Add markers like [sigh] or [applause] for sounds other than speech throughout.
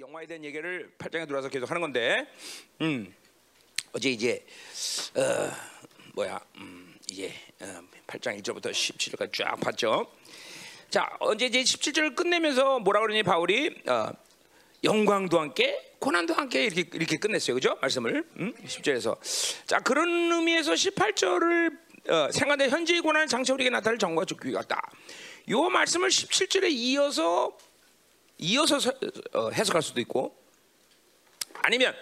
영화에 대한 얘기를 8장에 들어와서 계속 하는 건데, 음, 어제 이제 어, 뭐야, 음, 이제 어, 8장 1절부터 17절까지 쫙 봤죠. 자, 언제 이제 17절 끝내면서 뭐라 그러니 바울이 어, 영광도 함께 고난도 함께 이렇게 이렇게 끝냈어요, 그죠? 말씀을 음? 10절에서 자 그런 의미에서 18절을 어, 생각의 현재의 고난은 장차 우리에게 나타날 정과 죽기 같다. 요 말씀을 17절에 이어서 이어서 서- 어, 해석할 수도 있고 아니면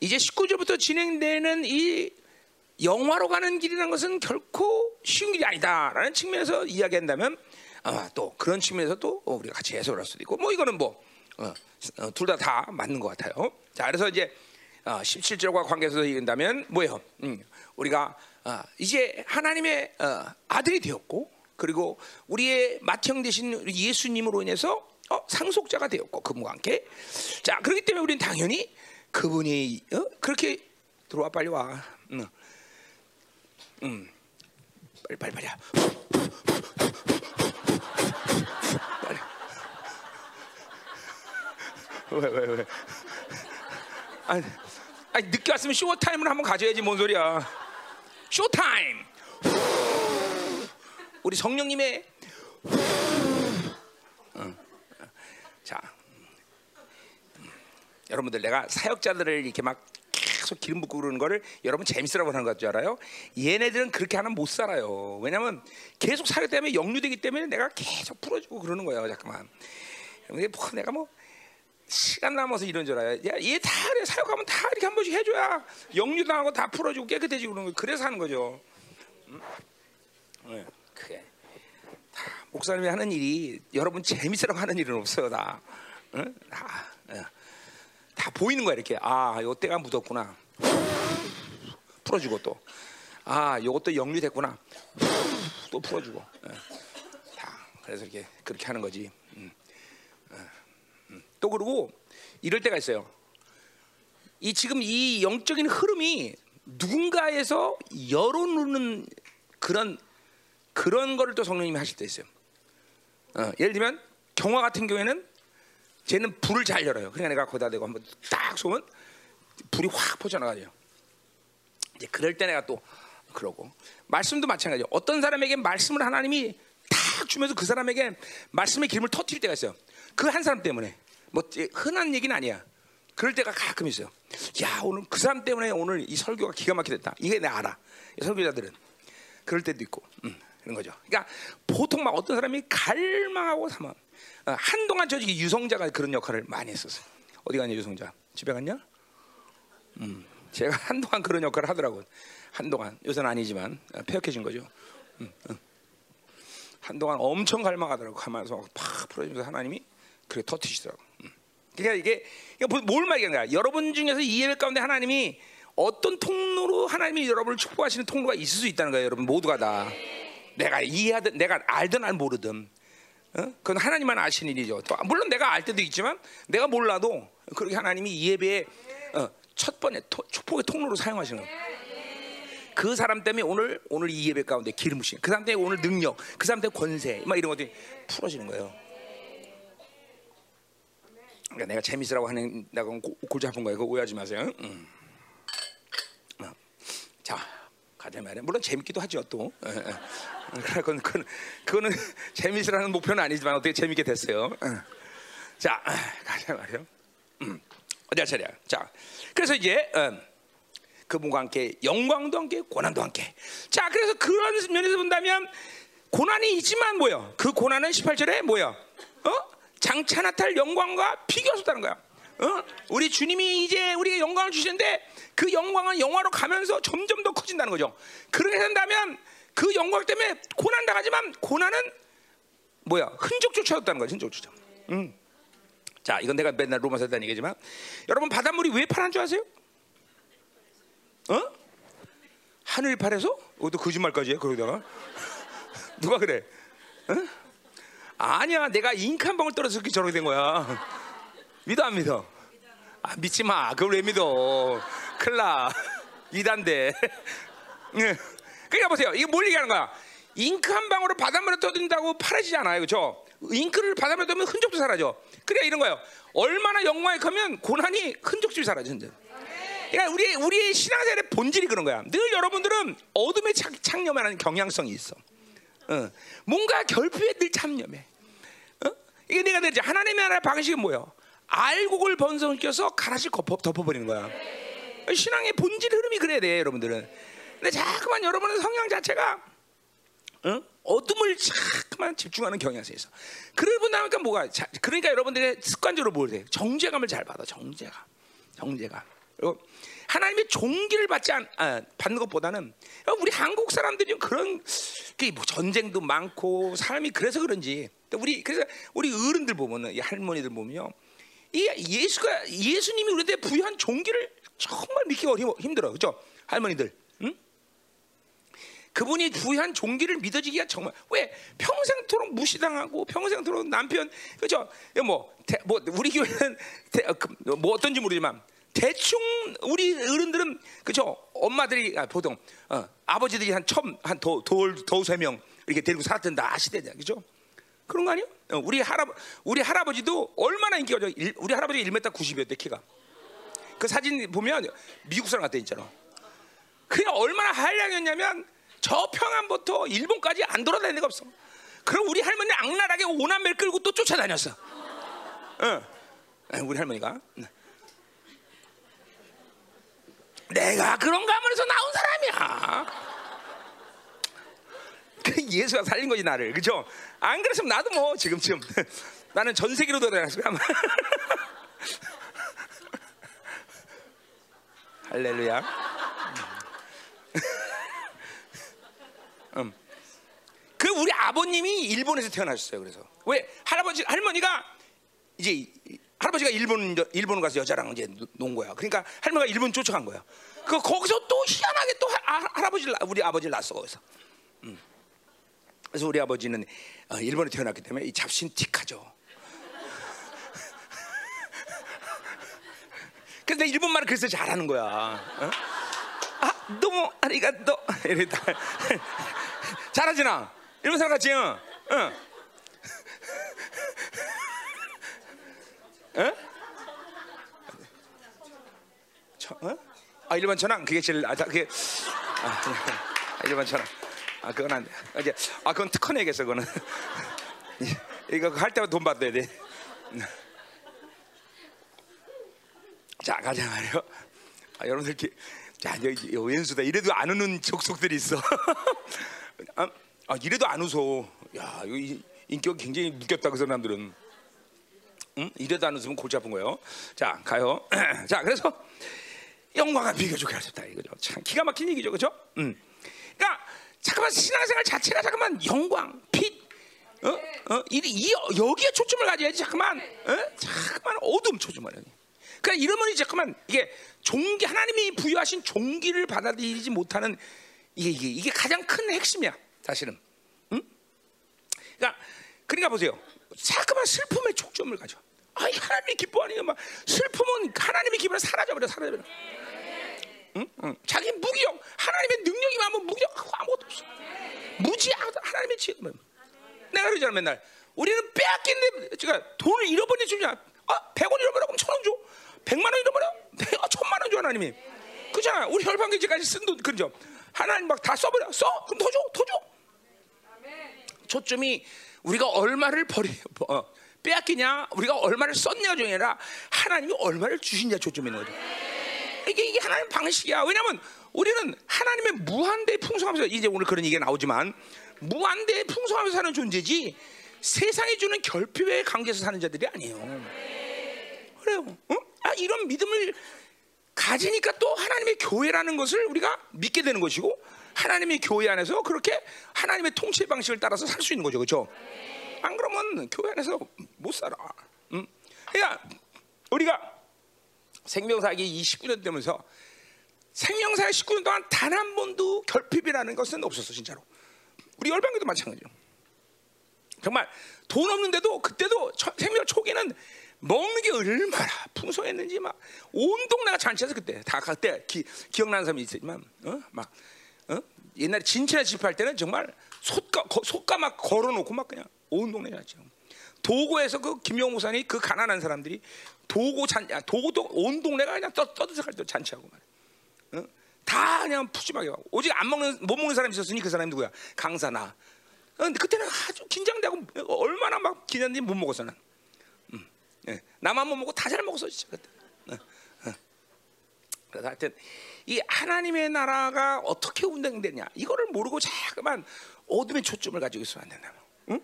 이제 19절부터 진행되는 이 영화로 가는 길이라는 것은 결코 쉬운 길이 아니다라는 측면에서 이야기한다면 아마 또 그런 측면에서 또 어, 우리가 같이 해석을 할 수도 있고 뭐 이거는 뭐둘다다 맞는 것 같아요. 자 그래서 이제 어, 17절과 관계에서 얘기한다면 뭐예요? 음, 우리가 어, 이제 하나님의 어, 아들이 되었고 그리고 우리의 맏형 되신 예수님으로 인해서 어, 상속자가 되었고 그분과 함께 자 그렇기 때문에 우리는 당연히 그분이 어? 그렇게 들어와 빨리 와. 음. 음. 빨리 빨리 빨리. 빨리. 왜왜 왜? 아니, 아니 늦게 왔으면 show time을 한번 가져야지 뭔 소리야? show time. 우리 성령님의 응. 자 음. 여러분들 내가 사역자들을 이렇게 막 계속 기름 붓고 그러는 거를 여러분 재밌으라고 하는 것 줄 알아요? 얘네들은 그렇게 하면 못 살아요. 왜냐면 계속 사역 때문에 역류되기 때문에 내가 계속 풀어주고 그러는 거예요. 잠깐만. 근데 뭐 내가 뭐 시간 남아서 이런 줄 알아요. 야, 얘다 그래 사역하면 다 이렇게 한 번씩 해줘야 역류당하고 다 풀어주고 깨끗해지고 그러는 거. 그래서 하는 거죠. 음? 네, 그게 다 목사님이 하는 일이 여러분 재밌으라고 하는 일은 없어요. 다, 응? 다, 예. 다 보이는 거야 이렇게. 아, 요 때가 묻었구나. 풀어주고 또. 아, 요것도 역류됐구나. 또 풀어주고. 예. 다 그래서 이렇게 그렇게 하는 거지. 음. 어, 음. 또 그러고 이럴 때가 있어요. 이 지금 이 영적인 흐름이 누군가에서 열어놓는 그런 그런 거를 또 성령님이 하실 때 있어요. 어, 예를 들면 경화 같은 경우에는 쟤는 불을 잘 열어요. 그러니까 내가 거기다 대고 한번 딱 쏘면 불이 확 퍼져나가죠. 이제 그럴 때 내가 또 그러고 말씀도 마찬가지예요. 어떤 사람에게 말씀을 하나님이 탁 주면서 그 사람에게 말씀의 기름을 터뜨릴 때가 있어요. 그 한 사람 때문에 뭐 흔한 얘기는 아니야. 그럴 때가 가끔 있어요. 야 오늘 그 사람 때문에 오늘 이 설교가 기가 막히겠다. 이게 내가 알아. 이 설교자들은 그럴 때도 있고 음, 그런 거죠. 그러니까 보통 막 어떤 사람이 갈망하고 삼아 어, 한동안 저 유성자가 그런 역할을 많이 했었어요. 어디 갔냐 유성자? 집에 갔냐? 음, 제가 [laughs] 한동안 그런 역할을 하더라고. 한동안 요새는 아니지만 어, 폐역해진 거죠. 음, 음. 한동안 엄청 갈망하더라고. 가만서 팍 풀어주면서 하나님이 그렇게 터트리시더라고. 음. 그러니까 이게 이게 뭘 말하는 거야? 여러분 중에서 이 예배 가운데 하나님이 어떤 통로로 하나님이 여러분을 축복하시는 통로가 있을 수 있다는 거예요, 여러분 모두가 다. 내가 이해하든 내가 알든 안 모르든, 어? 그건 하나님만 아시는 일이죠. 또 물론 내가 알 때도 있지만 내가 몰라도 그렇게 하나님이 이 예배의 어, 첫 번째 토, 축복의 통로로 사용하시는. 그 사람 때문에 오늘 오늘 이 예배 가운데 기름 부신, 그 사람 때문에 오늘 능력, 그 사람 때문에 권세, 막 이런 것들이 풀어지는 거예요. 그러니까 내가 재밌으라고 하는 나건 골치 아픈 거예요. 그거 오해하지 마세요. 음. 어. 자, 가자 말이야. 물론 재밌기도 하죠 또. 예, 예. 그건, 그건, 그거는 [laughs] 재밌으라는 목표는 아니지만 어떻게 재밌게 됐어요. 어. 자, 가자 말이요. 음. 어디 할 차례야? 자, 그래서 이제 어, 그분과 함께 영광도 함께 고난도 함께. 자, 그래서 그런 면에서 본다면 고난이 있지만 뭐요? 그 고난은 18절에 뭐요? 어? 장차 나타날 영광과 비교할 수 없다는 거야. 어? 우리 주님이 이제 우리에게 영광을 주시는데 그 영광은 영화로 가면서 점점 더 커진다는 거죠. 그렇게 된다면 그 영광 때문에 고난 당하지만 고난은 뭐야? 흔적조차 없다는 거야. 흔적조차. 음. 자, 이건 내가 맨날 로마서 했다는 얘기지만 여러분 바닷물이 왜 파란 줄 아세요? 어? 하늘 파래서? 이것도 거짓말까지 해 그러다가 [laughs] 누가 그래? 어? 아니야, 내가 잉크 한 방울 떨어져서 그렇게 저렇게 된 거야. 믿어 안 믿어? 아, 믿지 마. 그걸 왜 믿어? 클라 [laughs] 이단데. [laughs] 그러니까 보세요. 이게 뭘 얘기하는 거야? 잉크 한 방울을 바닷물에 떠든다고 파래지지 않아요, 그렇죠? 잉크를 바다에 두면 흔적도 사라져. 그래 이런 거예요. 얼마나 영광에 가면 고난이 흔적들이 사라진다. 그러니까 우리 우리의 신앙생활의 본질이 그런 거야. 늘 여러분들은 어둠에 착, 창념하는 경향성이 있어. 어. 뭔가 결핍에 늘 참념해. 어? 이게 내가 내지 하나님의 나라의 방식은 뭐예요? 알곡을 번성시켜서 가라지 덮어, 덮어버리는 거야. 신앙의 본질 흐름이 그래야 돼, 여러분들은. 근데 자꾸만 여러분의 성향 자체가 어? 어둠을 자꾸만 집중하는 경향성이 있어. 그러고 나니까 뭐가 자, 그러니까 여러분들이 습관적으로 뭘 해? 정죄감을 잘 받아. 정죄감, 정죄감. 그리고 하나님의 종기를 받지 않, 아, 받는 것보다는 우리 한국 사람들이 그런 뭐 전쟁도 많고 삶이 그래서 그런지 우리 그래서 우리 어른들 보면은 이 할머니들 보면요. 이 예수가 예수님이 우리한테 부여한 종기를 정말 믿기 어려 힘들어, 그렇죠? 할머니들, 응? 그분이 부여한 종기를 믿어지기가 정말 왜 평생토록 무시당하고 평생토록 남편 그죠? 뭐, 대, 뭐 우리 교회는 대, 그, 뭐 어떤지 모르지만 대충 우리 어른들은 그죠? 엄마들이 아, 보통 어, 아버지들이 한첨한도돌 도세 명 이렇게 데리고 살았던다 아시대냐, 그죠? 그런 거 아니요? 어, 우리 할아 우리 할아버지도 얼마나 인기가 죠 우리 할아버지 1m 90이었대 키가. 그 사진 보면 미국 사람 같다 있잖아. 그게 얼마나 한량이었냐면 저 평안부터 일본까지 안 돌아다니는 데가 없어. 그럼 우리 할머니는 악랄하게 오남매를 끌고 또 쫓아다녔어. 어. 우리 할머니가. 내가 그런 가문에서 나온 사람이야. 그 예수가 살린 거지 나를, 그죠? 안 그랬으면 나도 뭐 지금쯤 [laughs] 나는 전 세계로 돌아다녔을 거야. [laughs] 할렐루야. [laughs] 음. 그 우리 아버님이 일본에서 태어나셨어요. 그래서 왜 할아버지 할머니가 이제 할아버지가 일본 일본 가서 여자랑 이제 논 거야. 그러니까 할머니가 일본 쫓아간 거야. 그 거기서 또 희한하게 또 할, 할아버지 우리 아버지를 낳았어 거기서. 음. 그래서 우리 아버지는 어, 일본에 태어났기 때문에 이 잡신 틱하죠. 근데 일본 말을 그래서 잘하는 거야. 어? 아 너무 아리가또 [laughs] 이랬다. [laughs] 잘하지나 일본 사람 같지? 응. 응. [laughs] 어? 아 일반 천왕 그게 제일 아 그게 아, 아 일반 천왕 아 그건 안 돼. 이제 아 그건 특허 내겠어 그거는 [laughs] 이거 할 때마다 돈 받아야 돼. [laughs] 자 가자 말이요. 아, 여러분들 기, 자 여기 왼수다 이래도 안 우는 족속들이 있어. [laughs] 아, 아, 이래도 안 웃어. 야 여기 인격 굉장히 묶였다 그 사람들은. 응? 이래도 안 웃으면 골치 아픈 거예요. 자 가요. [clears throat] 자 그래서 영광과 비교좋게 하셨다 이거죠. 참 기가 막힌 얘기죠, 그렇죠? 음. 그러니까 잠깐만 신앙생활 자체가 잠깐만 영광, 빛, 어, 어, 이, 이 여기에 초점을 가져야지. 잠깐만, 어? 잠깐만 어둠 초점을. 그러니까 이러면 잠깐만 이게 종기 하나님이 부여하신 종기를 받아들이지 못하는 이게 이게, 이게 가장 큰 핵심이야, 사실은. 응? 그러니까 그러니까 보세요. 자꾸만 슬픔에 초점을 가져. 아, 하나님이 기뻐하니까 막 슬픔은 하나님이 기뻐는 사라져버려, 사라져버려. 응? 응. 자기 무기력, 하나님의 능력이 많으면 무기력하고 아무것도 없어. 무 지혜. 내가 그러잖아, 맨날. 우리는 빼앗긴데, 제가 돈을 잃어버린 주냐? 아, 100원 잃어버려, 그럼 천원 줘. 100만 원 잃어버려? 내가 천만 원 줘, 하나님이. 그잖아. 우리 혈관경제까지 쓴 돈, 그죠? 하나님 막 다 써버려. 써? 그럼 더 줘, 더 줘. 초점이 우리가 얼마를 버리, 어, 빼앗기냐, 우리가 얼마를 썼냐 중에 아니라 하나님이 얼마를 주시냐 초점이 있는 거죠. 이게 이게 하나님 방식이야. 왜냐하면 우리는 하나님의 무한대 풍성하면서 이제 오늘 그런 얘기가 나오지만 무한대 풍성하면서 사는 존재지 세상이 주는 결핍의 관계에서 사는 자들이 아니에요. 그래요. 어? 아, 이런 믿음을 가지니까 또 하나님의 교회라는 것을 우리가 믿게 되는 것이고 하나님의 교회 안에서 그렇게 하나님의 통치 방식을 따라서 살 수 있는 거죠, 그렇죠? 안 그러면 교회 안에서 못 살아. 응? 그러니까 우리가 생명사기 29년 되면서 생명사의 19년 동안 단 한 번도 결핍이라는 것은 없었어 진짜로. 우리 열방교도 마찬가지요. 정말 돈 없는데도 그때도 생명 초기는 먹는 게 얼마나 풍성했는지 막 온 동네가 잔치해서 그때 다 그때 기, 기억나는 사람이 있지만 어? 막 어? 옛날에 진치나 집할 때는 정말 거, 솥가 막 걸어놓고 막 그냥 온 동네 잔치. 도고에서 그 김용 목사님 그 가난한 사람들이 도고 잔 야, 도고도 온 동네가 그냥 떠 떠들썩할 때 잔치하고 말이야. 어? 다 그냥 푸짐하게 하고 오직 안 먹는 못 먹는 사람이 있었으니 그 사람이 누구야? 강사나. 어, 근데 그때는 아주 긴장되고 얼마나 막 긴장인지 못 먹었어 난. 음, 예. 나만 못 먹고 다 잘 먹었어 진짜 그때. 어, 어. 하여튼 이 하나님의 나라가 어떻게 운영되냐 이거를 모르고 자꾸만 어둠의 초점을 가지고 있으면 안 된다. 응?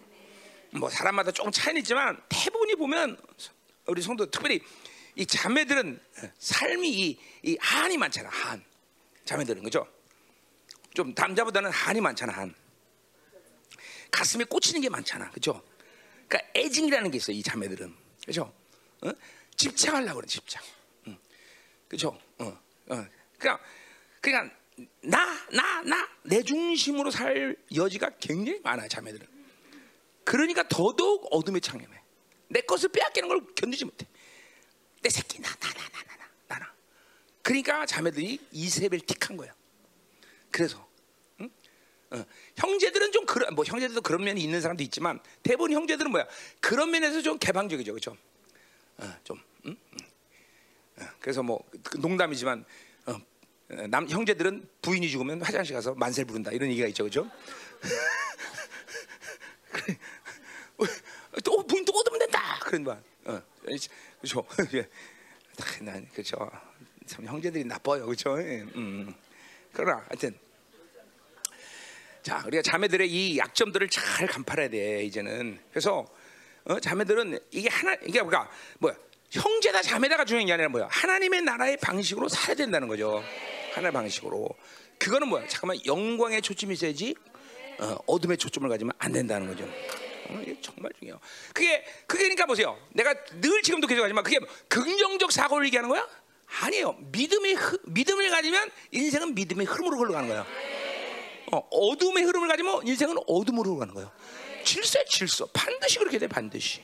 뭐 사람마다 조금 차이는 있지만 대부분이 보면 우리 성도 특별히 이 자매들은 삶이 이, 이 한이 많잖아 한 자매들은 그죠? 좀 남자보다는 한이 많잖아 한 가슴에 꽂히는 게 많잖아 그죠? 그러니까 애증이라는 게 있어 이 자매들은 그죠? 어? 집착하려고 그래 집착 응. 그죠? 어, 어. 그냥 그냥 나나 나 내 중심으로 살 여지가 굉장히 많아 자매들은 그러니까 더더욱 어둠에 창념해 내 것을 빼앗기는 걸 견디지 못해 내 새끼 나 나 나 나나나나 그러니까 자매들이 이세벨 틱한 거야. 그래서 응? 어, 형제들은 좀 그런 뭐 형제들도 그런 면이 있는 사람도 있지만 대부분 형제들은 뭐야? 그런 면에서 좀 개방적이죠. 그렇죠 어, 좀 응? 응. 어, 그래서 뭐그 농담이지만 어, 어, 남 형제들은 부인이 죽으면 화장실 가서 만세를 부른다. 이런 얘기가 있죠. 그렇죠 [laughs] 또 부인 또 얻으면 된다! 그런 말. 어, 그렇죠 [laughs] 예. 난 그렇죠 참 형제들이 나빠요. 그렇죠? 예, 음. 그러나 하여튼. 자 우리가 자매들의 이 약점들을 잘 간파해야 돼 이제는. 그래서 어, 자매들은 이게 하나 이게 뭐가 뭐야? 형제다 자매다가 중요한 게 아니라 뭐야? 하나님의 나라의 방식으로 살아야 된다는 거죠. 하나의 방식으로. 그거는 뭐야? 잠깐만 영광의 초점이 있어야지 어, 어둠의 초점을 가지면 안 된다는 거죠. 어, 이게 정말 중요해요. 그게 그게 그러니까 보세요. 내가 늘 지금도 계속 하지만 그게 긍정적 사고를 얘기하는 거야 아니에요 믿음의 흐, 믿음을 가지면 인생은 믿음의 흐름으로 흘러가는 거야 어, 어둠의 흐름을 가지면 인생은 어둠으로 가는 거예요. 질서에 질서. 반드시 그렇게 돼, 반드시.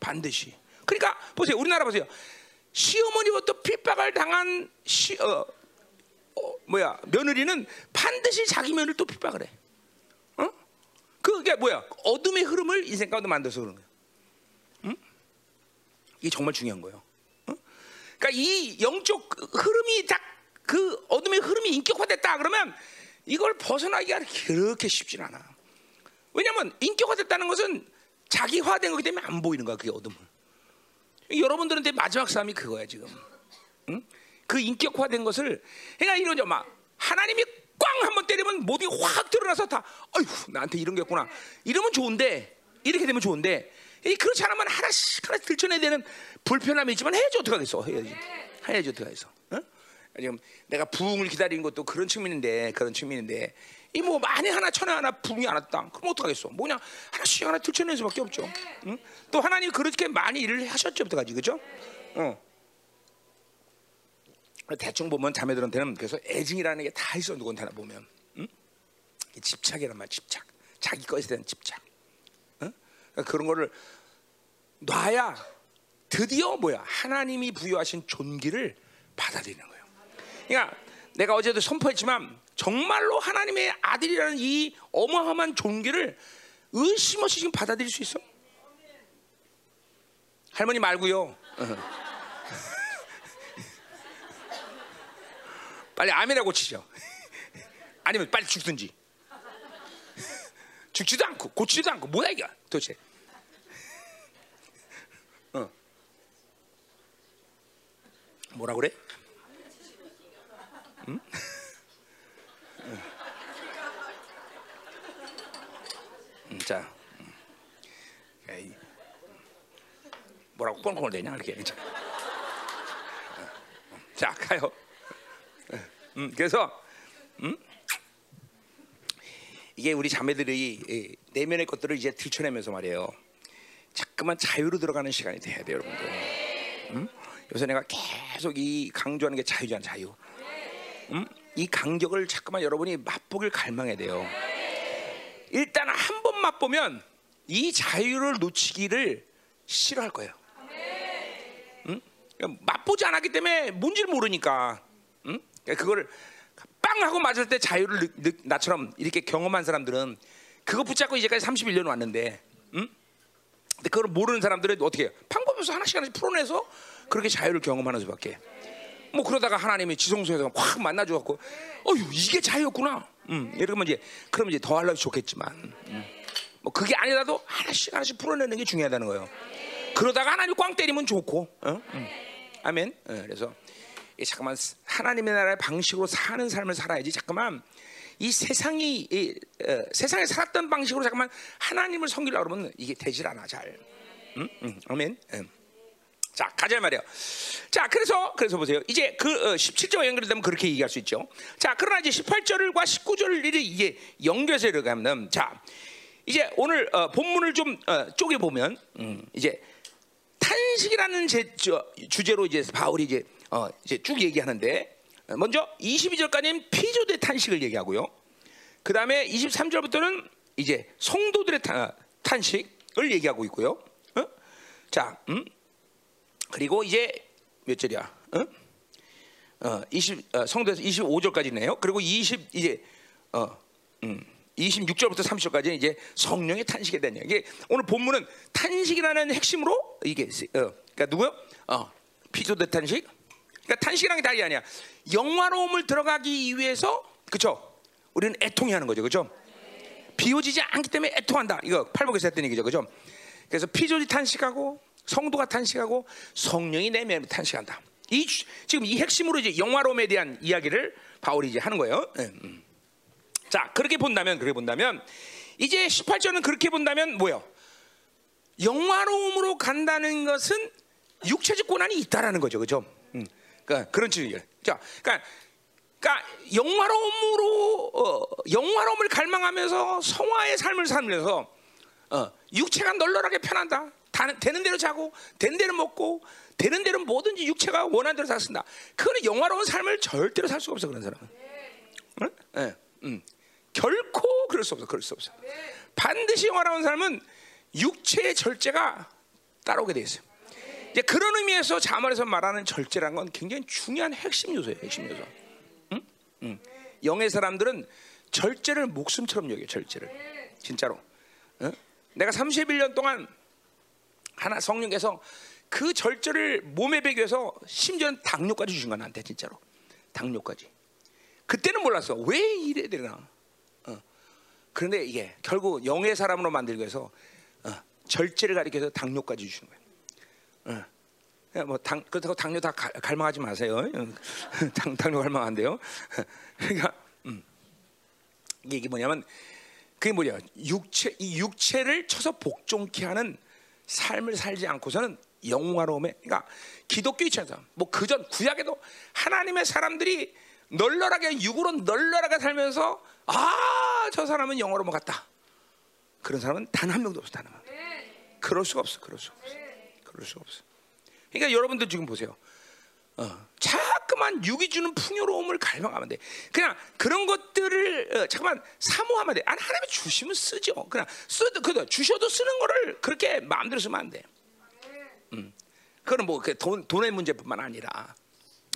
반드시. 그러니까 보세요. 우리나라 보세요. 시어머니부터 핍박을 당한 시, 어, 어, 뭐야 며느리는 반드시 자기 며느리를 또 핍박을 해. 어? 그게 뭐야? 어둠의 흐름을 인생 가운데 만들어서 그러는 거예요. 응? 이게 정말 중요한 거예요. 어? 그러니까 이 영적 흐름이 딱 그 어둠의 흐름이 인격화됐다 그러면 이걸 벗어나기가 그렇게 쉽진 않아. 왜냐하면 인격화됐다는 것은 자기화된 거기 때문에 안 보이는 거야 그게 어둠을. 여러분들한테 마지막 싸움이 그거야 지금. 응? 그 인격화된 것을 그러니까 이런 막 하나님이 꽝 한번 때리면 모든 게확 드러나서 다 어휴 나한테 이런 게 있구나 이러면 좋은데 이렇게 되면 좋은데 그렇지 않으면 하나씩 하나씩 들춰내야 되는 불편함이 있지만 해야지 어떡하겠어? 해야지. 해야지 어떡하겠어? 응? 지금 내가 부흥을 기다리는 것도 그런 측면인데 그런 측면인데. 이 뭐 만에 하나 천에 하나 부흥이 안 왔다. 그럼 어떡하겠어? 뭐냐? 하나씩 하나 들춰내는 수밖에 없죠. 응? 또 하나님 그렇게 많이 일을 하셨죠 여태까지 그죠? 어. 대충 보면 자매들한테는 그래서 애증이라는 게 다 있어 누구한테나 보면. 응? 집착이란 말 집착. 자기 것에 대한 집착. 응? 그러니까 그런 거를 놔야 드디어 뭐야 하나님이 부여하신 존귀를 받아들이는 거예요 그러니까 내가 어제도 선포했지만 정말로 하나님의 아들이라는 이 어마어마한 존귀를 의심 없이 지금 받아들일 수 있어? 할머니 말고요. [laughs] 빨리 아멘이라고 치죠. [laughs] 아니면 빨리 죽든지. 죽지도 않고 고치지도 않고 뭐야 이게 도대체? 어. 뭐라 그래? 응? 응, 자, 에이, 뭐라고 뻥뻥을 대냐 이렇게. 자, 자 가요. 음, 그래서 음? 이게 우리 자매들이 내면의 것들을 이제 들춰내면서 말이에요. 자꾸만 자유로 들어가는 시간이 돼야 돼요, 여러분들. 음? 요새 내가 계속 이 강조하는 게 자유잖아, 자유. 음? 이 간격을 자꾸만 여러분이 맛보길 갈망해야 돼요. 일단 한 번 맛보면 이 자유를 놓치기를 싫어할 거예요. 음? 그러니까 맛보지 않았기 때문에 뭔지를 모르니까. 음? 그러니까 그거를 빵 하고 맞을 때 자유를 느, 느, 나처럼 이렇게 경험한 사람들은 그거 붙잡고 이제까지 31년 왔는데, 음? 근데 그걸 모르는 사람들은 어떻게 해요? 없어 하나씩 하나씩 풀어내서 그렇게 자유를 경험하는 수밖에. 뭐 그러다가 하나님이 지성소에서 확 만나줘갖고, 어유 이게 자유였구나. 음, 이러면 이제 그럼 이제 더 하려면 좋겠지만, 음. 뭐 그게 아니라도 하나씩 하나씩 풀어내는 게 중요하다는 거예요. 그러다가 하나님 꽝 때리면 좋고, 어? 음. 아멘. 어, 그래서 이 잠깐만 하나님의 나라의 방식으로 사는 삶을 살아야지. 잠깐만 이 세상이 이, 어, 세상에 살았던 방식으로 잠깐만 하나님을 섬기려고 그러면 이게 되질 않아 잘. 음? 음, 아멘. 음. 자 가자 말이요. 자 그래서 그래서 보세요. 이제 그 어, 17절 연결되면 그렇게 얘기할 수 있죠. 자 그러나 이제 18절과 19절을 이게 연결해서 이렇게하면 자 이제 오늘 어, 본문을 좀 어, 쪼개 보면 음, 이제 탄식이라는 제, 저, 주제로 이제 바울이 이제 어, 이제 쭉 얘기하는데 어, 먼저 22절까지는 피조대 탄식을 얘기하고요. 그 다음에 23절부터는 이제 성도들의 타, 탄식을 얘기하고 있고요. 어? 자, 음? 그리고 이제 몇 절이야? 어? 어, 20 어, 성도에서 25절까지네요. 그리고 20 이제 어, 음, 26절부터 30절까지 이제 성령의 탄식에 대한 얘기. 오늘 본문은 탄식이라는 핵심으로 이게 어, 그러니까 누구요? 어, 피조대 탄식. 그러니까 탄식이라는 게 다리 아니야. 영화로움을 들어가기 위해서 그렇죠? 우리는 애통해하는 거죠, 그렇죠? 비워지지 않기 때문에 애통한다. 이거 팔복에서 했던 얘기죠, 그렇죠? 그래서 피조지 탄식하고 성도가 탄식하고 성령이 내면 탄식한다. 이 지금 이 핵심으로 이제 영화로움에 대한 이야기를 바울이 이제 하는 거예요. 네, 음. 자, 그렇게 본다면 그렇게 본다면 이제 18절은 그렇게 본다면 뭐요? 영화로움으로 간다는 것은 육체적 고난이 있다라는 거죠, 그렇죠? 음. 그러니까 그런 뜻이에요. 자, 그러니까, 그러니까 영화로움으로 어, 영화로움을 갈망하면서 성화의 삶을 살면서 어, 육체가 널널하게 편한다. 다, 되는 대로 자고, 되는 대로 먹고, 되는 대로 뭐든지 육체가 원하는 대로 다 쓴다. 그거는 영화로운 삶을 절대로 살 수가 없어 그런 사람은. 응? 네. 음. 결코 그럴 수 없어. 그럴 수 없어. 반드시 영화로운 삶은 육체의 절제가 따라오게 돼 있어요. 이제 그런 의미에서 자말에서 말하는 절제라는 건 굉장히 중요한 핵심 요소예요. 핵심 요소. 응? 응. 영의 사람들은 절제를 목숨처럼 여겨요. 절제를. 진짜로. 응? 내가 31년 동안 하나 성령께서 그 절제를 몸에 배기 위해서 심지어 당뇨까지 주신 건 나한테 진짜로. 당뇨까지. 그때는 몰랐어. 왜 이래야 되나? 어. 그런데 이게 결국 영의 사람으로 만들기 위해서 어. 절제를 가리켜서 당뇨까지 주시는 거예요. 어. 뭐 당, 그렇다고 당뇨 다 갈, 갈망하지 마세요. [laughs] 당, 당뇨 갈망 안 돼요. 그러니까 음. 이게 뭐냐면 그게 뭐냐? 육체 이 육체를 쳐서 복종케 하는 삶을 살지 않고서는 영화로움에 그러니까 기독교 입장에서 뭐 그전 구약에도 하나님의 사람들이 널널하게 육으로 널널하게 살면서 아 저 사람은 영어로 뭐 같다 그런 사람은 단 한 명도 없어 단 한 명. 그럴 수가 없어 그럴 수가 없어 그럴 수가 없어. 그러니까 여러분들 지금 보세요. 어, 자꾸만 육이 주는 풍요로움을 갈망하면 돼. 그냥 그런 것들을 어, 잠깐만 사모하면 돼. 아니 하나님이 주시면 쓰죠. 그냥 쓰도 그 주셔도 쓰는 거를 그렇게 마음대로 쓰면 안 돼. 음. 그건 뭐돈 그 돈의 문제뿐만 아니라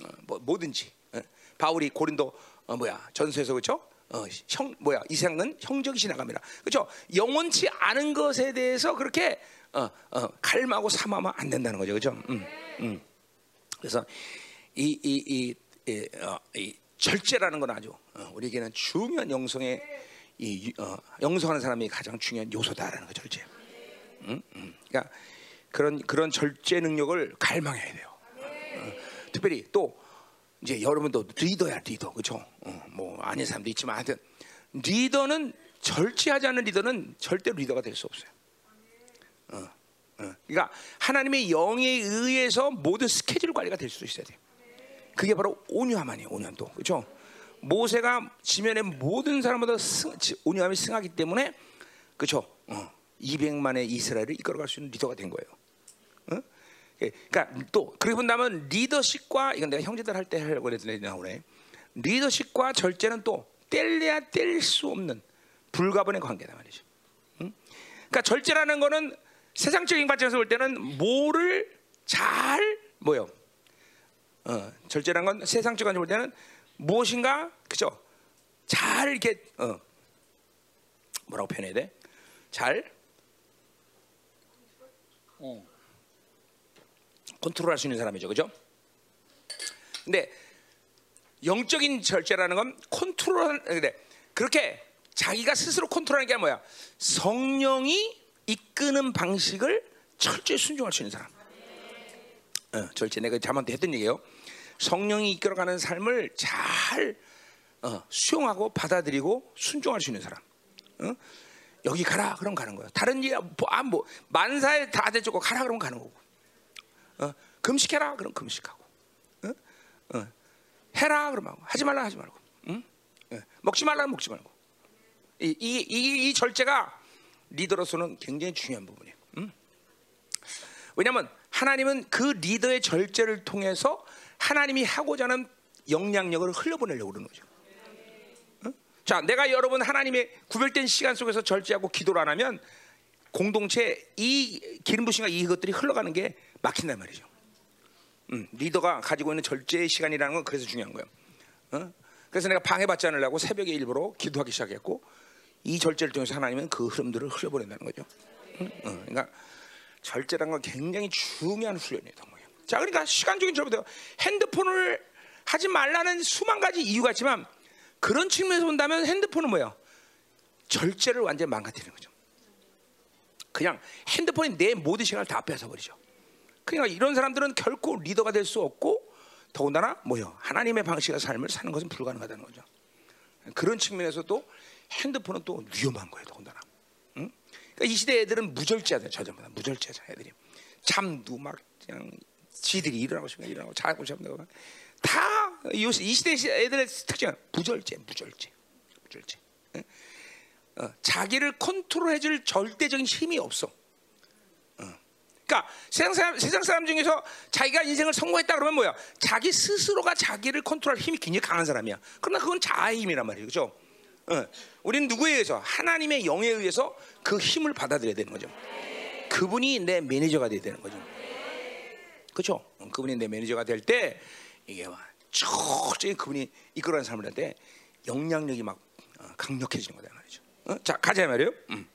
어, 뭐 뭐든지 어, 바울이 고린도 어, 뭐야 전서에서 그렇죠? 어, 형 뭐야 이생은 형적이 지나갑니다. 그렇죠? 영원치 않은 것에 대해서 그렇게 어, 어, 갈망하고 삼하면 안 된다는 거죠, 그렇죠? 음, 음. 그래서 이, 이, 이, 이, 어, 이 절제라는 건 아주 어, 우리에게는 중요한 영성의 이 어, 영성하는 사람이 가장 중요한 요소다라는 거 절제. 음? 음. 그러니까 그런 그런 절제 능력을 갈망해야 돼요. 어, 특별히 또 이제 여러분도 리더야 리더 그렇죠? 어, 뭐 아닌 사람도 있지만 하여튼 리더는 절제하지 않는 리더는 절대 리더가 될 수 없어요. 어, 어. 그러니까 하나님의 영에 의해서 모든 스케줄 관리가 될수 있어야 돼요. 그게 바로 온유함 아니에요. 온유함도 그렇죠? 모세가 지면의 모든 사람보다 승, 온유함이 승하기 때문에 그렇죠? 어, 200만의 이스라엘을 이끌어갈 수 있는 리더가 된 거예요. 어? 그러니까 또 그렇게 본다면 리더십과 이건 내가 형제들 할 때 하려고 그랬더니 나오네. 리더십과 절제는 또 뗄래야 뗄 수 없는 불가분의 관계다 말이죠. 응? 그러니까 절제라는 거는 세상적인 관점에서 볼 때는 뭐를 잘 뭐요? 어, 절제란 건 세상적 관점으로 볼 때는 무엇인가 그죠? 잘 이렇게 어, 뭐라고 표현해야 돼? 잘 어. 컨트롤할 수 있는 사람이죠, 그죠? 근데 영적인 절제라는 건 컨트롤 근데 그렇게 자기가 스스로 컨트롤하는 게 뭐야? 성령이 이끄는 방식을 철저히 순종할 수 있는 사람. 어, 절제 내가 잠한테 했던 얘기예요. 성령이 이끌어가는 삶을 잘 어, 수용하고 받아들이고 순종할 수 있는 사람. 어? 여기 가라 그럼 가는 거야. 다른 일, 뭐, 아, 뭐 만사에 다 대주고 가라 그러면 가는 거고. 어, 금식해라 그럼 금식하고. 어? 어. 해라 그러면 하고. 하지 말라 하지 말고. 응? 예. 먹지 말라 먹지 말고. 이, 이, 이, 이 절제가 리더로서는 굉장히 중요한 부분이에요. 응? 왜냐하면 하나님은 그 리더의 절제를 통해서 하나님이 하고자 하는 영향력을 흘려보내려고 그러는 거죠. 응? 자, 내가 여러분 하나님의 구별된 시간 속에서 절제하고 기도를 안 하면 공동체 이 기름 부심과 이것들이 흘러가는 게 막힌단 말이죠. 음, 리더가 가지고 있는 절제의 시간이라는 건 그래서 중요한 거예요. 어? 그래서 내가 방해받지 않으려고 새벽에 일부러 기도하기 시작했고 이 절제를 통해서 하나님은 그 흐름들을 흘려보낸다는 거죠. 응? 어, 그러니까 절제라는 건 굉장히 중요한 훈련이에요. 거예요. 자, 그러니까 시간적인 절부터 핸드폰을 하지 말라는 수만 가지 이유가 있지만 그런 측면에서 본다면 핸드폰은 뭐예요? 절제를 완전히 망가뜨리는 거죠. 그냥 핸드폰이 내 모든 시간을 다 뺏어버리죠. 그러니까 이런 사람들은 결코 리더가 될 수 없고 더군다나 뭐요 하나님의 방식의 삶을 사는 것은 불가능하다는 거죠. 그런 측면에서도 핸드폰은 또 위험한 거예요, 더군다나. 응? 그러니까 이 시대 애들은 무절제하다, 저전보다 무절제자 애들이. 잠도 막 그냥 지들이 일어나고 싶으면 일어나고 자고 싶으면 다이 시대 애들의 특징은 무절제, 무절제, 무절제. 응? 어, 자기를 컨트롤해줄 절대적인 힘이 없어. 그러니까 세상 사람, 세상 사람 중에서 자기가 인생을 성공했다 그러면 뭐야? 자기 스스로가 자기를 컨트롤할 힘이 굉장히 강한 사람이야. 그러나 그건 자아의 힘이란 말이에요, 그렇죠? 어. 우리는 누구에 의해서 하나님의 영에 의해서 그 힘을 받아들여야 되는 거죠. 그분이 내 매니저가 돼야 되는 거죠. 그렇죠? 그분이 내 매니저가 될 때 이게 막 철저히 그분이 이끌어가는 때 영향력이 막 어, 강력해지는 거다 말이죠. 어? 자 가자 말이에요. 음.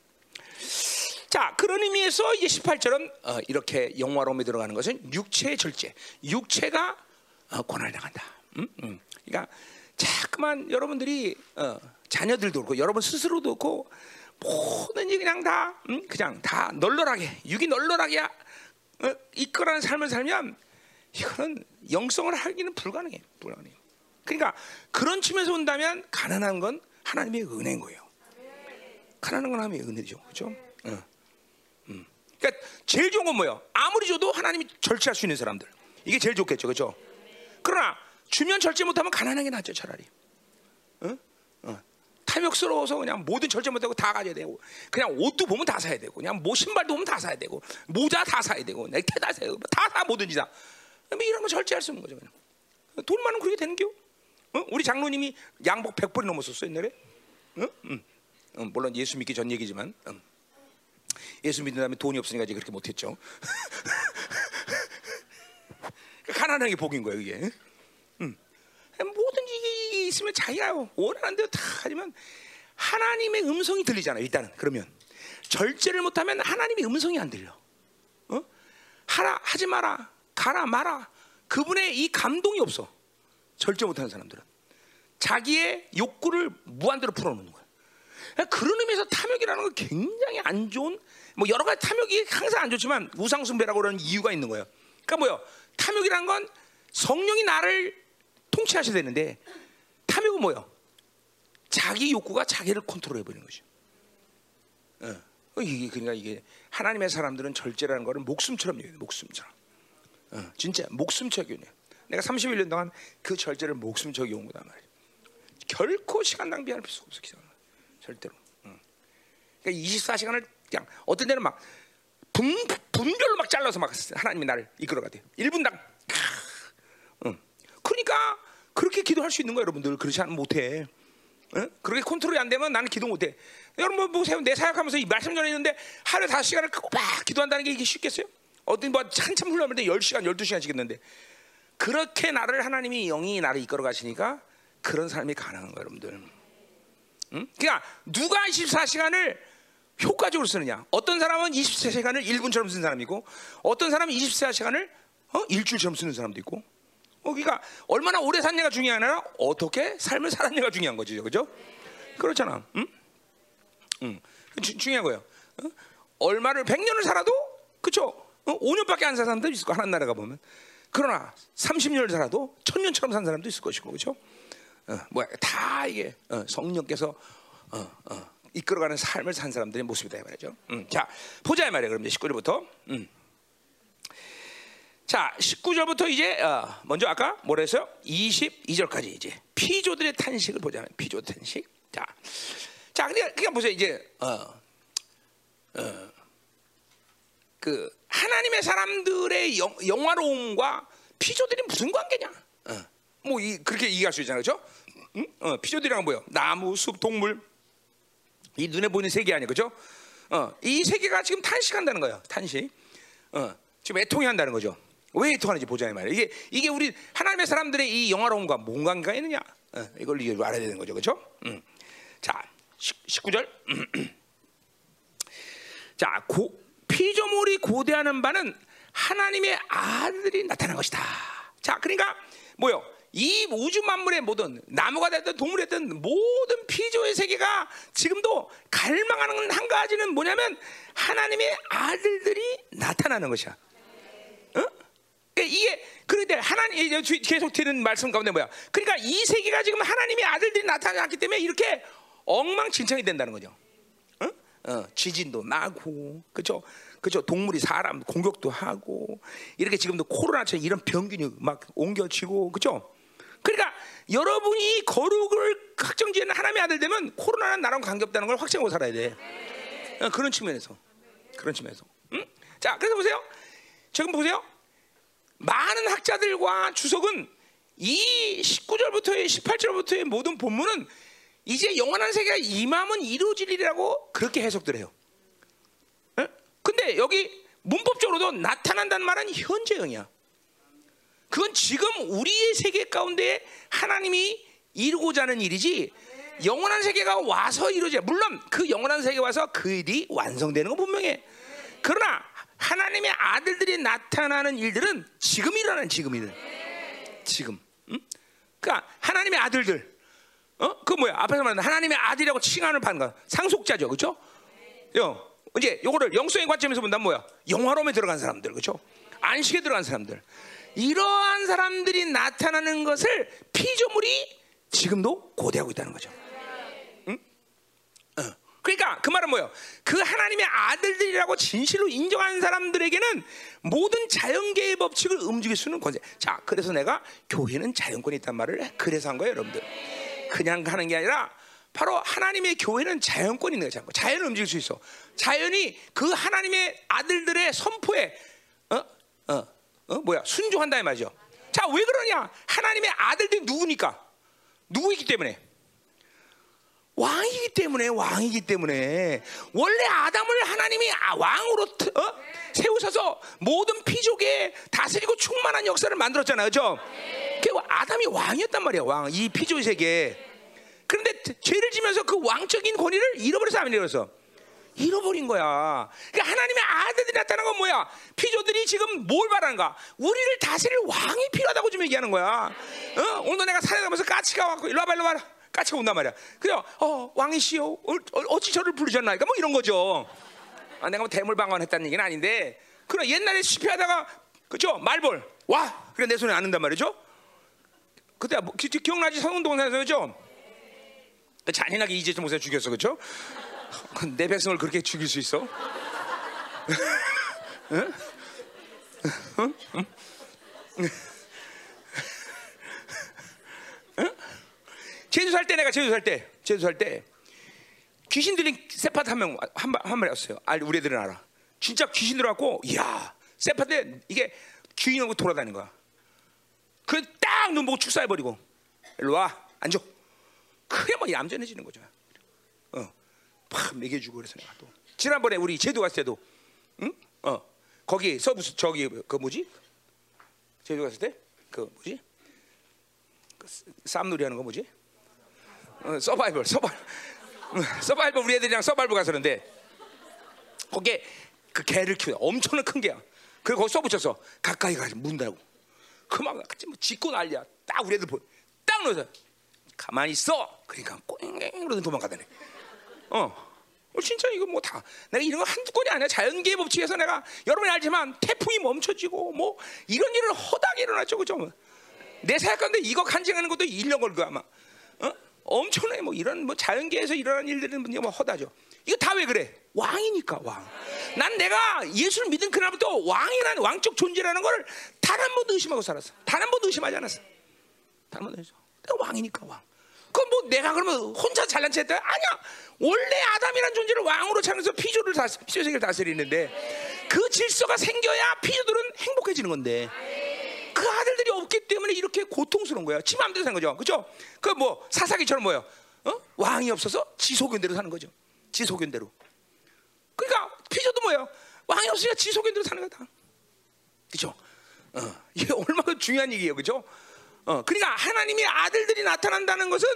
자, 그런 의미에서 이제 18절은 어, 이렇게 영화로움에 들어가는 것은 육체의 절제. 육체가 어, 권한을 나간다. 음? 음. 그러니까 자꾸만 여러분들이 어, 자녀들도 그렇고 여러분 스스로도 그렇고 뭐든지 그냥 다 음? 그냥 다 널널하게 육이 널널하게 어, 이끌어가는 삶을 살면 이거는 영성을 하기는 불가능해. 불가능해. 그러니까 그런 측면에서 본다면 가난한 건 하나님의 은혜인 거예요. 가난한 건 하나님의 은혜죠. 그렇죠? 어. 그러니까 제일 좋은 건 뭐예요? 아무리 줘도 하나님이 절제할 수 있는 사람들. 이게 제일 좋겠죠, 그렇죠? 그러나 주면 절제 못하면 가난하게 낫죠, 차라리. 어? 어. 탐욕스러워서 그냥 모든 절제 못하고 다 가져야 되고, 그냥 옷도 보면 다 사야 되고, 그냥 뭐 신발도 보면 다 사야 되고, 모자 다 사야 되고, 넥타이 다 사야 되고, 다사 뭐든지 다. 뭐 이런 거 절제할 수 있는 거죠, 그냥. 돈 많으면 그렇게 되는 겨. 어? 우리 장로님이 양복 100벌이 넘었었어 옛날에. 어? 응. 어, 물론 예수 믿기 전 얘기지만. 응. 예수 믿는 다음에 돈이 없으니까 이제 그렇게 못했죠. [laughs] 가난한 게 복인 거예요, 이게. 음. 뭐든지 있으면 자기가 원하는 대로 다 하지만 하나님의 음성이 들리잖아. 일단은 그러면 절제를 못하면 하나님의 음성이 안 들려. 어? 하라 하지 마라 가라 마라 그분의 이 감동이 없어. 절제 못하는 사람들은 자기의 욕구를 무한대로 풀어놓는 거야. 그런 의미에서 탐욕이라는 건 굉장히 안 좋은 뭐 여러 가지 탐욕이 항상 안 좋지만 우상숭배라고 그러는 이유가 있는 거예요. 그러니까 뭐요? 탐욕이란 건 성령이 나를 통치하셔야 되는데 탐욕은 뭐요? 자기 욕구가 자기를 컨트롤해 버리는 거죠. 어. 이게 그러니까 이게 하나님의 사람들은 절제라는 거를 목숨처럼 여겨요. 목숨처럼. 어, 진짜 목숨처럼 여겨요. 내가 31년 동안 그 절제를 목숨처럼 여긴 거단 말이에요. 결코 시간 낭비할 필요 없어. 절대로. 어. 그러니까 24시간을 그냥 어떤 데는 막 분, 분별로 막 잘라서 막 하나님이 나를 이끌어가대요. 1분당. 응. 그러니까 그렇게 기도할 수 있는 거예요, 여러분들. 그렇지 않으면 못해. 응? 그렇게 컨트롤이 안 되면 나는 기도 못해. 여러분 보세요. 내 사역하면서 이 말씀 전했는데 하루에 다섯 시간을 막 기도한다는 게 이게 쉽겠어요? 어떤 뭐 한참 훈련하는데 10시간, 12시간 지겠는데 그렇게 나를 하나님이 영이 나를 이끌어 가시니까 그런 삶이 가능한 거예요, 여러분들. 응? 그러니까 누가 24시간을 효과적으로 쓰느냐? 어떤 사람은 24시간을 1분처럼 쓰는 사람이고, 어떤 사람은 24시간을 어? 일주일처럼 쓰는 사람도 있고. 어, 그러니까 얼마나 오래 게 아니라 어떻게 삶을 살았냐가 중요한 거지, 그죠? 그렇잖아. 응? 응. 주, 중요한 거예요. 어? 얼마를 100년을 살아도 그쵸? 어? 5년밖에 안 산 사람도 있을 거 하나님 나라가 보면. 그러나 30년을 살아도 천년처럼 산 사람도 있을 것이고 그죠? 어, 뭐야 다 이게 어, 성령께서 어, 어, 이끌어가는 삶을 산 사람들의 모습이다 이 말이죠. 음, 자 보자 이 말이야. 그럼 이제 19절부터. 음. 자 19절부터 이제 어, 먼저 아까 뭐라 했어요? 22절까지 이제 피조들의 탄식을 보자. 피조 탄식. 자, 자 그러니까, 그러니까 보세요 이제 어, 어, 그 하나님의 사람들의 영, 영화로움과 피조들이 무슨 관계냐? 어. 뭐 이, 그렇게 이해할 수 있잖아요, 그렇죠? 응? 어, 피조들이란 뭐요? 나무, 숲, 동물 이 눈에 보이는 세계 아니에요, 그렇죠? 어, 이 세계가 지금 탄식한다는 거예요, 탄식. 어, 지금 애통해한다는 거죠. 왜 애통하는지 보자 이 말이에요. 이게 이게 우리 하나님의 사람들의 이 영화로움과 뭔 관계가 있느냐? 어, 이걸 이게 알아야 되는 거죠, 그렇죠? 음. 자, 19절. [clears throat] 자, 고, 피조물이 고대하는 바는 하나님의 아들이 나타난 것이다. 자, 그러니까 뭐요? 이 우주 만물의 모든 나무가 됐든 동물이 됐든 모든 피조의 세계가 지금도 갈망하는 한 가지는 뭐냐면 하나님의 아들들이 나타나는 것이야. 어? 이게 그런데 하나님 계속 드는 말씀 가운데 뭐야? 그러니까 이 세계가 지금 하나님의 아들들이 나타났기 때문에 이렇게 엉망진창이 된다는 거죠. 어? 어, 지진도 나고, 그죠? 그죠? 동물이 사람 공격도 하고 이렇게 지금도 코로나처럼 이런 병균이 막 옮겨지고, 그죠? 그러니까 여러분이 거룩을 확정지는 하나님의 아들 되면 코로나는 나랑 관계없다는 걸 확정하고 살아야 돼. 어, 그런 측면에서, 그런 측면에서. 응? 자, 그래서 보세요. 지금 보세요. 많은 학자들과 주석은 이 19절부터의 18절부터의 모든 본문은 이제 영원한 세계가 임함은 이루어지리라고 그렇게 해석들 해요. 에? 근데 여기 문법적으로도 나타난다는 말은 현재형이야. 그건 지금 우리의 세계 가운데 하나님이 이루고자 하는 일이지 영원한 세계가 와서 이루어져. 물론 그 영원한 세계 와서 그 일이 완성되는 건 분명해. 그러나 하나님의 아들들이 나타나는 일들은 지금 일어나는 지금 일. 지금. 응? 그러니까 하나님의 아들들 어? 그 뭐야? 앞에서 말한 하나님의 아들이라고 받는 거 상속자죠, 그렇죠? 요 이제 요거를 영성의 관점에서 본다면 뭐야? 영화로움에 들어간 사람들, 그렇죠? 안식에 들어간 사람들. 이러한 사람들이 나타나는 것을 피조물이 지금도 고대하고 있다는 거죠. 그러니까 그 말은 뭐예요? 그 하나님의 아들들이라고 진실로 인정한 사람들에게는 모든 자연계의 법칙을 움직일 수 있는 권세. 자, 그래서 내가 교회는 자연권이 있단 말을 그래서 한 거예요, 여러분들. 그냥 가는 게 아니라 바로 하나님의 교회는 자연권이 있는 거죠. 자연을 움직일 수 있어. 자연이 그 하나님의 아들들의 선포에 어? 어? 어? 뭐야? 순종한다 이 말이죠. 자, 왜 그러냐? 하나님의 아들들이 누구니까? 누구이기 때문에? 왕이기 때문에 왕이기 때문에 원래 아담을 하나님이 아, 왕으로 어? 세우셔서 모든 피족에 다스리고 충만한 역사를 만들었잖아요, 그죠? 그 아담이 왕이었단 말이야, 왕. 이 피조 세계. 그런데 죄를 지면서 그 왕적인 권위를 잃어버려서 안 잃어버렸어. 잃어버린 거야. 그러니까 하나님의 아들들이 나타난 건 뭐야? 피조들이 지금 뭘 바라는가? 우리를 다스릴 왕이 필요하다고 좀 얘기하는 거야. 어? 오늘 내가 산에 가면서 까치가 왔고 일로 와봐 일로 와라. 까치가 온단 말이야. 그래요. 어, 왕이시여 어, 어찌 저를 부르셨나이까 뭐 이런 거죠. 아, 내가 뭐 대물방관했다는 얘기는 아닌데 그럼 옛날에 실패하다가 그죠 말벌 와 그래 내 손에 안는단 말이죠. 그때 뭐, 기, 기억나지 성운동산에서 그죠? 잔인하게 이재철 목사 죽였어 그죠? [laughs] 내 백성을 그렇게 죽일 수 있어? [laughs] 응? 응? 응? 응? 제주 살 때 내가 제주 살 때, 제주 살 때 귀신들이 세파트 한명한 마리 왔어요. 알 우리 애들은 알아. 진짜 귀신 들어갖고, 이야 세파트 이게 귀인하고 돌아다니는 거야. 그 딱 눈 보고 축사해버리고, 일로 와 앉아. 그게 뭐 얌전해지는 거죠. 어, 팍 먹여주고 그래서 내가 또 지난번에 우리 제주 갔을 때도, 응? 어, 거기 서부 저기 그 뭐지? 제주 갔을 때 그 뭐지? 그 쌈놀이 하는 거 뭐지? 어, 서바이벌, 서바이벌, 서바이벌 우리 애들이랑 서바이벌 가서 그런데 거기에 그 개를 키우다 엄청난 큰 개야. 그리고 거기 써붙였어. 가까이 가지 문다고. 그만 뭐 짖고 난리야. 딱 우리 애들 보. 딱 넣어서 가만히 있어. 그러니까 꽁 그러더니 도망가다네. 어. 어, 진짜 이거 뭐 다 내가 이런 거 한두 건이 아니야 자연계의 법칙에서 내가 여러분이 알지만 태풍이 멈춰지고 뭐 이런 일을 허다하게 일어났죠 그죠 내 생각하는데 이거 간증하는 것도 1년 걸거 아마 어? 엄청나게 뭐 이런 뭐 자연계에서 일어나는 일들은 뭐 허다죠. 이거 다 왜 그래? 왕이니까 왕 난 내가 예수를 믿은 그날부터 왕이라는 왕적 존재라는 걸 단 한 번도 의심하고 살았어. 단 한 번도 의심하지 않았어. 단 한 번도 의심. 내가 왕이니까 왕. 그럼 뭐 내가 그러면 혼자 잘난 체 했다? 아니야. 원래 아담이란 존재를 왕으로 창조해서 피조를 다 피조 세계를 다스리는데 그 질서가 생겨야 피조들은 행복해지는 건데 그 아들들이 없기 때문에 이렇게 고통스러운 거야. 지 마음대로 사는 거죠. 그죠? 그 뭐 사사기처럼 뭐요? 어? 왕이 없어서 지소견대로 사는 거죠. 지소견대로. 그러니까 피조도 뭐예요? 왕이 없으니까 지소견대로 사는 거다. 그죠? 어, 이게 [laughs] 얼마나 중요한 얘기예요. 그죠? 어, 그러니까 하나님의 아들들이 나타난다는 것은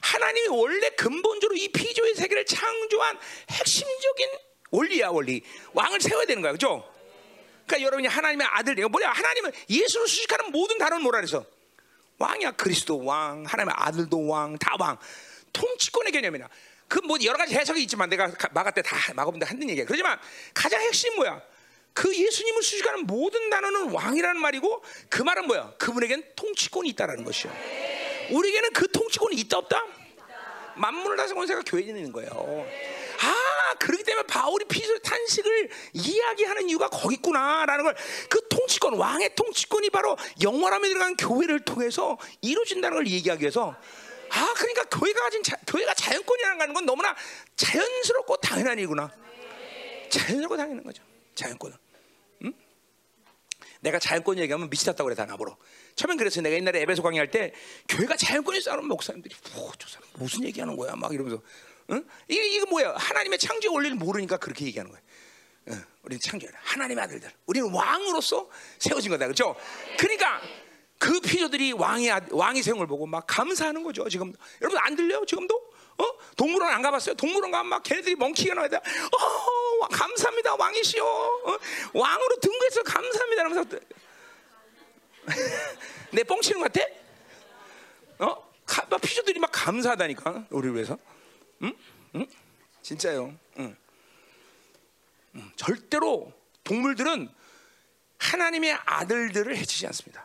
하나님이 원래 근본적으로 이 피조의 세계를 창조한 핵심적인 원리야 원리. 왕을 세워야 되는 거야, 그렇죠? 그러니까 여러분이 하나님의 아들, 이거 뭐야? 하나님은 예수를 수식하는 모든 단어는 뭐라 그래서 왕이야, 그리스도 왕, 하나님의 아들도 왕, 다 왕. 통치권의 개념이나 그 뭐 여러 가지 해석이 있지만 내가 마가 때 다 마가본데 한는 얘기야. 그렇지만 가장 핵심 뭐야? 그 예수님을 수식하는 모든 단어는 왕이라는 말이고 그 말은 뭐야? 그분에겐 통치권이 있다라는 것이요. 우리에게는 그 통치권이 있다 없다? 만물을 다스리는 권세가 교회에 있는 거예요. 아, 그렇기 때문에 바울이 피조 탄식을 이야기하는 이유가 거기 있구나라는 걸 그 통치권, 왕의 통치권이 바로 영원함에 들어간 교회를 통해서 이루어진다는 걸 얘기하기 위해서 아, 그러니까 교회가 가진 자, 교회가 자연권이라는 건 너무나 자연스럽고 당연한 일이구나. 자연스럽고 당연한 거죠. 자연권은. 내가 자연권 얘기하면 미치겠다고 그래 다 나보러. 처음엔 그랬어요. 내가 옛날에 에베소 강의할 때 교회가 자연권이 싸우는 목사님들이 저 사람 무슨 얘기하는 거야? 막 이러면서 응? 이게 이거 뭐야? 하나님의 창조 원리를 모르니까 그렇게 얘기하는 거야. 응. 우리는 창조 하나님의 아들들. 우리는 왕으로서 세워진 거다. 그렇죠? 그러니까 그 피조들이 왕이 왕이 세운 걸 보고 막 감사하는 거죠. 지금 여러분 안 들려요? 지금도? 어? 동물원 안 가봤어요? 동물원 가면 막 걔네들이 멍키가 나와야 돼. 어, 감사합니다, 왕이시여. 어? 왕으로 등극해서 감사합니다. 하면서 [laughs] 내 뻥치는 것 같아? 어? 막 피조들이 막 감사하다니까 우리 위해서. 응? 응? 진짜요. 응. 응. 절대로 동물들은 하나님의 아들들을 해치지 않습니다.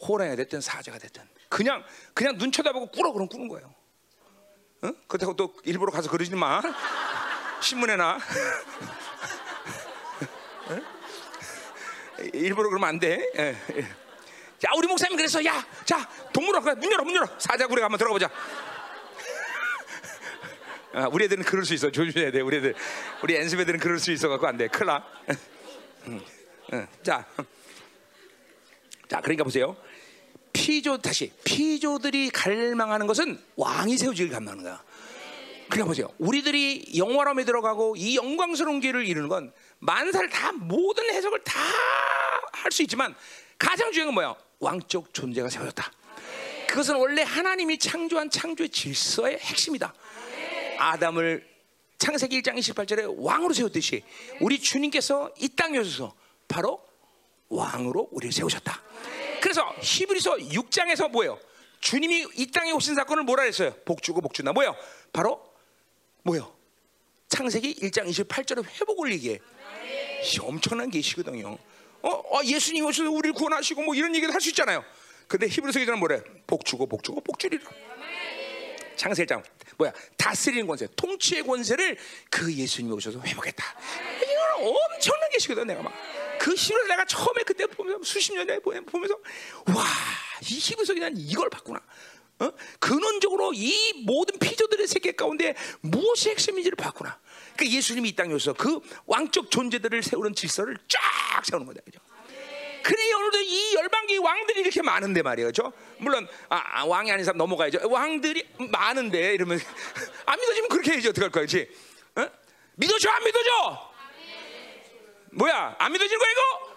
호랑이가 됐든 사자가 됐든 그냥 그냥 눈 쳐다보고 꾸러 그럼 꾸는 거예요. 어? 그렇다고 또 일부러 가서 그러지 마. 신문에 나. [laughs] 일부러 그러면 안 돼. 예, 예. 자, 우리 목사님 그래서 야, 자, 동물원 문 열어, 문 열어. 사자구리 한번 들어가 보자. 아, 우리 애들은 그럴 수 있어. 조심해야 돼. 우리 애들, 우리 연습 애들은 그럴 수 있어 갖고 안 돼. 큰일 나. 자, 자, 그러니까 보세요. 피조 다시 피조들이 갈망하는 것은 왕이 세워지길 갈망하는 거야. 그러니까 보세요. 우리들이 영화로움에 들어가고 이 영광스러운 길을 이루는 건 만사를 다 모든 해석을 다 할 수 있지만 가장 중요한 건 뭐야? 왕적 존재가 세워졌다. 그것은 원래 하나님이 창조한 창조의 질서의 핵심이다. 아담을 창세기 1장 28절에 왕으로 세웠듯이 우리 주님께서 이 땅에 오셔서 바로 왕으로 우리를 세우셨다. 그래서 히브리서 6장에서 뭐예요? 주님이 이 땅에 오신 사건을 뭐라 했어요? 복주고 복주나 뭐예요? 바로 뭐예요? 창세기 1장 28절의 회복을 얘기해. 엄청난 계시거든요. 어, 어, 예수님 오셔서 우리를 구원하시고 뭐 이런 얘기를 할 수 있잖아요. 근데 히브리서 기자는 뭐래? 복주고 복주고 복주리라. 창세장 뭐야? 다스리는 권세, 통치의 권세를 그 예수님이 오셔서 회복했다. 이건 엄청난 계시거든 내가 막. 그 힘을 내가 처음에 그때 보면서 수십 년 전에 보면서 와, 이 히브리서기 난 이걸 봤구나. 어? 근원적으로 이 모든 피조들의 세계 가운데 무엇이 핵심인지를 봤구나. 그 예수님이 이 땅에 오셔서 그 왕적 존재들을 세우는 질서를 쫙 세우는 거다. 그죠? 그래 오늘도 이 열방기 왕들이 이렇게 많은데 말이에요, 그죠? 물론 아, 아, 왕이 아닌 사람 넘어가야죠. 왕들이 많은데 이러면 안 [laughs] 믿어지면 그렇게 해야지 어떡할 거야, 그렇지? 어? 믿어줘, 안 믿어줘? 뭐야? 안 믿어지는 거야 이거?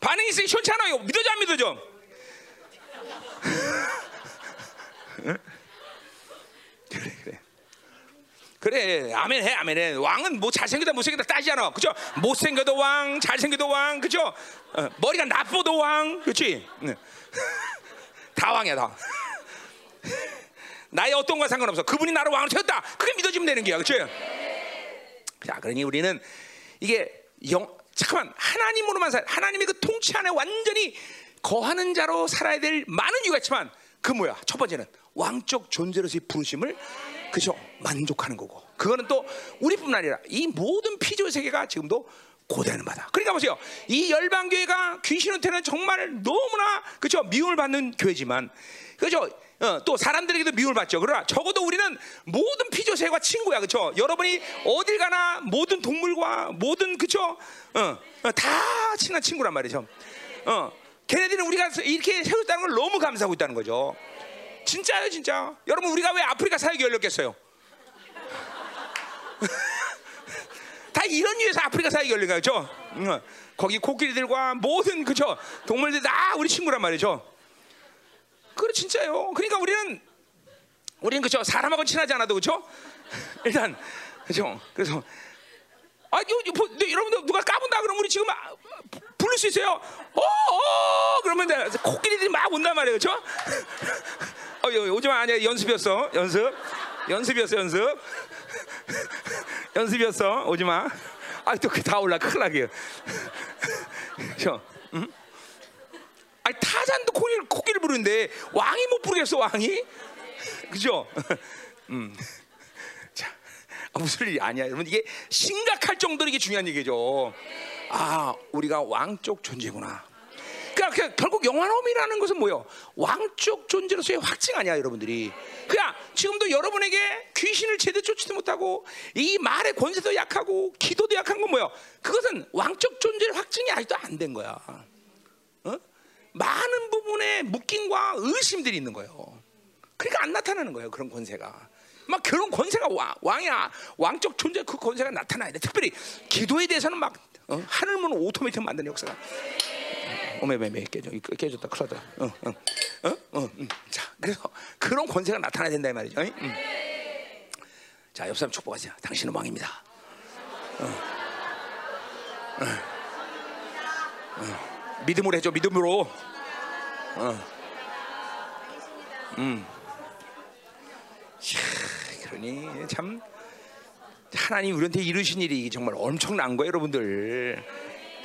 반응이 있으니 이거 믿어져 안 믿어져? [laughs] 그래 아멘 해 아멘 해. 왕은 뭐 잘생기다 못생기다 따지잖아. 그죠? 못생겨도 왕 잘생겨도 왕 그죠? 어, 머리가 나빠도 왕 그렇지 네. [laughs] 다 왕이야 다. [laughs] 나의 어떤 거와 상관없어. 그분이 나를 왕으로 세웠다. 그게 믿어지면 되는 거야 그렇지 자 그러니 우리는 이게 영 잠깐만 하나님으로만 살 하나님의 그 통치 안에 완전히 거하는 자로 살아야 될 많은 이유가 있지만 그 뭐야? 첫 번째는 왕적 존재로서의 부르심을 그죠 만족하는 거고 그거는 또 우리뿐만 아니라 이 모든 피조 세계가 지금도 고대하는 바다. 그러니까 보세요. 이 열방 교회가 귀신한테는 정말 너무나 그죠 미움을 받는 교회지만 그죠 어, 또 사람들에게도 미움을 받죠. 그러나 적어도 우리는 모든 피조 세계와 친구야, 그렇죠? 여러분이 어딜 가나 모든 동물과 모든 어, 어, 다 친한 친구란 말이죠. 어, 걔네들은 우리가 이렇게 세웠다는 걸 너무 감사하고 있다는 거죠. 진짜요, 진짜. 여러분 우리가 왜 아프리카 사역이 열렸겠어요? [laughs] 다 이런 이유에서 아프리카 사역이 열린 거죠. 어, 거기 코끼리들과 모든 그죠 동물들 다 우리 친구란 말이죠. 그래 진짜요. 그러니까 우리는 우리는 그죠 사람하고 친하지 않아도 그죠. [laughs] 일단 그죠. 그래서 아, 요, 요, 보- 네, 여러분들 누가 까본다 그러면 우리 지금 아, 부- 부를 수 있어요. 어, 어, 그러면 내 코끼리들이 막 온단 말이에요, 그렇죠? 어, 요, 요즘 아니야 연습이었어, 연습, 연습이었어, 연습, 연습이었어, 오지 마. 아, 또다 올라 큰일 나게. 그죠? 응? 아니 타잔도 코끼리 코끼리 부르는데 왕이 못 부르겠어, 왕이? 그죠? 음. 무슨 일이 아니야, 여러분 이게 심각할 정도로 이게 중요한 얘기죠. 아, 우리가 왕적 존재구나. 그러니까 그 결국 영화놈이라는 것은 뭐요? 왕적 존재로서의 확증 아니야, 여러분들이. 그냥 지금도 여러분에게 귀신을 제대로 쫓지도 못하고 이 말의 권세도 약하고 기도도 약한 건 뭐요? 그것은 왕적 존재의 확증이 아직도 안 된 거야. 어? 많은 부분에 묶임과 의심들이 있는 거예요. 그러니까 안 나타나는 거예요. 그런 권세가. 막 그런 권세가 왕, 왕이야. 왕적 존재 그 권세가 나타나야 돼. 특별히 기도에 대해서는 막 어? 하늘 문 오토매틱 만드는 역사가. 어메메메 깨져 깨졌다 났다. 어, 어, 어, 어, 음. 자, 그래서 그런 권세가 나타나야 된다 이 말이죠. 음. 자, 옆 사람 축복하세요. 당신은 왕입니다. 어. 어. 어. 믿음으로 해줘. 믿음으로. 그러니 참 하나님 우리한테 이루신 일이 정말 엄청난 거예요, 여러분들.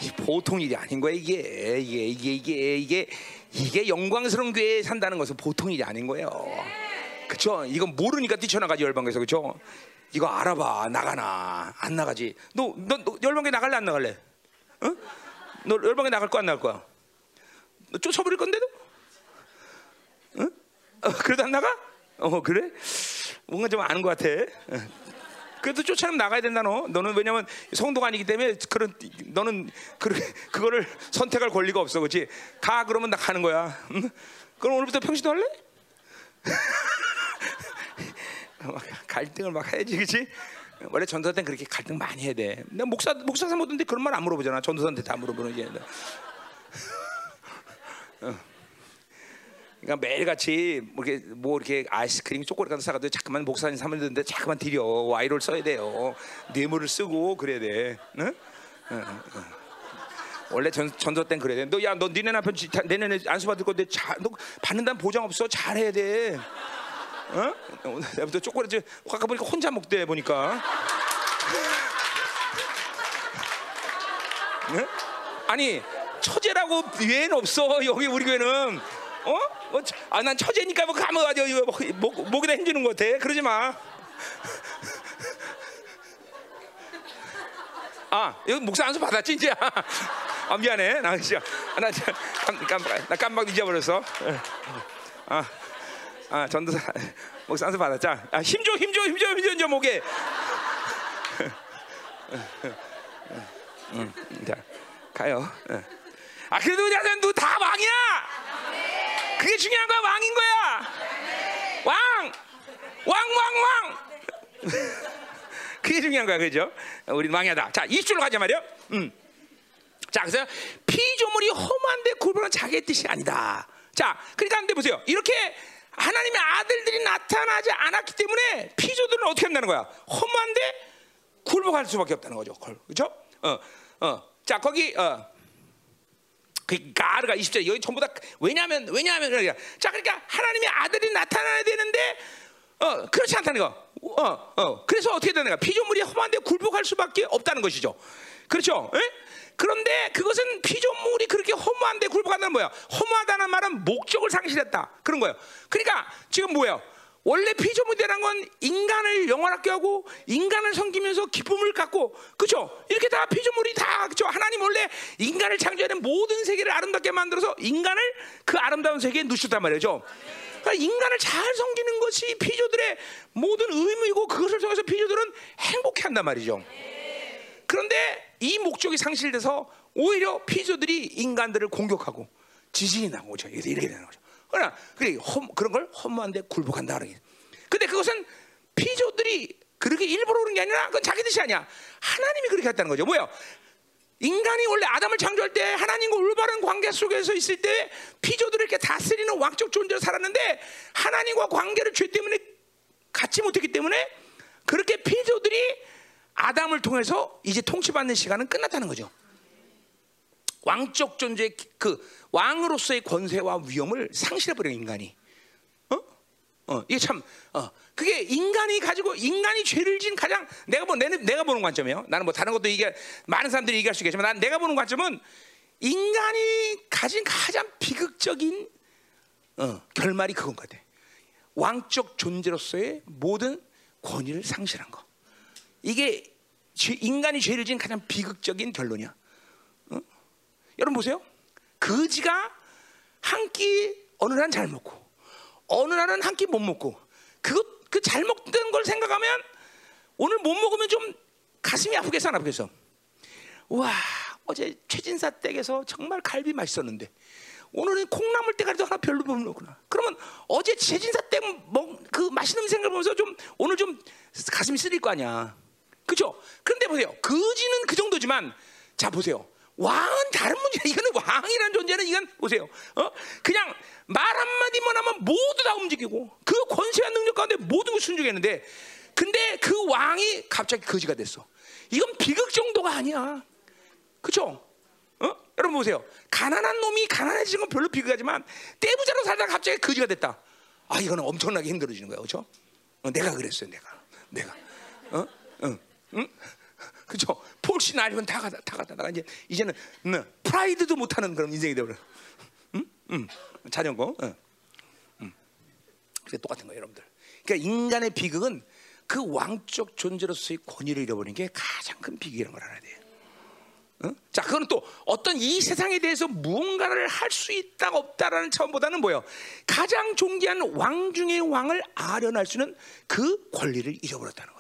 이 보통 일이 아닌 거예요, 이게 이게 이게 이게 이게 이게 영광스러운 교회에 산다는 것은 보통 일이 아닌 거예요. 그렇죠? 이건 모르니까 뛰쳐나가지 열방에서 그렇죠? 이거 알아봐 나가나 안 나가지. 너너 너, 열방에 나갈래 안 나갈래? 어? 너 열방에 나갈 거안 나갈 거야? 너 쫓아버릴 건데도? 어? 어, 그래도 안 나가? 어 그래? 뭔가 좀 아는 것 같아. 어. 그래도 쫓아내면 나가야 된다 너. 너는 왜냐면 성도가 아니기 때문에 그런 너는 그 그거를 선택할 권리가 없어, 그렇지? 가 그러면 나 가는 거야. 응? 그럼 오늘부터 평시도 할래? [laughs] 막 갈등을 막 해야지, 그렇지? 원래 전도사 때는 그렇게 갈등 많이 해야 돼. 내가 목사 목사 사모던데 그런 말 안 물어보잖아. 전도사한테 다 물어보는 게. [laughs] 그러니까 매일같이 뭐 이렇게 뭐 이렇게 아이스크림 초콜릿 같은 거 사가도 자꾸만 목사님 사모는데 자꾸만 드려 와이를 써야 돼요. 뇌물을 쓰고 그래야 돼. 응? 응, 응. 원래 전, 전도 땐 그래야 돼. 너 야 너 니네 남편 내년에 안수 받을 건데 자, 너 받는다는 보장 없어. 잘해야 돼. 어? 내부터 초콜릿 저- 아까 보니까 혼자 먹대 보니까. 네? 아니 처제라고 외에는 없어 여기 우리 교회는 어? 뭐, 아난 처제니까 뭐 가면 이거 목, 목, 목에다 힘주는 것 같아 그러지 마. 아 여기 목사 안수 받았지 이제 아 미안해 나 진짜 아, 나 깜, 깜빡 나 깜빡 잊어버렸어. 아, 아 전도사 목사 안수 받았자. 아, 힘줘 힘줘 힘줘 힘줘 힘줘 목에. 응, 자 가요. 응. 아 그래도 아들 너다 왕이야. 그게 중요한 거야 왕인 거야. 왕, 왕, 왕, 왕. [laughs] 그게 중요한 거야 그죠? 우리 왕이다. 자 20절로 가자 말이요. 음. 자 그래서 피조물이 험한데 굴분은 자기의 뜻이 아니다. 자 그러니까 근데 보세요. 이렇게 하나님의 아들들이 나타나지 않았기 때문에 피조들은 어떻게 한다는 거야? 허무한데 굴복할 수밖에 없다는 거죠. 그렇죠? 어, 어. 자 거기 어. 그 가르가 20절 여기 전부 다 왜냐하면 왜냐하면 그러니까 자 그러니까 하나님의 아들이 나타나야 되는데 어 그렇지 않다는 거. 어, 어. 그래서 어떻게 되는가? 피조물이 험한데 굴복할 수밖에 없다는 것이죠. 그렇죠? 에? 그런데 그것은 피조물이 그렇게 허무한데 굴복한다는 뭐야? 허무하다는 말은 목적을 상실했다. 그런 거예요. 그러니까 지금 뭐예요? 원래 피조물이라는 건 인간을 영원하게 하고 인간을 섬기면서 기쁨을 갖고 그렇죠? 이렇게 다 피조물이 다 그렇죠? 하나님 원래 인간을 창조하는 모든 세계를 아름답게 만들어서 인간을 그 아름다운 세계에 누셨단 말이죠. 그러니까 인간을 잘 섬기는 것이 피조들의 모든 의무이고 그것을 통해서 피조들은 행복해 한단 말이죠. 그런데 이 목적이 상실돼서 오히려 피조들이 인간들을 공격하고 지진이 나고 그죠 이렇게 되는 거죠. 그러나 그래 험, 그런 걸 허무한데 굴복한다 그러게. 근데 그것은 피조들이 그렇게 일부러 그런 게 아니라 그건 자기 뜻이 아니야. 하나님이 그렇게 했다는 거죠. 뭐야? 인간이 원래 아담을 창조할 때 하나님과 올바른 관계 속에서 있을 때 피조들을 이렇게 다스리는 왕적 존재로 살았는데 하나님과 관계를 죄 때문에 갖지 못했기 때문에 그렇게 피조들이 아담을 통해서 이제 통치받는 시간은 끝났다는 거죠. 왕적 존재의 그 왕으로서의 권세와 위엄을 상실해버린 인간이. 어? 어, 이게 참, 어, 그게 인간이 가지고 인간이 죄를 진 가장 내가 보 내가, 내가 보는 관점이에요. 나는 뭐 다른 것도 이게 많은 사람들이 얘기할 수 있겠지만 난 내가 보는 관점은 인간이 가진 가장 비극적인 어, 결말이 그건 것 같아. 왕적 존재로서의 모든 권위를 상실한 거. 이게 죄, 인간이 죄를 지은 가장 비극적인 결론이야. 어? 여러분 보세요. 거지가 한 끼 어느 날은 잘 먹고 어느 날은 한 끼 못 먹고 그것 그 잘 먹던 걸 생각하면 오늘 못 먹으면 좀 가슴이 아프겠어 안 아프겠어? 와 어제 최진사 댁에서 정말 갈비 맛있었는데 오늘은 콩나물 대가리도 하나 별로 못 먹구나. 그러면 어제 최진사 댁먹그 맛있는 생각을 보면서 좀 오늘 좀 가슴이 쓰릴 거 아니야. 그죠? 그런데 보세요. 거지는 그 정도지만 자 보세요. 왕은 다른 문제야. 이거는 왕이라는 존재는 이건 보세요. 어? 그냥 말 한마디만 하면 모두 다 움직이고 그 권세와 능력 가운데 모든 걸 순종했는데 근데 그 왕이 갑자기 거지가 됐어. 이건 비극 정도가 아니야. 그죠? 어? 여러분 보세요. 가난한 놈이 가난해지는 건 별로 비극하지만 떼부자로 살다가 갑자기 거지가 됐다. 아 이거는 엄청나게 힘들어지는 거야. 그죠? 어, 내가 그랬어요. 내가. 내가. 어? 응. 응? 그죠? 폴시 날리면 다 가다 다 가다가 이제 이제는 응, 프라이드도 못하는 그런 인생이 되버려. 응? 응. 자전거. 응. 응. 그게 똑같은 거예요, 여러분들. 그러니까 인간의 비극은 그 왕적 존재로서의 권위를 잃어버리는 게 가장 큰 비극이라는 걸 알아야 돼요. 응? 자, 그거는 또 어떤 이 세상에 대해서 무언가를 할 수 있다 없다라는 차원보다는 뭐예요? 가장 존귀한 왕 중의 왕을 아련할 수 있는 그 권리를 잃어버렸다는.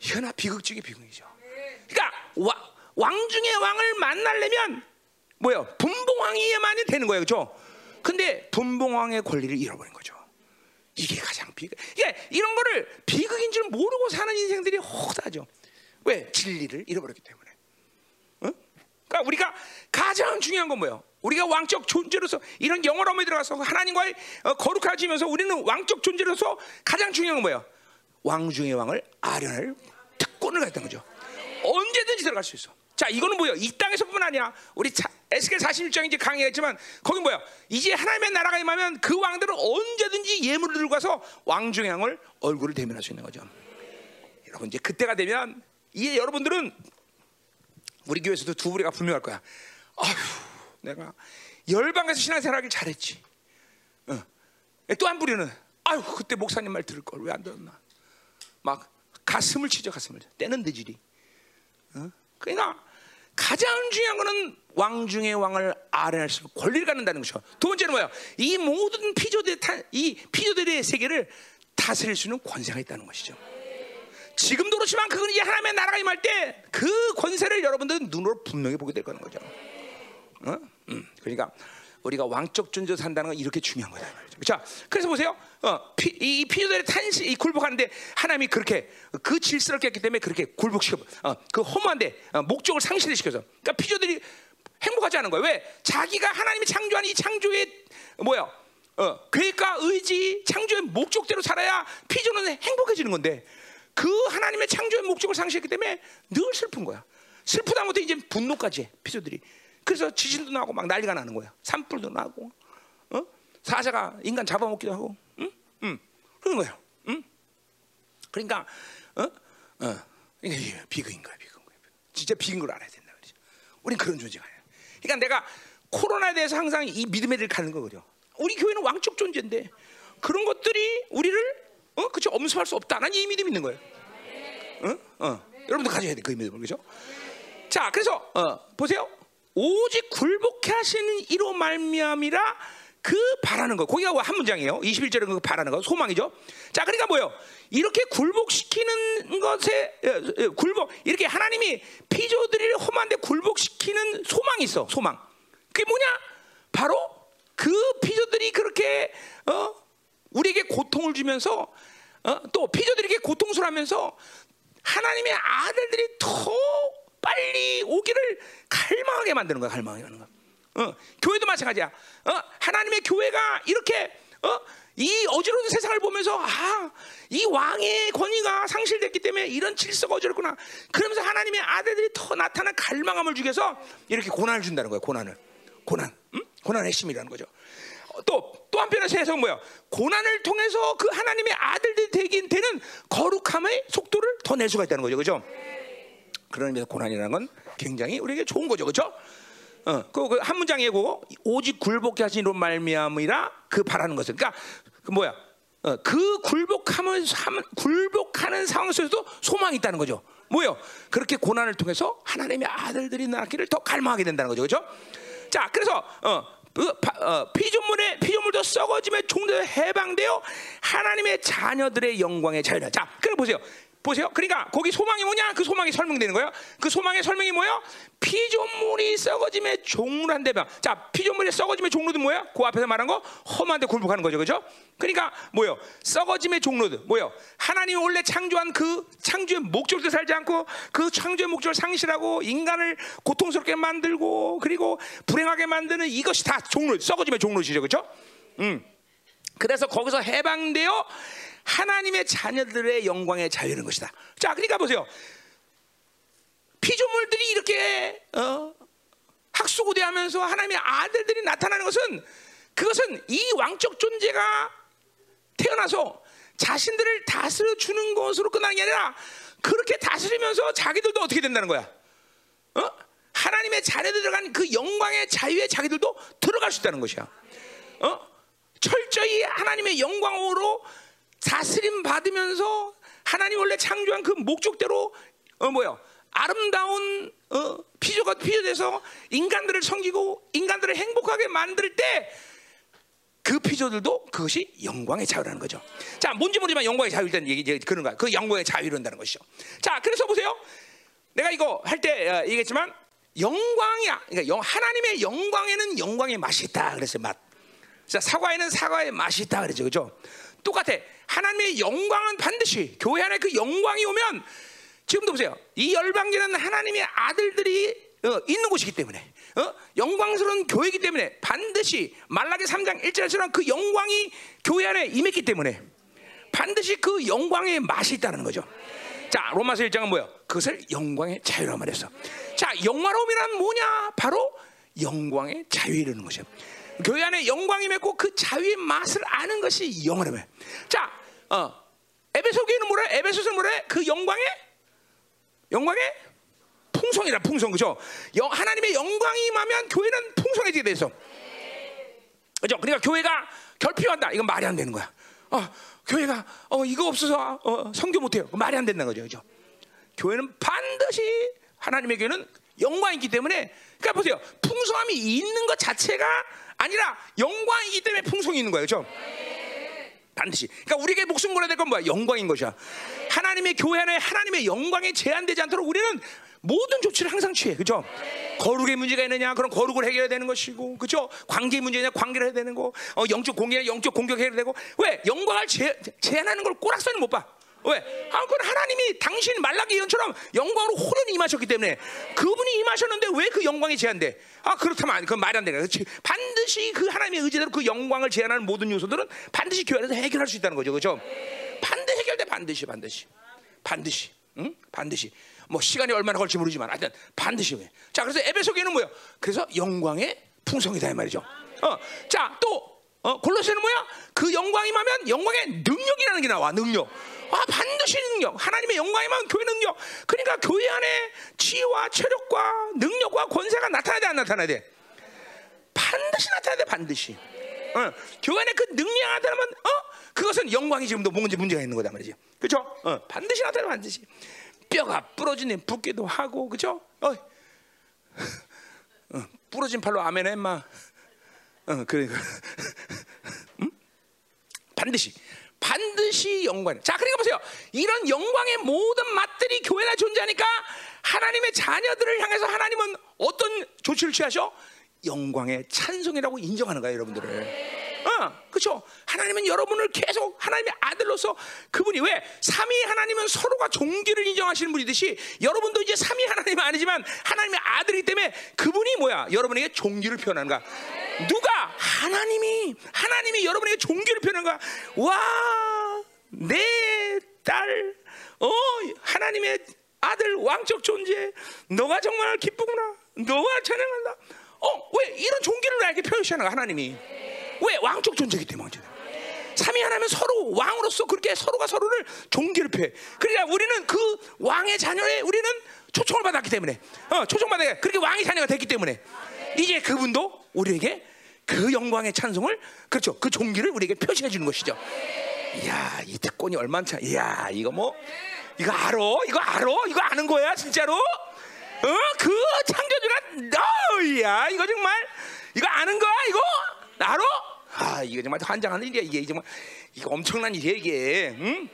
현아 비극적인 비극이죠. 그러니까 와, 왕 중의 왕을 만나려면 뭐요? 분봉왕이야만이 되는 거예요, 그렇죠? 근데 분봉왕의 권리를 잃어버린 거죠. 이게 가장 비극. 그러니까 이런 거를 비극인 줄 모르고 사는 인생들이 허다죠. 왜? 진리를 잃어버렸기 때문에. 어? 그러니까 우리가 가장 중요한 건 뭐예요? 우리가 왕적 존재로서 이런 영어로움에 들어가서 하나님과의 어, 거룩해지면서 우리는 왕적 존재로서 가장 중요한 건 뭐예요? 왕 중의 왕을 아련할 특권을 갖던 거죠. 언제든지 들어갈 수 있어. 자, 이거는 뭐야? 이 땅에서뿐만 아니야. 우리 에스겔 41장 이제 강의했지만 거기 뭐야? 이제 하나님의 나라가 임하면 그 왕들은 언제든지 예물을 들고 가서 왕 중의 왕을 얼굴을 대면할 수 있는 거죠. 여러분 이제 그때가 되면 이제 여러분들은 우리 교회에서도 두 부리가 분명할 거야. 아휴, 내가 열방에서 신앙생활하길 잘했지. 어. 또한 부리는 아휴 그때 목사님 말 들을 걸 왜 안 들었나? 막 가슴을 치죠 가슴을 때는 대질이. 어? 그러니까 가장 중요한 거는 왕 중의 왕을 아련할 수 권리를 갖는다는 것이죠. 두 번째는 뭐야? 이 모든 피조들의 타, 이 피조들의 세계를 다스릴 수 있는 권세가 있다는 것이죠. 지금도 그렇지만 그건 이제 하나님의 나라가 임할 때 그 권세를 여러분들은 눈으로 분명히 보게 될 거는 거죠. 어? 음, 그러니까 우리가 왕적 존재 산다는 건 이렇게 중요한 거다. 자, 그래서 보세요. 어, 피, 이 피조들의 탄식, 이 굴복하는데 하나님이 그렇게 그 질서를 깼기 때문에 그렇게 굴복시켜, 어, 그 허무한데 어, 목적을 상실시켜서, 그러니까 피조들이 행복하지 않은 거예요. 왜? 자기가 하나님이 창조한 이 창조의 뭐야? 어, 계획과 의지, 창조의 목적대로 살아야 피조는 행복해지는 건데 그 하나님의 창조의 목적을 상실했기 때문에 늘 슬픈 거야. 슬프다 못해 이제 분노까지 해, 피조들이. 그래서 지진도 나고 막 난리가 나는 거야. 산불도 나고, 어? 사자가 인간 잡아먹기도 하고, 응? 응. 그런 거예요. 응? 그러니까, 어? 어. 비극인 거야, 비극인 거야. 진짜 비극인 걸 알아야 된다. 그죠? 우린 그런 존재가 아니야. 그러니까 내가 코로나에 대해서 항상 이 믿음의 들 가는 거거든요. 우리 교회는 왕적 존재인데 그런 것들이 우리를 어 그쵸 엄습할 수 없다. 나는 이 믿음이 있는 거예요. 어? 어. 여러분도 가져야 돼 그 믿음을 그죠? 자, 그래서 어, 보세요. 오직 굴복해 하시는 이로 말미암이라 그 바라는 거. 거기가 한 문장이에요. 21절은 그 바라는 거, 소망이죠. 자, 그러니까 뭐요? 이렇게 굴복시키는 것에 어, 어, 굴복 이렇게 하나님이 피조들을 험한데 굴복시키는 소망이 있어. 소망. 그게 뭐냐? 바로 그 피조들이 그렇게 어? 우리에게 고통을 주면서 어? 또 피조들에게 고통스러하면서 하나님의 아들들이 더 빨리 오기를 갈망하게 만드는 거야. 갈망하게 하는 거야. 어, 교회도 마찬가지야. 어, 하나님의 교회가 이렇게 어, 이 어지러운 세상을 보면서 아, 이 왕의 권위가 상실됐기 때문에 이런 질서가 어지럽구나. 그러면서 하나님의 아들들이 더 나타난 갈망함을 주게서 이렇게 고난을 준다는 거야. 고난을. 고난. 음? 고난의 핵심이라는 거죠. 어, 또, 또 한편의 세상 뭐야? 고난을 통해서 그 하나님의 아들들이 되긴 되는 거룩함의 속도를 더 낼 수가 있다는 거죠. 그죠? 그런 의미에서 고난이라는 건 굉장히 우리에게 좋은 거죠. 그죠? 어, 그한 문장이고 오직 굴복해 하시는 말미암이라 그 바라는 것을. 그러니까 그 뭐야? 어, 그 굴복함을 굴복하는 상황 속에서도 소망이 있다는 거죠. 뭐요? 그렇게 고난을 통해서 하나님의 아들들이 낳기를 더 갈망하게 된다는 거죠. 그렇죠? 자, 그래서 어, 그, 어, 피조물의 피조물도 썩어짐에 종도 해방되어 하나님의 자녀들의 영광의 자유라. 자, 그럼 보세요. 보세요. 그러니까 거기 소망이 뭐냐? 그 소망이 설명되는 거예요. 그 소망의 설명이 뭐예요? 피조물이 썩어짐의 종로한 대명. 자, 피조물이 썩어짐의 종로도 뭐야? 그 앞에서 말한 거 험한데 굴복하는 거죠, 그죠? 그러니까 뭐요? 썩어짐의 종로도 뭐요? 하나님이 원래 창조한 그 창조의 목적도 살지 않고 그 창조의 목적을 상실하고 인간을 고통스럽게 만들고 그리고 불행하게 만드는 이것이 다 종로, 썩어짐의 종로시죠, 그죠? 음. 그래서 거기서 해방되어 하나님의 자녀들의 영광의 자유는 것이다. 자, 그러니까 보세요. 피조물들이 이렇게 어, 학수고대하면서 하나님의 아들들이 나타나는 것은 그것은 이 왕적 존재가 태어나서 자신들을 다스려 주는 것으로 끝나는 게 아니라 그렇게 다스리면서 자기들도 어떻게 된다는 거야? 어? 하나님의 자녀들 들어간 그 영광의 자유에 자기들도 들어갈 수 있다는 것이야. 어? 철저히 하나님의 영광으로 다스림 받으면서 하나님 원래 창조한 그 목적대로 어 뭐요? 아름다운 어, 피조가 피조돼서 인간들을 섬기고 인간들을 행복하게 만들 때 그 피조들도 그것이 영광의 자유라는 거죠. 자, 뭔지 모르지만 영광의 자유라는 얘기 그런 거야. 그 영광의 자유란다는 것이죠. 자, 그래서 보세요. 내가 이거 할 때 어, 얘기했지만 영광이야. 그러니까 영, 하나님의 영광에는 영광의 맛이 있다. 그랬어요. 맛. 자, 사과에는 사과의 맛이 있다. 그랬죠. 그죠? 똑같아. 하나님의 영광은 반드시 교회 안에 그 영광이 오면 지금도 보세요. 이 열방계는 하나님의 아들들이 어, 있는 곳이기 때문에 어? 영광스러운 교회이기 때문에 반드시 말라기 3장 1절에서는 그 영광이 교회 안에 임했기 때문에 반드시 그 영광의 맛이 있다는 거죠. 자, 로마서 1장은 뭐야? 그것을 영광의 자유라 말했어. 자, 영화로움이란 뭐냐? 바로 영광의 자유이라는 거죠. 교회 안에 영광이 맺고 그 자유의 맛을 아는 것이 영화로움이야. 자, 어, 에베소 교회는 뭐래? 에베소서 뭐래? 그 영광의 영광의 풍성이라 풍성 그죠? 영, 하나님의 영광이 임하면 교회는 풍성해지게 돼 있어. 그죠? 그러니까 교회가 결핍한다. 이건 말이 안 되는 거야. 어, 교회가 어 이거 없어서 어, 성교 못 해요. 말이 안 된다는 거죠. 그죠? 교회는 반드시 하나님의 교회는 영광이 있기 때문에 그러니까 보세요. 풍성함이 있는 것 자체가 아니라 영광이기 때문에 풍성이 있는 거예요. 그죠? 반드시. 그러니까 우리에게 목숨 걸어야 될 건 뭐야? 영광인 것이야. 하나님의 교회 안에 하나님의 영광에 제한되지 않도록 우리는 모든 조치를 항상 취해. 그죠? 거룩의 문제가 있느냐? 그럼 거룩을 해결해야 되는 것이고. 그죠? 관계 문제냐? 관계를 해야 되는 거. 어, 영적 공격 영적 공격 해야 되고. 왜? 영광을 제, 제한하는 걸 꼬락서는 못 봐. 왜? 아, 그건 하나님이 당신 말라기 예언처럼 영광으로 호련히 임하셨기 때문에 그분이 임하셨는데 왜 그 영광이 제한돼? 아 그렇다면 그건 말이 안 되는 거야. 반드시 그 하나님의 의지대로 그 영광을 제한하는 모든 요소들은 반드시 교회 안에서 해결할 수 있다는 거죠, 그렇죠? 반드시 해결돼, 반드시, 반드시, 반드시, 응? 반드시. 뭐 시간이 얼마나 걸릴지 모르지만 하여튼 반드시 왜? 자, 그래서 에베소교회는 뭐야? 그래서 영광의 풍성이다 이 말이죠. 어, 자, 또 어, 골로새는 뭐야? 그 영광이 임하면 영광의 능력이라는 게 나와. 능력. 아, 반드시 능력. 하나님의 영광이면 교회 능력. 그러니까 교회 안에 지혜와 체력과 능력과 권세가 나타나야 돼, 안 나타나야 돼? 반드시 나타나야 돼, 반드시. 어, 교회 안에 그 능력이 나타나면, 어? 그것은 영광이 지금도 뭔지 문제가 있는 거다 말이지. 그죠? 어, 반드시 나타나, 반드시. 뼈가 부러지는 붓기도 하고, 그죠? 어, [laughs] 어, 부러진 팔로 아멘 해, 마. 어, 그래. 음? [laughs] 반드시. 반드시 영광. 자, 그러니까 보세요. 이런 영광의 모든 맛들이 교회나 존재하니까 하나님의 자녀들을 향해서 하나님은 어떤 조치를 취하셔? 영광의 찬송이라고 인정하는 거예요, 여러분들을. 어, 그렇죠. 하나님은 여러분을 계속 하나님의 아들로서 그분이 왜 삼위 하나님은 서로가 종기를 인정하시는 분이듯이 여러분도 이제 삼위 하나님은 아니지만 하나님의 아들이기 때문에 그분이 뭐야? 여러분에게 종기를 거야. 누가 하나님이 하나님이 여러분에게 종기를 표현한 거야. 와, 내 딸, 어, 하나님의 아들 왕적 존재, 너가 정말 기쁘구나. 너가 찬양한다. 어, 왜 이런 종기를 나에게 표현하는 거야, 하나님이? 왜 왕적 존재이기 때문에. 삼위 하나면 서로 왕으로서 그렇게 서로가 서로를 표해. 그러니까 우리는 그 왕의 자녀에 우리는 초청을 받았기 때문에, 어, 초청받아 그렇게 왕의 자녀가 됐기 때문에 이제 그분도 우리에게 그 영광의 찬송을 그렇죠. 그 종기를 우리에게 표시해 주는 것이죠. 이야, 이 특권이 얼마나 차. 이야, 이거 뭐 이거 알아? 이거 알아? 이거 아는 거야, 진짜로? 어, 그 창조주가 너야. 이거 정말 이거 아는 거야, 이거? 알아? 아, 이거 정말 환장하는 일이야. 이게 정말 이거 엄청난 일이야, 이게. 응?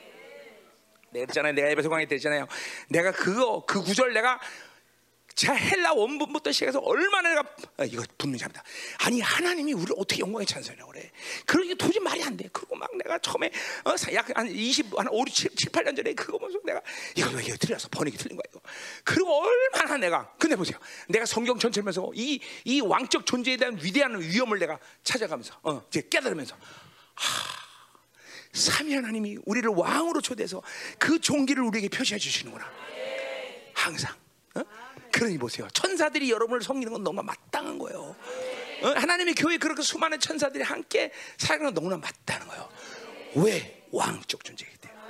내가 그랬잖아요. 내가 에베소 강의 때 했잖아요. 내가 그거 그 구절 내가 자 헬라 원문부터 시작해서 얼마나 내가 아, 이거 붙는 잡니다. 아니 하나님이 우리를 어떻게 영광의 찬송이라고 그래? 그러게 도저히 말이 안 돼. 그리고 막 내가 처음에 어, 약한 20, 한 5, 7, 7, 8년 전에 그거 보면서 내가 이거 왜 이거 틀려서 번역이 틀린 거야 이거. 그리고 얼마나 내가 근데 보세요. 내가 성경 전체면서 이 이 왕적 존재에 대한 위대한 위험을 내가 찾아가면서 어, 이제 깨달으면서 하, 삼위 하나님이 우리를 왕으로 초대해서 그 종기를 우리에게 표시해 주시는구나. 항상. 어? 그러니 보세요. 천사들이 여러분을 섬기는 건 너무나 마땅한 거예요. 어? 하나님의 교회 그렇게 수많은 천사들이 함께 살아가는 건 너무나 마땅한 거예요. 왜? 왕적 존재이기 때문에.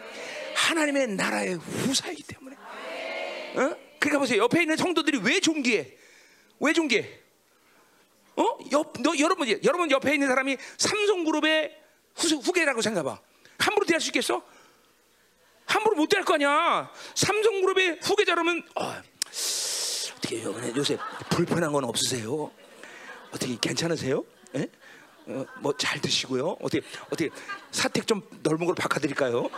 하나님의 나라의 후사이기 때문에. 어? 그러니까 보세요. 옆에 있는 성도들이 왜 존귀해? 왜 존귀해? 어? 옆, 너, 여러분, 여러분 옆에 있는 사람이 삼성그룹의 후, 후계라고 생각해봐. 함부로 대할 수 있겠어? 함부로 못 대할 거 아니야. 삼성그룹의 후계자라면 어, 어떻게 요새 불편한 건 없으세요? 어떻게 괜찮으세요? 예? 어, 뭐잘 드시고요. 어떻게 어떻게 사택 좀 넓은 걸 바꿔드릴까요?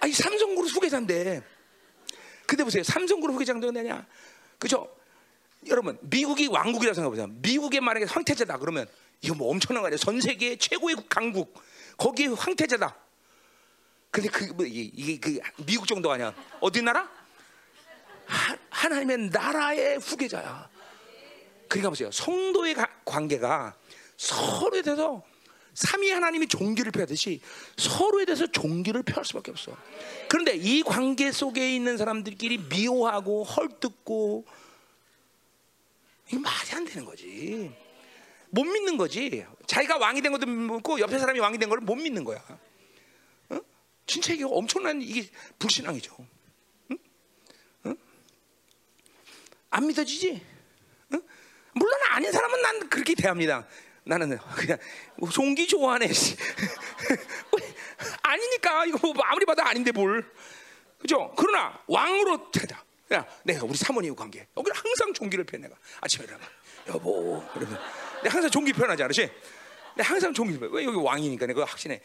아니 삼성그룹 후계자인데 근데 보세요 삼성그룹 후계자도 되냐? 그죠? 여러분 미국이 왕국이라고 생각해보세요. 미국의 만약에 황태자다 그러면 이거 뭐 엄청난 거 아니에요? 전 세계 최고의 강국 거기에 황태자다. 근데 그뭐 이게 그 미국 정도 아니야? 어디 나라? 하, 하나님의 나라의 후계자야. 그러니까 보세요. 성도의 가, 관계가 서로에 대해서 삼위 하나님이 종기를 펴듯이 서로에 대해서 종기를 펴할 수밖에 없어. 그런데 이 관계 속에 있는 사람들끼리 미워하고 헐뜯고 이게 말이 안 되는 거지. 못 믿는 거지. 자기가 왕이 된 것도 믿고 옆에 사람이 왕이 된 걸 못 믿는 거야. 어? 진짜 이게 엄청난 이게 불신앙이죠. 안 믿어지지? 응? 물론 아닌 사람은 난 그렇게 대합니다. 나는 그냥 종기 좋아하네. [laughs] 아니니까 이거 뭐 아무리 봐도 아닌데 뭘. 그죠? 그러나 왕으로 되다. 야, 내가 우리 사모님 관계. 여기 항상 종기를 펴 내가 아침에 일어나. 여보, 그러면 내가 항상 종기 표현하지 않으시? 내가 항상 종기 표현. 왜 여기 왕이니까 내가 확신해.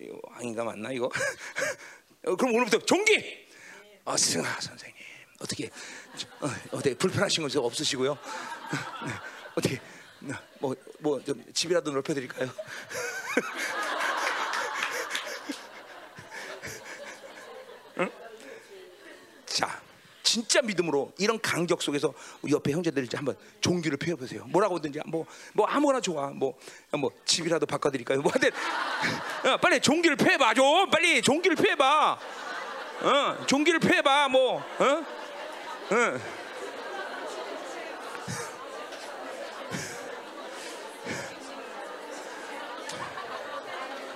이거 왕인가 맞나 이거? [laughs] 어, 그럼 오늘부터 종기. 어, 승아 선생님 어떻게 어, 어떻게 불편하신 거 없으시고요? [laughs] 네, 어떻게 뭐뭐 좀 집이라도 넓혀드릴까요? [laughs] 응? 자, 진짜 믿음으로 이런 간격 속에서 옆에 형제들 이제 한번 종기를 펴보세요. 뭐라고든지 뭐, 뭐 아무거나 좋아. 뭐, 뭐 집이라도 바꿔 드릴까요? 뭐 하든 [laughs] 어, 빨리 종기를 펴봐 좀. 빨리 종기를 펴봐. 어, 종기를 펴봐. 뭐, 어? 어. [laughs]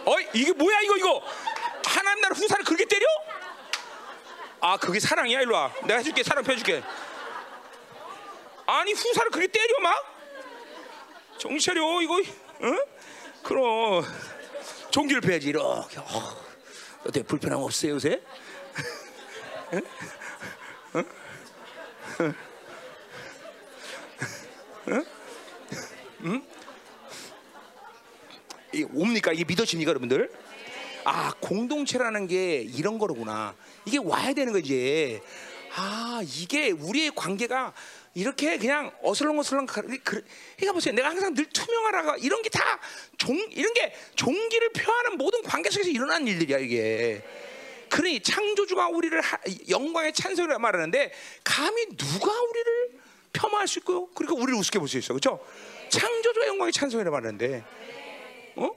어이 이게 뭐야 이거 이거 하나님 나라 후사를 그렇게 때려? 아 그게 사랑이야 일로 와 내가 해줄게 사랑 펴줄게 아니 후사를 그렇게 때려 막 정신 차려 이거 응? 그럼 종기를 펴야지 이렇게 어, 어때 불편함 없어요 요새? 응? 응? 응? 응? 응? 이 옵니까? 이게 믿어집니까, 여러분들? 아, 공동체라는 게 이런 거로구나. 이게 와야 되는 거지. 아, 이게 우리의 관계가 이렇게 그냥 어슬렁어슬렁 가- 그- 그러니까 보세요. 내가 항상 늘 투명하라가 이런 게 다 종 이런 게 종기를 표하는 모든 관계 속에서 일어나는 일들이야 이게. 그러니 창조주가 우리를 하- 영광의 찬송이라 말하는데 감히 누가 우리를 폄하할 수 있고요? 그러니까 우리를 우습게 볼 수 있어, 그렇죠? 창조주가 영광의 찬송이라 말하는데, 어?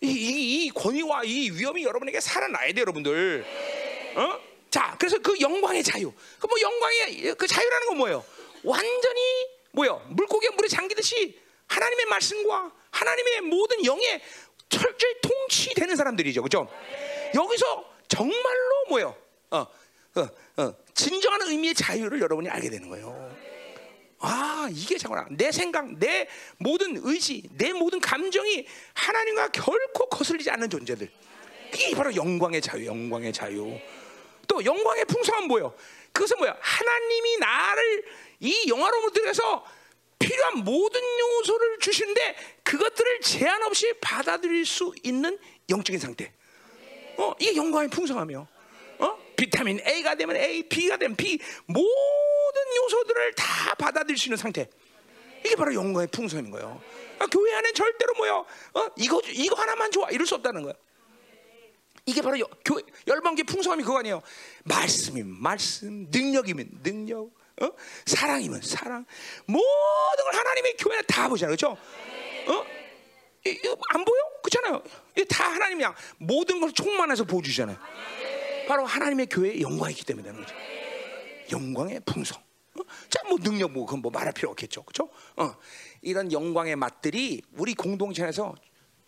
이, 이, 이 권위와 이 위험이 여러분에게 살아나야 돼, 여러분들. 어? 자, 그래서 그 영광의 자유. 그 뭐 영광의 그 자유라는 건 뭐예요? 완전히 뭐요? 물고기가 물에 잠기듯이 하나님의 말씀과 하나님의 모든 영에 철저히 통치되는 사람들이죠, 그렇죠? 여기서 정말로 뭐요? 어, 어, 어, 진정한 의미의 자유를 여러분이 알게 되는 거예요. 아 이게 잠깐만 내 생각, 내 모든 의지, 내 모든 감정이 하나님과 결코 거슬리지 않는 존재들. 이게 바로 영광의 자유, 영광의 자유. 또 영광의 풍성한 뭐예요? 그것은 뭐야? 하나님이 나를 이 영화로움을 들여서 필요한 모든 요소를 주시는데 그것들을 제한 없이 받아들일 수 있는 영적인 상태. 어, 이게 영광의 풍성함이요. 어? 비타민 A가 되면 A, B가 되면 B 모든 요소들을 다 받아들일 수 있는 상태. 이게 바로 영광의 풍성인 거예요. 아, 교회 안에 절대로 뭐요? 어? 이거 이거 하나만 좋아 이럴 수 없다는 거예요. 이게 바로 열방계 풍성함이 그거 아니에요. 말씀이면 말씀, 능력이면 능력, 어? 사랑이면 사랑, 모든 걸 하나님의 교회에 다 보잖아요, 그렇죠? 어? 이- 이거 안 보여? 그렇잖아요. 이게 다 하나님이야. 모든 걸 충만해서 보여주잖아요. 바로 하나님의 교회의 영광이기 때문에 되는 거죠. 영광의 풍성. 어? 자, 뭐 능력 뭐 그건 뭐 말할 필요 없겠죠, 그렇죠? 어, 이런 영광의 맛들이 우리 공동체 안에서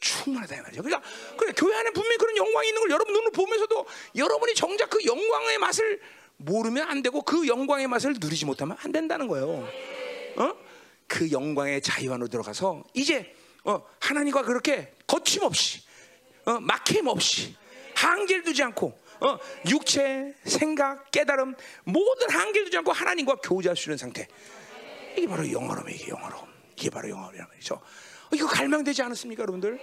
충만하다 이 말이죠. 그러니까 그래, 교회 안에 분명히 그런 영광이 있는 걸 여러분 눈으로 보면서도 여러분이 정작 그 영광의 맛을 모르면 안 되고 그 영광의 맛을 누리지 못하면 안 된다는 거예요. 어? 그 영광의 자유 안으로 들어가서 이제 어, 하나님과 그렇게 거침없이 어, 막힘 없이 한계를 두지 않고 어, 육체, 생각, 깨달음 모든 한계를 두지 않고 하나님과 교제할 수 있는 상태. 이게 바로 영어로움 이게 영어로움. 이게 바로 영어로움이란 말이죠. 어, 이거 갈망되지 않았습니까, 여러분들?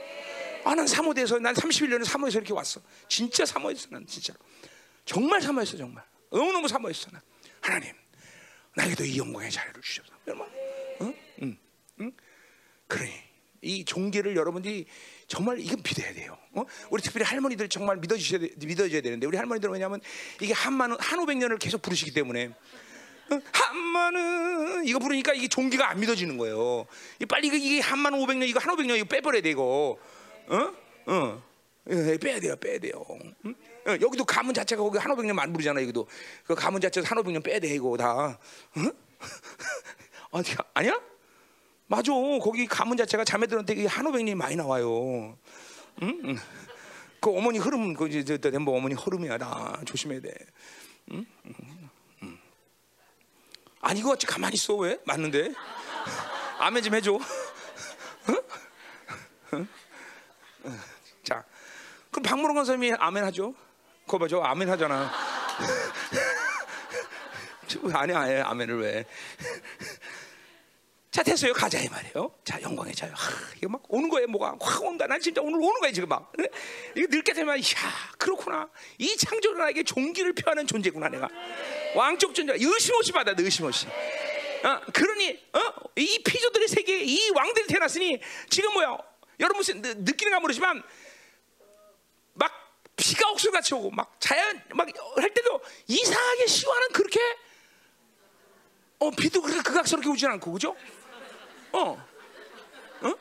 아, 난 사모대에서 난 31년을 사모에서 이렇게 왔어. 진짜 사모했어, 난 진짜. 정말 사모했어, 정말. 너무너무 사모했어, 난. 하나님, 나에게도 이 영광의 자유를 주셔서. 여러분, 응? 응? 응? 그러니 이 종기를 여러분들이 정말 이건 믿어야 돼요. 어? 우리 특별히 할머니들 정말 믿어주셔야 돼- 믿어줘야 되는데 우리 할머니들은 왜냐하면 이게 한만 한 오백 년을 계속 부르시기 때문에 어? 한만은 이거 부르니까 이게 종기가 안 믿어지는 거예요. 이 빨리 이게- 이게 한만 오백 년 이거 한 오백 년 이거 빼버려야 돼 이거. 어? 어. 예, 빼야 돼요, 빼야 돼요. 응? 어, 여기도 가문 자체가 거기 한 오백 년만 부르잖아 여기도. 그 가문 자체에서 한 오백 년 빼야 돼 이거 다. 응? [laughs] 어디 아니야? 맞아. 거기 가문 자체가 자매들한테 이게 한오백님이 많이 나와요. 응? 응. 그 어머니 흐름, 그 이제 뭐 어머니 흐름이야. 나 조심해야 돼. 응. 아니 이거 같이 가만히 있어 왜? 맞는데? 아멘 좀 해줘. 자, 그럼 박무론 권사님이 아멘 하죠? 그거 봐죠, 아멘 하잖아. 저, [laughs] 아니야, 아니, 아멘을 왜? 자 됐어요 가자 이 말이에요. 자 영광의. 하, 이거 막 오는 거예요 뭐가 확 온다. 난 진짜 오늘 오는 거야 지금 막. 그래? 이거 늙게 되면 야 그렇구나. 이 창조를 나에게 종기를 표하는 존재구나 내가. 왕족 존재. 의심 없이 받아 의심 없이. 어, 그러니 어? 이 피조들의 세계에 이 왕들이 태어났으니 지금 뭐야? 여러분 무슨 느- 느끼는가 모르지만 막 비가 옥수같이 오고 막 자연 막 할 때도 이상하게 시와는 그렇게 어 비도 그렇게 극악스럽게 오진 않고 그죠? 어, 어?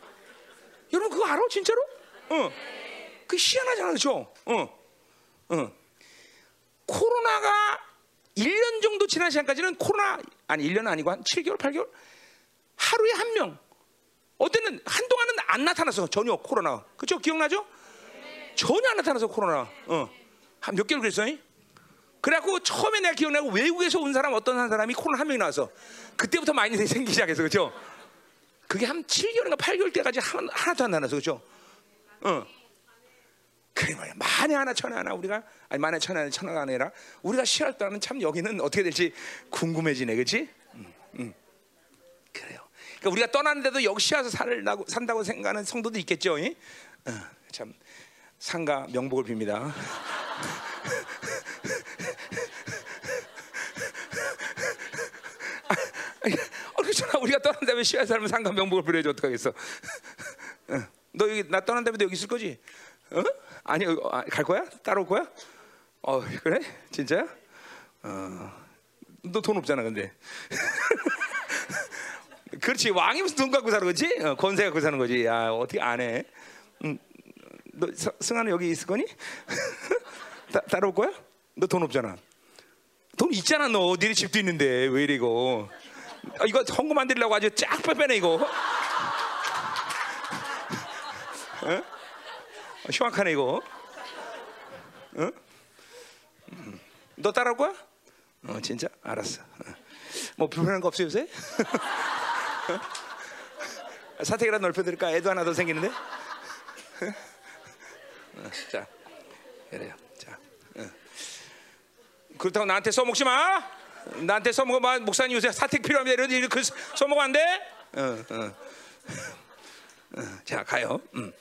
여러분 그거 알아 진짜로? 어, 그 희한하잖아 그죠? 어, 어. 코로나가 1년 정도 지난 시간까지는 코로나 아니 1년 아니고 한 7개월 8개월 하루에 한 명. 어때는 한동안은 안 나타났어 전혀 코로나. 그죠? 기억나죠? 전혀 안 나타나서 코로나. 어. 한 몇 개월 그랬어? 잉? 그래갖고 처음에 내가 기억나고 외국에서 온 사람 어떤 한 사람이 코로나 한 명이 나와서 그때부터 많이 [laughs] 생기기 시작해서 그죠? 그게 한 7개월인가 8개월 때까지 한, 하나도 안 나눠서 그죠? 어. 그래 말이야. 만에 하나 천에 하나 우리가 아니 만에 천에 하나 천하가 아니라 우리가 시할 때는 참 여기는 어떻게 될지 궁금해지네, 그렇지? 음, 음. 그래요. 그러니까 우리가 떠났는데도 역시 와서 살다고 산다고 생각하는 성도도 있겠죠. 이? 어, 참 상가 명복을 빕니다. [laughs] 어, 그렇잖아. [laughs] 우리가 떠난 다음에 시야 상가 명복을 빌어야지 어떡하겠어. [laughs] 어, 너 여기 나 떠난 다음에 도 여기 있을 거지? 어? 아니 어, 아, 갈 거야? 따라올 거야? 어 그래? 진짜야? 어, 너 돈 없잖아 근데. [laughs] 그렇지 왕이 무슨 돈 갖고 사는 거지? 어, 권세 갖고 사는 거지. 야 어떻게 안 해? 음, 너 서- 승아는 여기 있을 거니? 따, 따라올 거야? 너 돈 없잖아. 돈 있잖아 너. 니네 집도 있는데 왜 이래 이거? 아, 이거 헌금 만들려고 아주 쫙 빼빼네 이거. 어? 흉악하네 이거. 어? 음. 너 따라올 거야? 어 진짜? 알았어. 어. 뭐 불편한 거 없어 요새? 어? 사택이라 넓혀드릴까? 애도 하나 더 생기는데? 어, 자, 그래요. 자, 어. 그렇다고 나한테 써먹지 마. 나한테 써먹으면 목사님 요새 사택 필요합니다. 이런 일 그 써먹으면 안 돼? 어, 어. 어, 자, 가요. 음.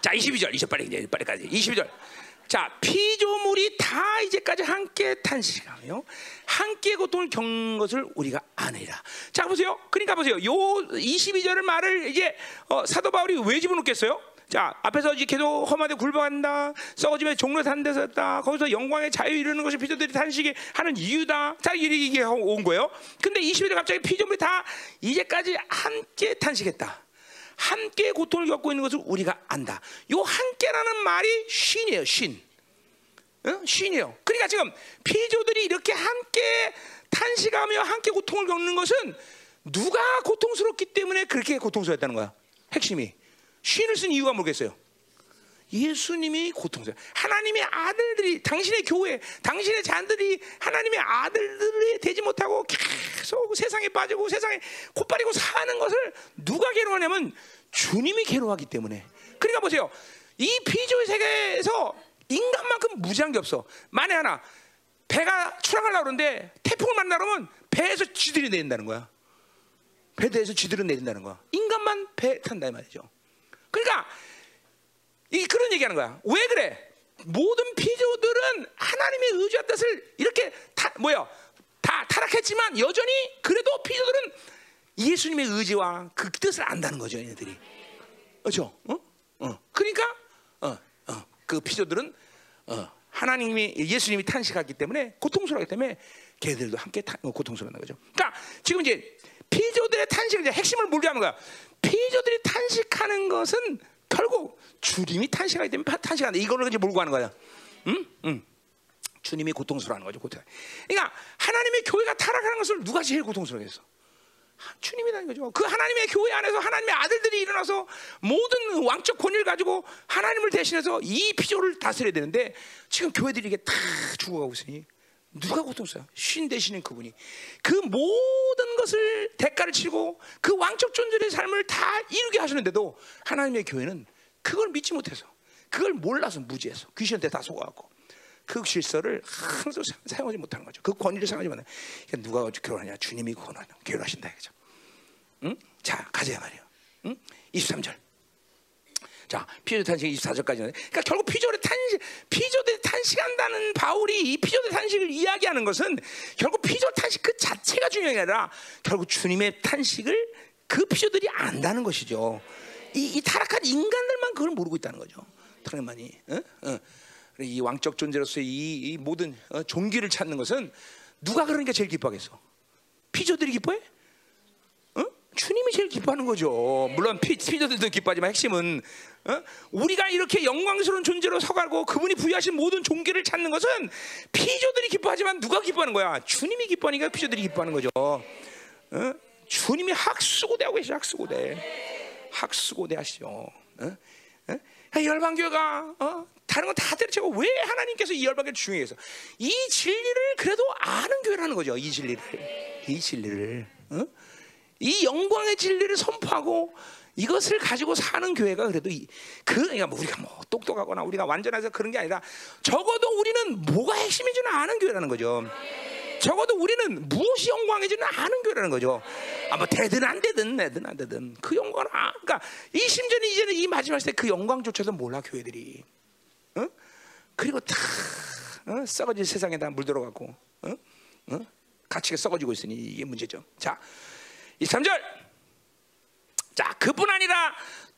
자, 22절, 이제 빨리 이제 빨리까지. 22절. 자, 피조물이 다 이제까지 함께 탄식하며 함께 고통을 겪는 것을 우리가 아니라. 자, 보세요. 그러니까 보세요. 요 22절을 말을 이제 어, 사도 바울이 왜 집어넣겠어요? 자, 앞에서 이제 계속 험하게 굴복한다. 썩어지면 종로 산 데서 했다. 거기서 영광의 자유 이루는 것이 피조들이 탄식이 하는 이유다. 자, 이게 온 거예요. 근데 22절 갑자기 피조물이 다 이제까지 함께 탄식했다. 함께 고통을 겪고 있는 것을 우리가 안다. 요 함께라는 말이 쉰이에요. 쉰. 어? 쉰이에요. 그러니까 지금 피조들이 이렇게 함께 탄식하며 함께 고통을 겪는 것은 누가 고통스럽기 때문에 그렇게 고통스러웠다는 거야. 핵심이 쉰을 쓴 이유가 뭐겠어요? 예수님이 고통스러워. 하나님의 아들들이 당신의 교회, 당신의 자들이 하나님의 아들들이 되지 못하고 계속 세상에 빠지고 세상에 콧바리고 사는 것을 누가 괴로워하냐면 주님이 괴로워하기 때문에. 그러니까 보세요. 이 피조의 세계에서 인간만큼 무지한 게 없어. 만에 하나 배가 출항하려고 그러는데 태풍을 만나려면 배에서 쥐들이 내린다는 거야. 배에서 쥐들은 내린다는 거야. 인간만 배 탄다 이 말이죠. 그러니까 이 그런 얘기하는 거야. 왜 그래? 모든 피조들은 하나님의 의지와 뜻을 이렇게 타, 뭐야 다 타락했지만 여전히 그래도 피조들은 예수님의 의지와 그 뜻을 안다는 거죠, 얘네들이. 그렇죠? 어? 어. 그러니까 어, 어. 그 피조들은 어, 하나님이 예수님이 탄식하기 때문에 고통스러우기 때문에 걔들도 함께 타, 어, 고통스러운 거죠. 그러니까 지금 이제 피조들의 탄식을 이제 핵심을 물리하는 거야. 피조들이 탄식하는 것은 결국 주님이 때문에 파- 탄식한다. 이거를 이제 몰고 가는 거야. 응? 응. 주님이 고통스러워하는 거죠. 고통. 그러니까 하나님의 교회가 타락하는 것을 누가 제일 고통스러워했어? 주님이라는 거죠. 그 하나님의 교회 안에서 하나님의 아들들이 일어나서 모든 왕적 권위를 가지고 하나님을 대신해서 이 피조를 다스려야 되는데 지금 교회들이 이게 다 죽어가고 있으니 누가 고통스러워? 신 되시는 그분이 그 모든 것을 대가를 치고 그 왕적 존재의 삶을 다 이루게 하시는데도 하나님의 교회는 그걸 믿지 못해서 그걸 몰라서 무지해서 귀신한테 다 속아갖고 그 질서를 항상 사- 사용하지 못하는 거죠. 그 권위를 사용하지 못하는. 그러니까 누가 결혼하냐? 주님이 권하는 결혼하신다 이거죠. 응? 자 가자 말이요. 응? 23절. 자 피조 탄식 24절까지는. 그러니까 결국 피조의 탄식, 피조들이 탄식한다는 바울이 이 피조의 탄식을 이야기하는 것은 결국 피조 탄식 그 자체가 중요한 게 아니라 결국 주님의 탄식을 그 피조들이 안다는 것이죠. 이, 이 타락한 인간들만 그걸 모르고 있다는 거죠. 타락만이. 어? 어. 이 왕적 존재로서의 이, 이 모든 어, 종기를 찾는 것은 누가 그러니까 제일 기뻐하겠어? 피조들이 기뻐해? 어? 주님이 제일 기뻐하는 거죠. 물론 피, 피조들도 기뻐하지만 핵심은 어? 우리가 이렇게 영광스러운 존재로 서가고 그분이 부여하신 모든 종기를 찾는 것은 피조들이 기뻐하지만 누가 기뻐하는 거야? 주님이 기뻐하니까 피조들이 기뻐하는 거죠. 어? 주님이 학수고대하고 계시죠. 학수고대. 학수고대 하시죠. 어? 어? 열방교회가 어? 다른 건 다 때려치고 왜 하나님께서 이 열방교를 중요해서 이 진리를 그래도 아는 교회라는 거죠. 이 진리를 이 진리를 어? 이 영광의 진리를 선포하고 이것을 가지고 사는 교회가 그래도 이, 그 그러니까 뭐 우리가 뭐 똑똑하거나 우리가 완전해서 그런 게 아니라 적어도 우리는 뭐가 핵심인지는 아는 교회라는 거죠. 적어도 우리는 무엇이 영광인지는 아는 교회라는 거죠. 아뭐 되든 안 되든 내든 안 되든 그 영광은 아, 그러니까 이 심지어는 이제는 이 마지막 시대 그 영광조차도 몰라 교회들이. 어? 그리고 다 어? 썩어진 세상에 다 물 들어가고 어? 어? 가치가 썩어지고 있으니 이게 문제죠. 자, 이 3절. 자, 그뿐 아니라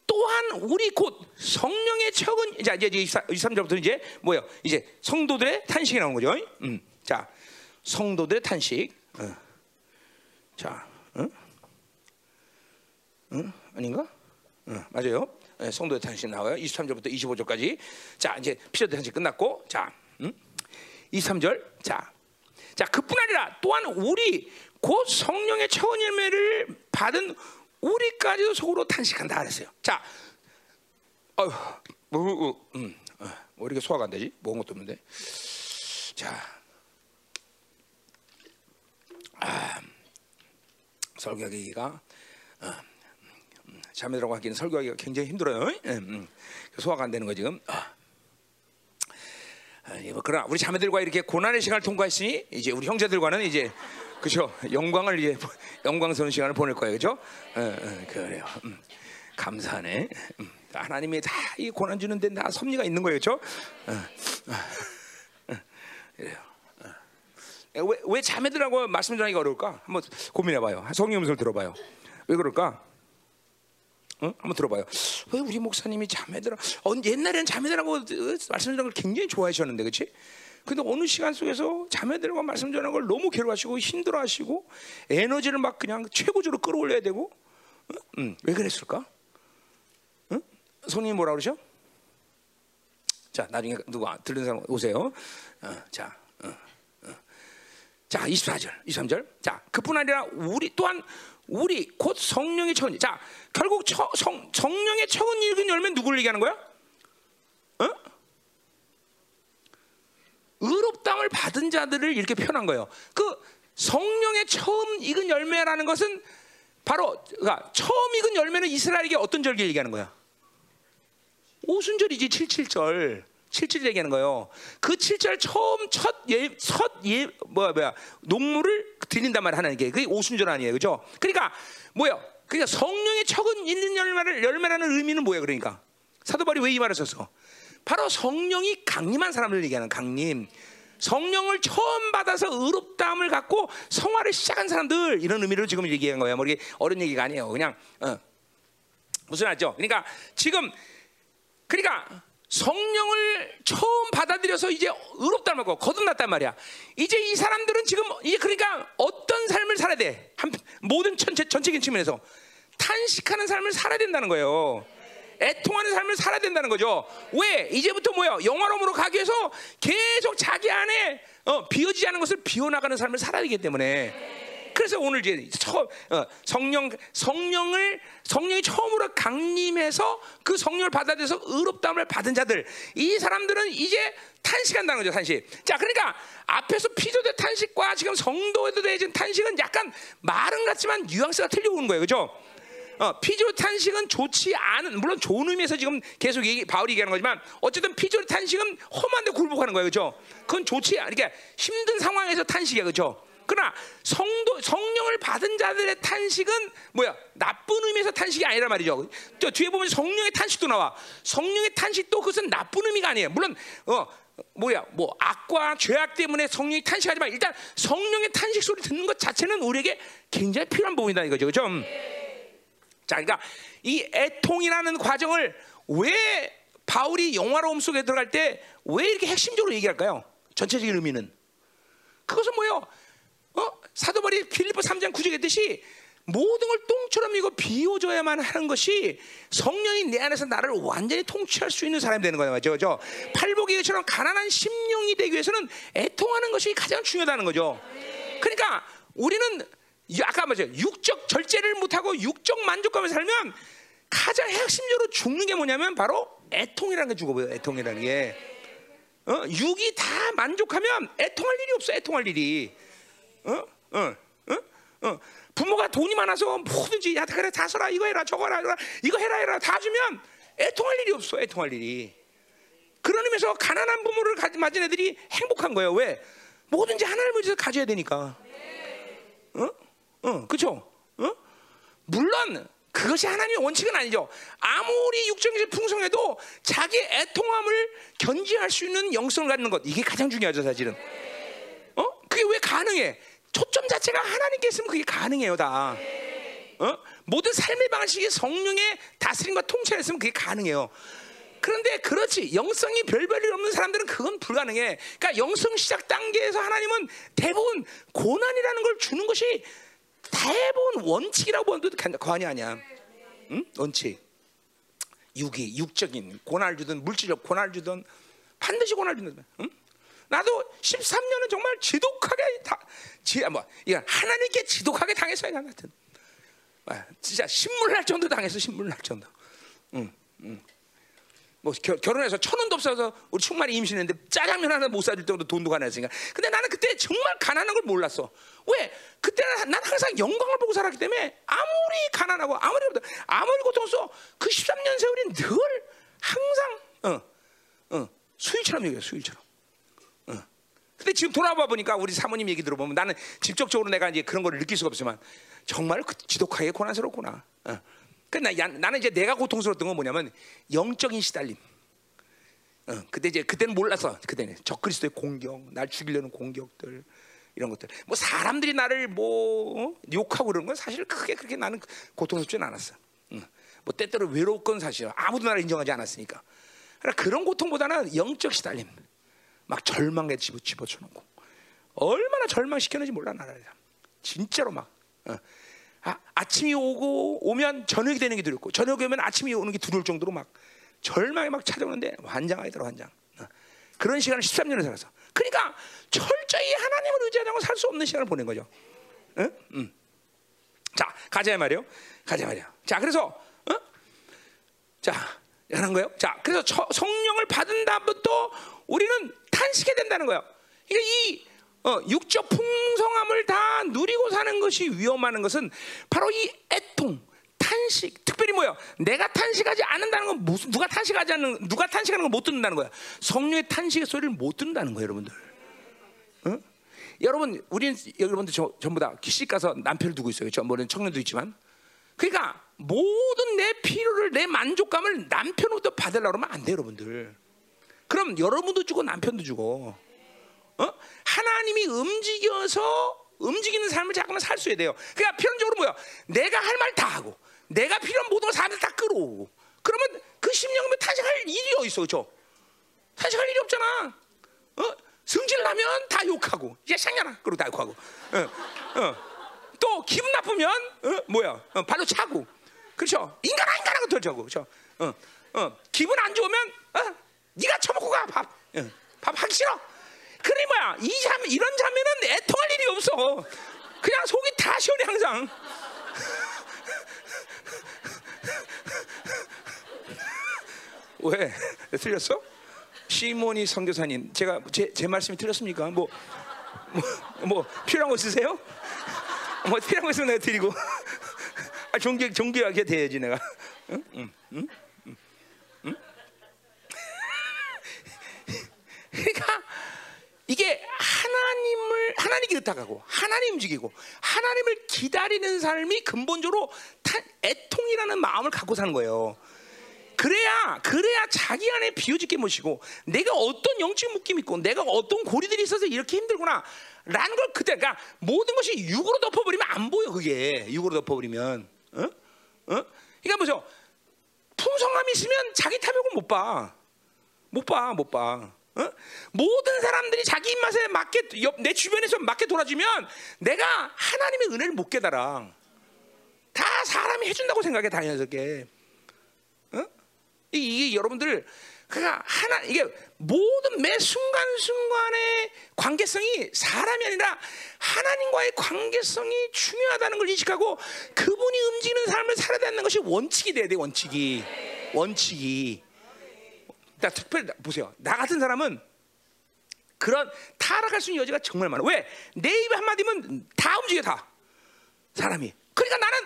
또한 우리 곧 성령의 척은 자 이제 23절부터 이제 뭐요? 이제 성도들의 탄식이 나오는 거죠. 음. 자, 성도들의 탄식. 어. 자, 어? 어? 아닌가? 어, 맞아요. 네, 성도의 탄식 나와요. 23절부터 25절까지. 자, 이제 피조대 탄식 끝났고, 자, 음? 23절. 자, 자, 그뿐 아니라 또한 우리 곧 성령의 처원 열매를 받은 우리까지도 속으로 탄식한다 그랬어요. 자, 어, 뭐, 뭐, 음, 어, 뭐 이렇게 소화가 안 되지? 먹은 것도 없는데. 자, 아, 설교하기가 어, 음, 자매들하고 하기는 설교하기가 굉장히 힘들어요. 음, 음. 소화가 안 되는 거 지금. 아. 아, 뭐 그러나 우리 자매들과 이렇게 고난의 시간을 통과했으니 이제 우리 형제들과는 이제 그죠 영광을 이제 영광스러운 시간을 보낼 거예요, 그죠? 어, 어, 그래요. 음, 감사하네. 음, 하나님이 다 이 고난 주는데 다 섭리가 있는 거예요, 그죠? 어, 어, 어, 그래요. 왜, 왜 자매들하고 말씀 전하기가 어려울까? 한번 고민해봐요. 성령 음성을 들어봐요. 왜 그럴까? 어? 한번 들어봐요. 왜 우리 목사님이 자매들, 어, 옛날에는 자매들하고 말씀 전하는 걸 굉장히 좋아하셨는데, 그렇지? 근데 어느 시간 속에서 자매들과 말씀 전하는 걸 너무 괴로워하시고 힘들어하시고 에너지를 막 그냥 최고조로 끌어올려야 되고, 어? 음, 왜 그랬을까? 어? 손님 뭐라 그러죠? 자, 나중에 누가 들는 사람 오세요. 어, 자, 자, 24절, 23절. 자, 그뿐 아니라 우리 또한 우리 곧 성령의 처은. 자, 결국 처, 성, 성령의 처은 읽은 열면 누구를 얘기하는 거야? 어? 의롭다을 받은 자들을 이렇게 표현한 거예요. 그 성령의 처음 익은 열매라는 것은 바로 그러니까 처음 익은 열매는 이스라엘에게 어떤 절기 얘기하는 거야? 오순절이지 77절. 7절 얘기하는 거예요. 그 7절 처음 첫 예, 첫 예, 뭐야, 뭐야, 농물을 드린단 말게 그게 오순절 아니에요. 그죠? 그러니까, 뭐야? 그러니까 성령의 척은 있는 열매를, 열매라는 의미는 뭐야, 그러니까? 사도바리 왜 이 말을 썼어? 바로 성령이 강림한 사람을 얘기하는 강림. 성령을 처음 받아서 의롭다함을 갖고 성화를 시작한 사람들 이런 의미로 지금 얘기한 거예요. 뭐 이게 어려운 얘기가 아니에요. 그냥 어. 무슨 말이죠? 그러니까 지금 그러니까 성령을 처음 받아들여서 이제 의롭다는 말고 거듭났단 말이야. 이제 이 사람들은 지금 이제 그러니까 어떤 삶을 살아야 돼? 한, 모든 전체 전체적인 측면에서 탄식하는 삶을 살아야 된다는 거예요. 애통하는 삶을 살아야 된다는 거죠. 왜? 이제부터 뭐야? 영화로으로 가기 위해서 계속 자기 안에 어, 비워지지 않은 것을 비워나가는 삶을 살아야 되기 때문에. 그래서 오늘 이제 처, 어, 성령 성령을 성령이 처음으로 강림해서 그 성령을 받아들여서 의롭다함을 받은 자들 이 사람들은 이제 탄식한다는 거죠 탄식. 자 그러니까 앞에서 피조대 탄식과 지금 성도에도 대해진 탄식은 약간 말은 같지만 뉘앙스가 틀려오는 거예요, 그렇죠? 어, 피조 탄식은 좋지 않은 물론 좋은 의미에서 지금 계속 얘기, 바울이 얘기하는 거지만 어쨌든 피조 탄식은 험한데 굴복하는 거예요, 그렇죠? 그건 좋지 않, 그러니까 힘든 상황에서 탄식이야, 그렇죠? 그러나 성도 성령을 받은 자들의 탄식은 뭐야? 나쁜 의미에서 탄식이 아니란 말이죠. 저 뒤에 보면 성령의 탄식도 나와. 성령의 탄식도 그것은 나쁜 의미가 아니에요. 물론 어 뭐야 뭐 악과 죄악 때문에 성령이 탄식하지만 일단 성령의 탄식 소리 듣는 것 자체는 우리에게 굉장히 필요한 부분이다 이거죠. 그죠? 자, 그러니까 이 애통이라는 과정을 왜 바울이 영화로움 속에 들어갈 때 왜 이렇게 핵심적으로 얘기할까요? 전체적인 의미는 그것은 뭐예요? 어? 사도 바울이 필리포 3장 9절에 했듯이 모든 걸 똥처럼 이고 비워줘야만 하는 것이 성령이 내 안에서 나를 완전히 통치할 수 있는 사람이 되는 거예요. 맞죠? 팔복이처럼 가난한 심령이 되기 위해서는 애통하는 것이 가장 중요하다는 거죠. 그러니까 우리는 아까 말했죠. 육적 절제를 못하고 육적 만족감을 살면 가장 핵심적으로 죽는 게 뭐냐면 바로 애통이라는 게 죽어버려요. 애통이라는 게. 어? 육이 다 만족하면 애통할 일이 없어. 애통할 일이. 어? 어? 어? 어? 부모가 돈이 많아서 뭐든지 야 그래 다 써라 이거 해라 저거 해라 이거 해라 해라 다 주면 애통할 일이 없어. 애통할 일이. 그런 의미에서 가난한 부모를 맞은 애들이 행복한 거예요. 왜? 뭐든지 하나님을 위해서 가져야 되니까. 그렇죠? 어? 물론 그것이 하나님의 원칙은 아니죠. 아무리 육정에서 풍성해도 자기 애통함을 견지할 수 있는 영성을 갖는 것 이게 가장 중요하죠, 사실은. 어? 그게 왜 가능해? 초점 자체가 하나님께 있으면 그게 가능해요, 다. 어? 모든 삶의 방식이 성령의 다스림과 통치가 있으면 그게 가능해요. 그런데 그렇지 영성이 별별이 없는 사람들은 그건 불가능해. 그러니까 영성 시작 단계에서 하나님은 대부분 고난이라는 걸 주는 것이 대부분 원칙이라고 해도 과언이 아니야. 응? 원칙. 육이 육적인 고난을 주든 물질적 고난을 주든 반드시 고난을 주는 응? 나도 13년은 정말 지독하게 다, 지, 뭐, 이건 하나님께 지독하게 당했어요, 나 같은. 아, 진짜 신물 날 정도 당했어, 신물 날 정도. 응, 응. 뭐 겨, 결혼해서 천 원도 없어서 우리 충만히 임신했는데 짜장면 하나 못 사줄 정도 돈도 가난했으니까. 근데 나는 그때 정말 가난한 걸 몰랐어. 왜? 그때는 난 항상 영광을 보고 살았기 때문에 아무리 가난하고 아무리 아무리 고통스러워 그 13년 세월이 늘 항상 어, 어, 수일처럼 얘기해 수일처럼. 어. 근데 지금 돌아봐 보니까 우리 사모님 얘기 들어보면 나는 직접적으로 내가 이제 그런 걸 느낄 수가 없지만 정말 그 지독하게 고난스럽구나. 어. 그나 나는 이제 내가 고통스러웠던 건 뭐냐면 영적인 시달림. 어, 그때 이제 그때는 몰라서 그때는 적그리스도의 공격, 날 죽이려는 공격들 이런 것들. 뭐 사람들이 나를 뭐 어? 욕하고 그런 건 사실 크게 그렇게 나는 고통스럽지는 않았어. 응. 뭐 때때로 외로웠건 사실 아무도 나를 인정하지 않았으니까. 그러니까 그런 고통보다는 영적 시달림, 막 절망에 집어 집어쳐놓고 얼마나 절망시켰는지 몰라 나를. 진짜로 막. 어. 아, 아침이 오고 오면 저녁이 되는 게 두렵고 저녁이 오면 아침이 오는 게 두려울 정도로 막 절망이 막 찾아오는데 환장하더라 환장. 어. 그런 시간을 13년을 살아서. 그러니까 철저히 하나님을 의지하지 않고 살 수 없는 시간을 보낸 거죠. 응? 응. 자 가자 말이요. 가자 말이야. 자 그래서 어? 자 하는 거예요. 자 그래서 처, 성령을 받은 다음부터 우리는 탄식해 된다는 거예요. 그러니까 이 어, 육적 풍성함을 다 누리고 사는 것이 위험하는 것은 바로 이 애통, 탄식. 특별히 뭐야? 내가 탄식하지 않는다는 건 무슨 누가 탄식하지 않는 누가 탄식하는 걸 못 듣는다는 거야. 성령의 탄식의 소리를 못 듣는다는 거예요, 여러분들. 어? 여러분, 우리는 여러분들 저, 전부 다 기식 가서 남편을 두고 있어요. 저 뭐는 청년도 있지만. 그러니까 모든 내 필요를 내 만족감을 남편으로부터 받으려고 하면 안 돼요, 여러분들. 그럼 여러분도 주고 남편도 주고. 어? 하나님이 움직여서 움직이는 삶을 잠깐만 살 수 있어야 돼요. 그러니까 필연적으로 뭐야? 내가 할 말 다 하고, 내가 필요한 모든 사람들 다 끌어오고, 그러면 그 심령이면 탄식할 일이 어디 있어, 그죠? 탄식할 일이 없잖아. 어? 승질 나면 다 욕하고, 야 상년아, 그러고 다 욕하고, 어, 어. 또 기분 나쁘면 어? 뭐야? 어, 발로 차고, 그렇죠? 인간아 인간하고 덜자고, 그렇죠? 어, 어. 기분 안 좋으면 어? 네가 처먹고 가 밥, 어. 밥 하기 싫어. 그래 뭐야? 이 자, 이런 자매는 애통할 일이 없어. 그냥 속이 다 시원해 항상. [laughs] 왜 틀렸어? 시몬이 선교사님, 제가 제, 제 말씀이 틀렸습니까? 뭐, 뭐, 뭐 필요한 거 있으세요? 뭐 필요한 거 있으면 내가 드리고. [laughs] 아, 존경 존경하게 돼야지 내가. 응? 응? 응? 응? [laughs] 그러니까 이게 하나님을 하나님께 의탁하고 하나님 움직이고 하나님을 기다리는 삶이 근본적으로 애통이라는 마음을 갖고 사는 거예요. 그래야 그래야 자기 안에 비워지게 모시고 내가 어떤 영적 묶임 있고 내가 어떤 고리들이 있어서 이렇게 힘들구나 라는 걸 그때 그러니까 모든 것이 육으로 덮어버리면 안 보여 그게 육으로 덮어버리면 어? 그러니까 보세요. 풍성함이 있으면 자기 탐욕을 못 봐. 못 봐, 못 봐. 어? 모든 사람들이 자기 입맛에 맞게 옆, 내 주변에서 맞게 돌아주면 내가 하나님의 은혜를 못 깨달아. 다 사람이 해준다고 생각해 당연하게. 어? 이게 여러분들 그러니까 하나 이게 모든 매 순간 순간의 관계성이 사람이 아니라 하나님과의 관계성이 중요하다는 걸 인식하고 그분이 움직이는 삶을 살아야 되는 것이 원칙이 돼야 돼 원칙이 원칙이. 나 특별히 보세요. 나 같은 사람은 그런 타락할 수 있는 여지가 정말 많아. 왜? 내 입에 한마디면 다 움직여 다 사람이. 그러니까 나는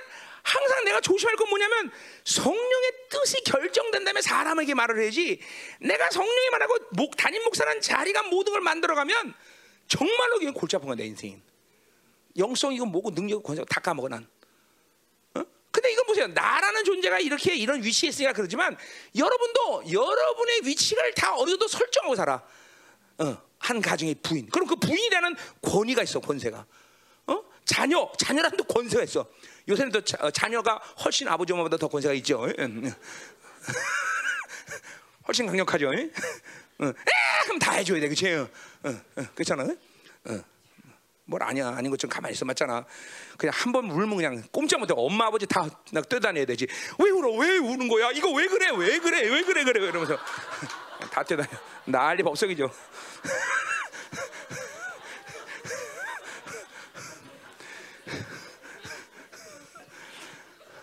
항상 내가 조심할 건 뭐냐면 성령의 뜻이 결정된 다음에 사람에게 말을 해야지. 내가 성령이 말하고 목 담임 목사라는 자리가 모든 걸 만들어 가면 정말로 이건 골치 아픈 거야 내 인생. 영성이고 뭐고 능력 권세 다 까먹어 난. 근데 이건 보세요. 나라는 존재가 이렇게 이런 위치에 있으니까 그러지만 여러분도 여러분의 위치를 다 어느 정도 설정하고 살아. 어, 한 가정의 부인. 그럼 그 부인이 되는 권위가 있어, 권세가. 어? 자녀, 자녀라는 또 권세가 있어. 요새는 또 자, 어, 자녀가 훨씬 아버지 엄마보다 더 권세가 있죠. [laughs] 훨씬 강력하죠. 에, 그럼 다 해줘야 돼, 그치? 어, 어, 그렇잖아. 어. 뭘 아니야 아닌 것처럼 가만히 있어 맞잖아. 그냥 한 번 울면 그냥 꼼짝 못해. 엄마 아버지 다 떼다내야 되지. 왜 울어? 왜 우는 거야? 이거 왜 그래? 왜 그래? 왜 그래? 그래? 이러면서 [laughs] 다 떼다녀. 난리 법석이죠. [laughs]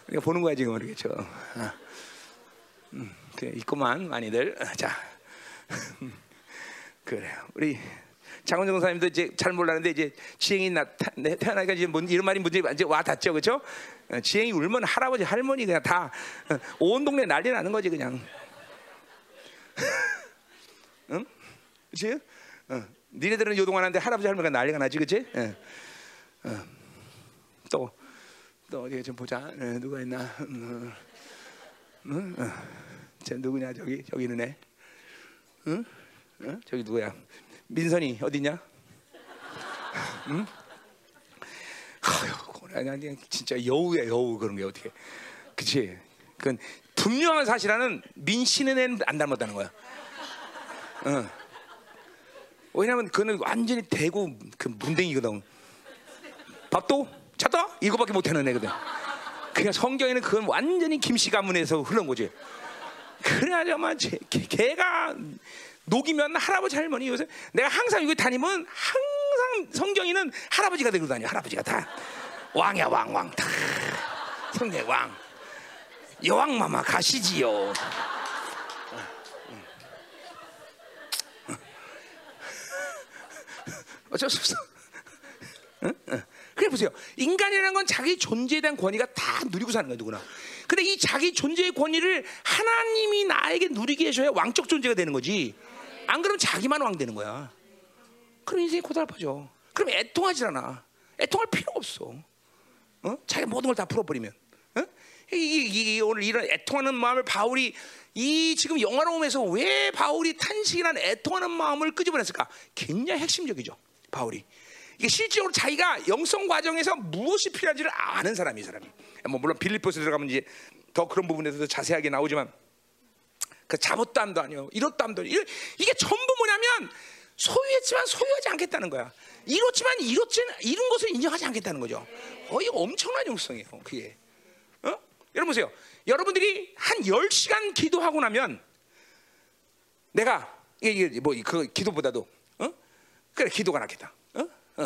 그러니까 보는 거야 지금 모르겠죠 아. 음, 있구만 많이들. 자. [laughs] 그래요 우리 장원정 선생님도 이제 잘 몰랐는데 이제 지행이 나타, 태어나니까 이제 뭔 이런 말이 문제 이제 와 닿죠, 그렇죠? 지행이 울면 할아버지 할머니 그냥 다 온 동네 난리 나는 거지 그냥. [laughs] 응? 그렇지? 어. 니네들은 요동하는데 할아버지 할머니가 난리가 나지, 그렇지? 어. 어. 또. 또 어디 좀 보자. 어, 누가 있나? 음, 음, 어. 쟤 누구냐 저기 저기 있는 애? 응? 어? 저기 누구야? 민선이 어디냐? 응? 아유, 진짜 여우야 여우 그런 게 어떻게? 그치? 그건 분명한 사실은 민씨는 안 닮았다는 거야. 어. 왜냐면 그는 완전히 대구 그 문댕이거든. 밥도 찼다 이거밖에 못하는 애거든. 그냥 성경에는 그건 완전히 김씨 가문에서 흘러온 거지. 그래야지만 걔가 녹이면 할아버지 할머니 요새 내가 항상 여기 다니면 항상 성경이는 할아버지가 되고 다녀 할아버지가 다. 왕이야 왕왕. 다. 성경 왕. 여왕마마 가시지요. 어쩔 수 없어. 그래 보세요. 인간이라는 건 자기 존재에 대한 권위가 다 누리고 사는 거야 누구나. 근데 이 자기 존재의 권위를 하나님이 나에게 누리게 해줘야 왕적 존재가 되는 거지 안 그러면 자기만 왕 되는 거야. 그럼 인생이 고달파져. 그럼 애통하지 않아. 애통할 필요 없어. 어? 자기 모든 걸 다 풀어버리면. 어? 이, 이, 이, 오늘 이런 애통하는 마음을 바울이 이 지금 영화로움에서 왜 바울이 탄식이라는 애통하는 마음을 끄집어냈을까? 굉장히 핵심적이죠. 바울이. 이게 실제로 자기가 영성 과정에서 무엇이 필요한지를 아는 사람이 사람이. 뭐 물론 빌립보스 들어가면 이제 더 그런 부분에서 자세하게 나오지만 그 잡었담도 아니요. 이렇담도 아니요. 이게 전부 뭐냐면 소유했지만 소유하지 않겠다는 거야. 이렇지만 이렇지 이런 것을 인정하지 않겠다는 거죠. 어, 이 엄청난 용성이에요. 그게. 어? 여러분 보세요. 여러분들이 한 10시간 기도하고 나면 내가 이게 뭐그 기도보다도 어? 그래 기도가 낫겠다. 어? 어.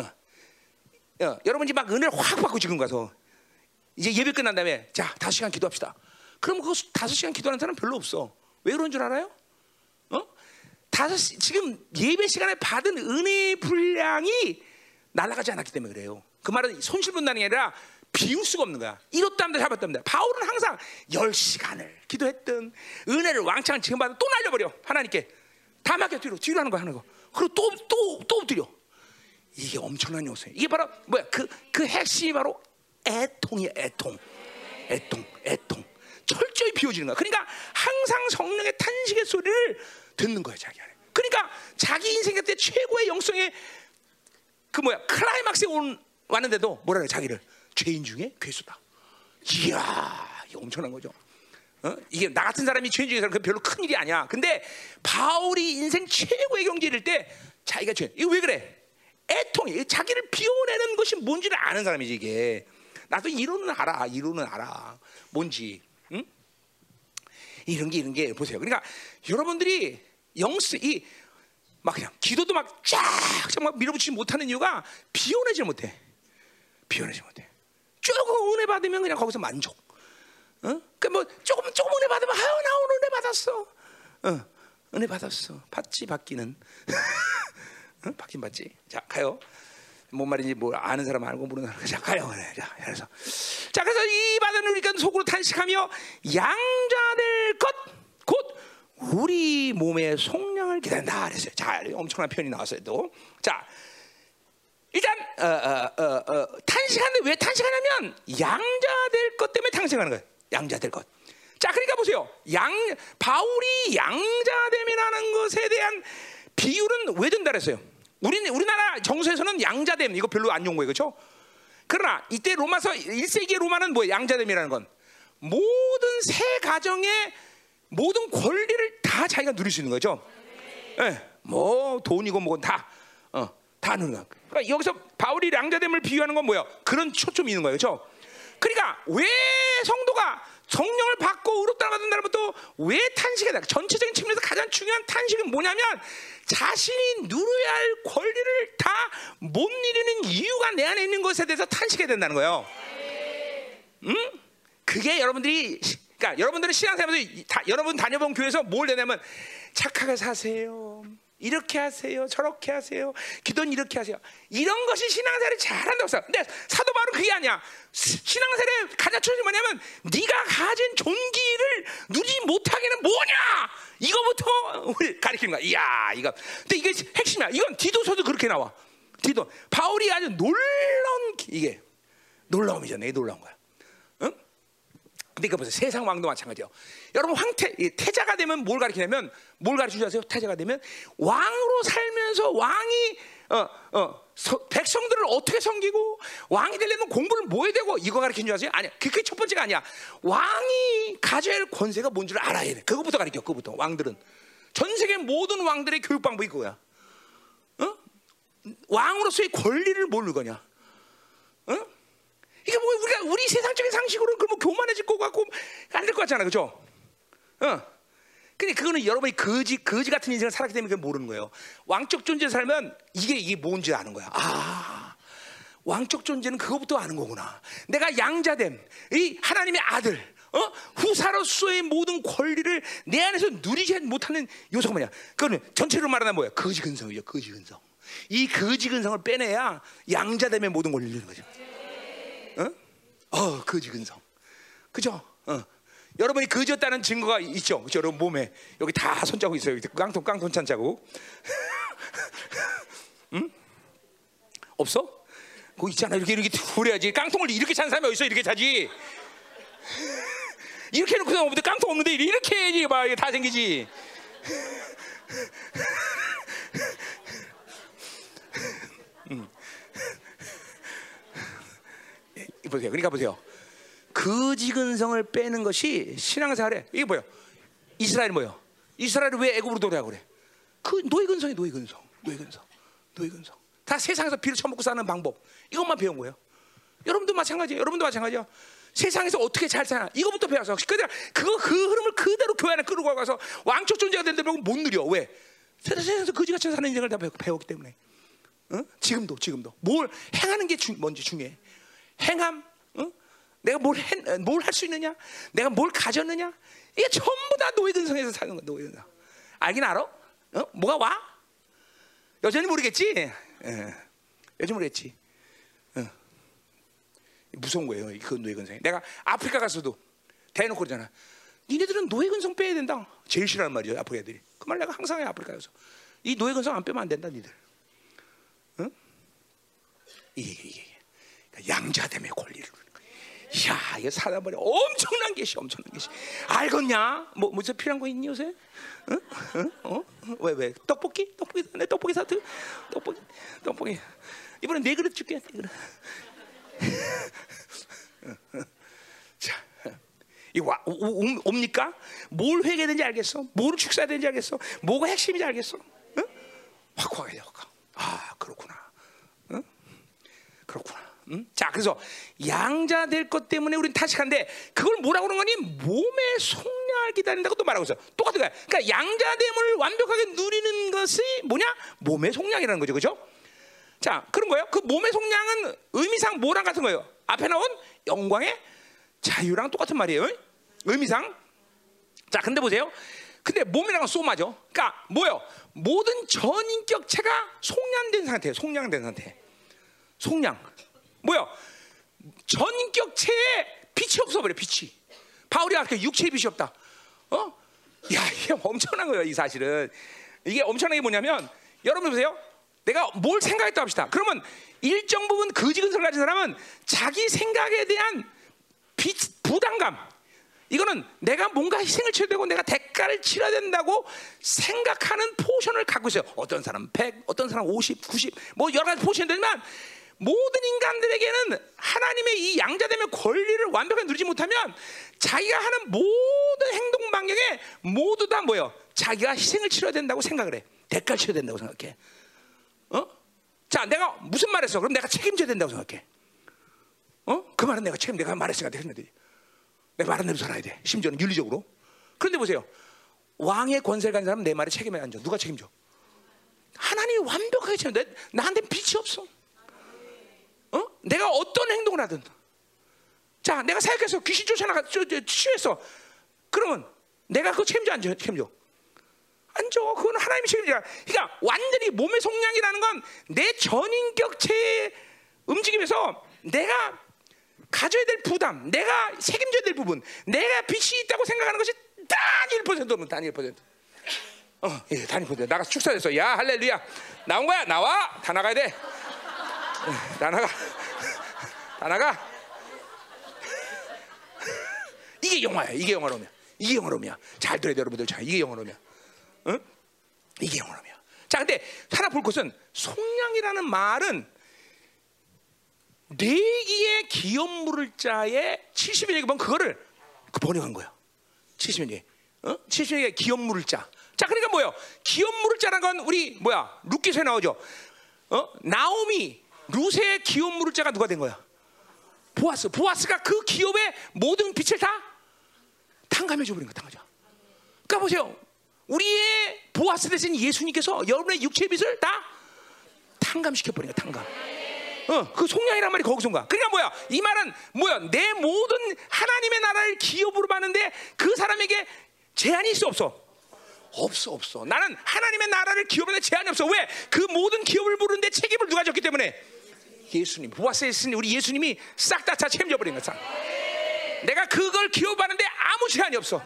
어. 여러분이 막 은혜를 확 받고 지금 가서 이제 예배 끝난 다음에 자 다섯 시간 기도합시다. 그럼 그 다섯 시간 기도하는 사람 별로 없어. 왜 그런 줄 알아요? 어? 다섯 시, 지금 예배 시간에 받은 은혜의 분량이 날아가지 않았기 때문에 그래요. 그 말은 손실분단이 아니라 비울 수가 없는 거야. 이렇답니다, 잡았답니다. 바울은 항상 열 시간을 기도했던 은혜를 왕창 지금 받아 또 날려버려 하나님께 다 맡겨 뒤로 뒤로 하는 거 하는 거. 그리고 또 또 또 엎드려. 이게 엄청난 요소예요. 이게 바로 뭐야? 그그 그 핵심이 바로 애통이야, 애통, 애통, 애통. 철저히 비워지는 거야. 그러니까 항상 성령의 탄식의 소리를 듣는 거야, 자기 안에. 그러니까 자기 인생 때 최고의 영성의 그 뭐야 클라이막스에 온 왔는데도 뭐라 그래 자기를 죄인 중에 괴수다. 이야 이게 엄청난 거죠. 어? 이게 나 같은 사람이 죄인 중에서는 그 별로 큰 일이 아니야. 근데 바울이 인생 최고의 경지일 때 자기가 죄. 이거 왜 그래? 애통이 자기를 비워내는 것이 뭔지를 아는 사람이지 이게. 나도 이론은 알아. 이론은 알아. 뭔지. 응? 이런 게 이런 게 보세요. 그러니까 여러분들이 영스 이 막 그냥 기도도 막쫙막 밀어붙이지 못하는 이유가 비워내지 못해. 비워내지 못해. 조금 은혜 받으면 그냥 거기서 만족. 어? 그뭐 조금 조금 은혜 받으면 아유 나 오늘 은혜 받았어. 어, 은혜 받았어. 받지 받기는. [laughs] 어? 받긴 받지. 자 가요. 뭔 말인지 뭐 아는 사람 알고 모르는 사람 자 가요. 그래. 자 그래서 자 그래서 이 바다는 우리가 속으로 탄식하며 양자될 것 곧 우리 몸의 속량을 기다린다 그랬어요. 자 엄청난 표현이 나왔어요 또. 자 일단 어, 어, 어, 어, 탄식하는데 왜 탄식하냐면 양자될 것 때문에 탄식하는 거예요. 양자될 것. 자, 그러니까 보세요. 양 바울이 양자됨이라는 것에 대한 비율은 왜 된다 그랬어요? 우리 우리나라 정서에서는 양자됨 이거 별로 안 용거예요. 그렇죠? 그러나 이때 로마서 1세기 로마는 뭐 양자됨이라는 건 모든 새 가정의 모든 권리를 다 자기가 누릴 수 있는 거죠. 예. 네, 뭐 돈이고 뭐고 다 어, 다 누는 거야. 그러니까 여기서 바울이 양자됨을 비유하는 건 뭐예요? 그런 초점이 있는 거예요. 그렇죠? 그러니까 왜 성도가 성령을 받고 의롭 따라가는 날부터 왜 탄식해야 돼? 전체적인 측면에서 가장 중요한 탄식은 뭐냐면 자신이 누려야 할 권리를 다 못 누리는 이유가 내 안에 있는 것에 대해서 탄식해야 된다는 거예요. 응? 그게 여러분들이 그러니까 여러분들은 신앙생활에서 다, 여러분 다녀본 교회에서 뭘 내냐면 착하게 사세요. 이렇게 하세요. 저렇게 하세요. 기도는 이렇게 하세요. 이런 것이 신앙생활을 잘한다고 써. 근데 사도 바울은 그게 아니야. 신앙생활의 가장 초점이 뭐냐면 네가 가진 존귀를 누리지 못하게는 뭐냐? 이거부터 가르치는 거야. 이야, 이거. 근데 이게 핵심이야. 이건 디도서도 그렇게 나와. 디도 바울이 아주 놀라운 이게 놀라움이잖아. 이 놀라운 거야. 이거 보세요. 세상 왕도 마찬가지요. 여러분 황태 태자가 되면 뭘 가르치냐면 뭘 가르치지 아세요? 태자가 되면 왕으로 살면서 왕이 어, 어, 서, 백성들을 어떻게 섬기고 왕이 되려면 공부를 뭐 해야 되고 이거 가르치는 줄 아세요? 아니야. 그게 첫 번째가 아니야. 왕이 가져야 할 권세가 뭔 줄 알아야 돼. 그거부터 가르쳐. 그거부터 왕들은 전 세계 모든 왕들의 교육 방법이 그거야. 어? 왕으로서의 권리를 모르는 거냐? 어? 이게 뭐 우리가 우리 세상적인 상식으로는 그뭐 교만해질 것 같고 안 될 것 같잖아, 그죠? 어. 근데 그거는 여러분이 거지 거지 같은 인생을 살았기 때문에 모르는 거예요. 왕적 존재 살면 이게 이게 뭔지 아는 거야. 아, 왕적 존재는 그거부터 아는 거구나. 내가 양자됨, 이 하나님의 아들, 어? 후사로서의 모든 권리를 내 안에서 누리지 못하는 요소가 뭐냐? 그거는 전체로 말하면 뭐야? 거지 근성이죠. 거지 근성. 이 거지 근성을 빼내야 양자됨의 모든 권리를 누리는 거죠. 어? 어, 거지 근성. 그죠? 어. 여러분이 거지였다는 증거가 있죠. 그죠? 여러분 몸에 여기 다 손자국 있어요. 깡통 깡통 찬 자국. [laughs] 응? 없어? 그 있잖아. 이렇게 이렇게 그래야지. 깡통을 이렇게 찬 사람이 어디 있어? 이렇게 차지. [laughs] 이렇게 해놓고 없는데 깡통 없는데 이렇게 해야지. 막 이게 다 생기지. [laughs] 보세요. 그러니까 보세요. 거지 근성을 빼는 것이 신앙생활에 이게 뭐요? 이스라엘 뭐요? 이스라엘이 왜 애굽으로 돌아가 그래? 그 노예 근성이 노예 근성, 노예 근성, 노예 근성. 다 세상에서 피를 처먹고 사는 방법 이것만 배운 거예요. 여러분도 마찬가지예요. 여러분도 마찬가지야. 세상에서 어떻게 잘 사나 이거부터 배워서 그대로 그거 그 흐름을 그대로 교회 안에 끌고 가서 왕족 존재가 되는데 못 누려 왜? 세상에서 거지같이 사는 인생을 다 배웠기 때문에. 어? 지금도 지금도 뭘 행하는 게 주, 뭔지 중요해. 행함, 어? 내가 뭘뭘 할 수 있느냐? 내가 뭘 가졌느냐? 이게 전부 다 노예 근성에서 사는 거야. 노예 근성. 알긴 알아? 어? 뭐가 와? 여전히 모르겠지. 예. 여전히 모르겠지. 어. 무서운 거예요. 그 노예 근성. 내가 아프리카 가서도 대놓고 그러잖아. 니네들은 노예 근성 빼야 된다. 제일 싫어하는 말이야. 아프리카 애들이. 그 말 내가 항상 해 아프리카에서. 이 노예 근성 안 빼면 안 된다, 니들. 응? 이게 이게. 양자됨의 권리를 야, 이거 사람들이 엄청난 것이 엄청난 것이. 알겠냐? 뭐 무슨 필요한 거 있니 요새? 응? 응? 어? 왜 왜? 떡볶이? 떡볶이 내 떡볶이 사트? 떡볶이 떡볶이. 이번에 네 그릇 줄게. 네 그릇. [laughs] 자, 이거 와, 오, 오, 옵니까? 뭘 회개해야 되는지 알겠어? 뭘 축사해야 되는지 알겠어? 뭐가 핵심인지 알겠어? 응? 확 와야 돼, 확. 아, 그렇구나. 응? 그렇구나. 응? 자, 그래서 양자 될 것 때문에 우리는 타식한데 그걸 뭐라고 그러는 거니? 몸의 속량을 기다린다고 또 말하고 있어. 똑같은 거야. 그러니까 양자됨을 완벽하게 누리는 것이 뭐냐? 몸의 속량이라는 거죠, 그죠? 자, 그런 거예요. 그 몸의 속량은 의미상 뭐랑 같은 거예요? 앞에 나온 영광의 자유랑 똑같은 말이에요. 의미상. 자, 근데 보세요. 근데 몸이랑은 소마죠. 그러니까 뭐요? 모든 전인격체가 속량된 상태, 속량된 상태. 속량. 뭐요? 전인격체에 빛이 없어버려, 빛이. 바울이 아까 육체의 빛이 없다. 어? 야, 이게 엄청난 거예요, 이 사실은. 이게 엄청난 게 뭐냐면, 여러분 보세요. 내가 뭘 생각했다 합시다. 그러면 일정 부분 거지근성을 가진 사람은 자기 생각에 대한 비, 부담감 이거는 내가 뭔가 희생을 쳐야 되고 내가 대가를 치러야 된다고 생각하는 포션을 갖고 있어요. 어떤 사람 100, 어떤 사람 50, 90, 뭐 여러 가지 포션이 되지만 모든 인간들에게는 하나님의 이 양자됨의 권리를 완벽하게 누리지 못하면 자기가 하는 모든 행동 방향에 모두 다 뭐요? 자기가 희생을 치러야 된다고 생각을 해. 대가를 치러야 된다고 생각해. 어? 자, 내가 무슨 말했어? 그럼 내가 책임져야 된다고 생각해. 어? 그 말은 내가 책임, 내가 말했으니까 내가 했는데. 내 말은 대로 살아야 돼. 심지어는 윤리적으로. 그런데 보세요. 왕의 권세를 가진 사람은 내 말에 책임을 안 져. 누가 책임져? 하나님이 완벽하게 책임져. 나한테 빛이 없어. 어? 내가 어떤 행동을 하든. 자, 내가 생각해서 귀신 쫓아나가, 취했어. 그러면 내가 그거 책임져, 안 책임져? 안 줘. 그건 하나님이 책임지라. 그러니까 완전히 몸의 속량이라는 건 내 전인격체의 움직임에서 내가 가져야 될 부담, 내가 책임져야 될 부분, 내가 빛이 있다고 생각하는 것이 단 1%면 단 1%. 어, 예, 단 1%. 나가 축사됐어. 야, 할렐루야. 나온 거야. 나와. 다 나가야 돼. 다 나가. 다 나가. 이게 영화야. 이게 영화로움이야. 이게 영화로움이야. 잘 들어야 돼, 여러분들. 자, 이게 영화로움이야. 응? 이게 영원함이야. 자, 근데 하나 볼 것은 속량이라는 말은 내기의 기업 물을 자의 70일 얘기 보면 그거를 그 번역한 거야. 70일 얘기. 어? 70일 얘기 기업 물을 자. 자, 그러니까 뭐요? 기업 물을 자라는 건 우리 뭐야? 루키서에 나오죠. 어? 나오미 루세의 기업 물을 자가 누가 된 거야? 보아스. 보아스가 그 기업의 모든 빛을 다 탕감해 줘 버린 거야. 탕감해 줘. 그러니까 보세요. 우리의 보아스 대신 예수님께서 여러분의 육체의 빛을 다 탕감시켜 버린 거야. 탕감. 어, 그 속량이란 말이 거야. 그러니까 뭐야? 이 말은 뭐야? 내 모든 하나님의 나라를 기업으로 받는데 그 사람에게 제한이 있어 없어? 없어 없어. 나는 하나님의 나라를 기업에 제한이 없어. 왜? 그 모든 기업을 부르는데 책임을 누가 졌기 때문에 예수님. 있으니 우리 예수님이 싹 다 다 책임져 버린 거야. 내가 그걸 기업하는데 아무 제한이 없어.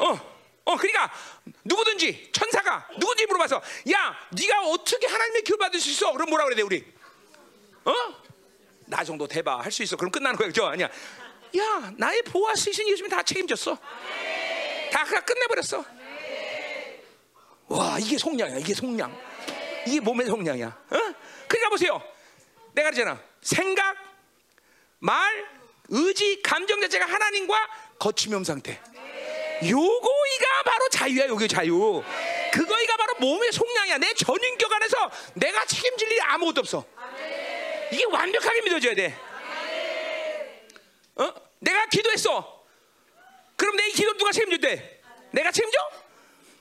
어. 어, 그러니까 누구든지 천사가 누구든지 물어봐서 야, 네가 어떻게 하나님의 기업 받을 수 있어? 그럼 뭐라 그래야 돼 우리? 어? 나 정도 대봐 할수 있어. 그럼 끝나는 거야, 그죠? 아니야. 야, 나의 보아스 이신 예수님이 다 책임졌어. 다 그가 끝내버렸어. 와, 이게 속량이야. 이게 속량. 이게 몸의 속량이야. 어? 그러니까 보세요. 내가 그러잖아. 생각, 말, 의지, 감정 자체가 하나님과 거침형 상태. 요거이가 바로 자유야, 요게 자유. 그거이가 바로 몸의 속량이야. 내 전인격 안에서 내가 책임질 일이 아무것도 없어. 이게 완벽하게 믿어져야 돼. 어? 내가 기도했어. 그럼 내 기도 누가 책임질대? 내가 책임져?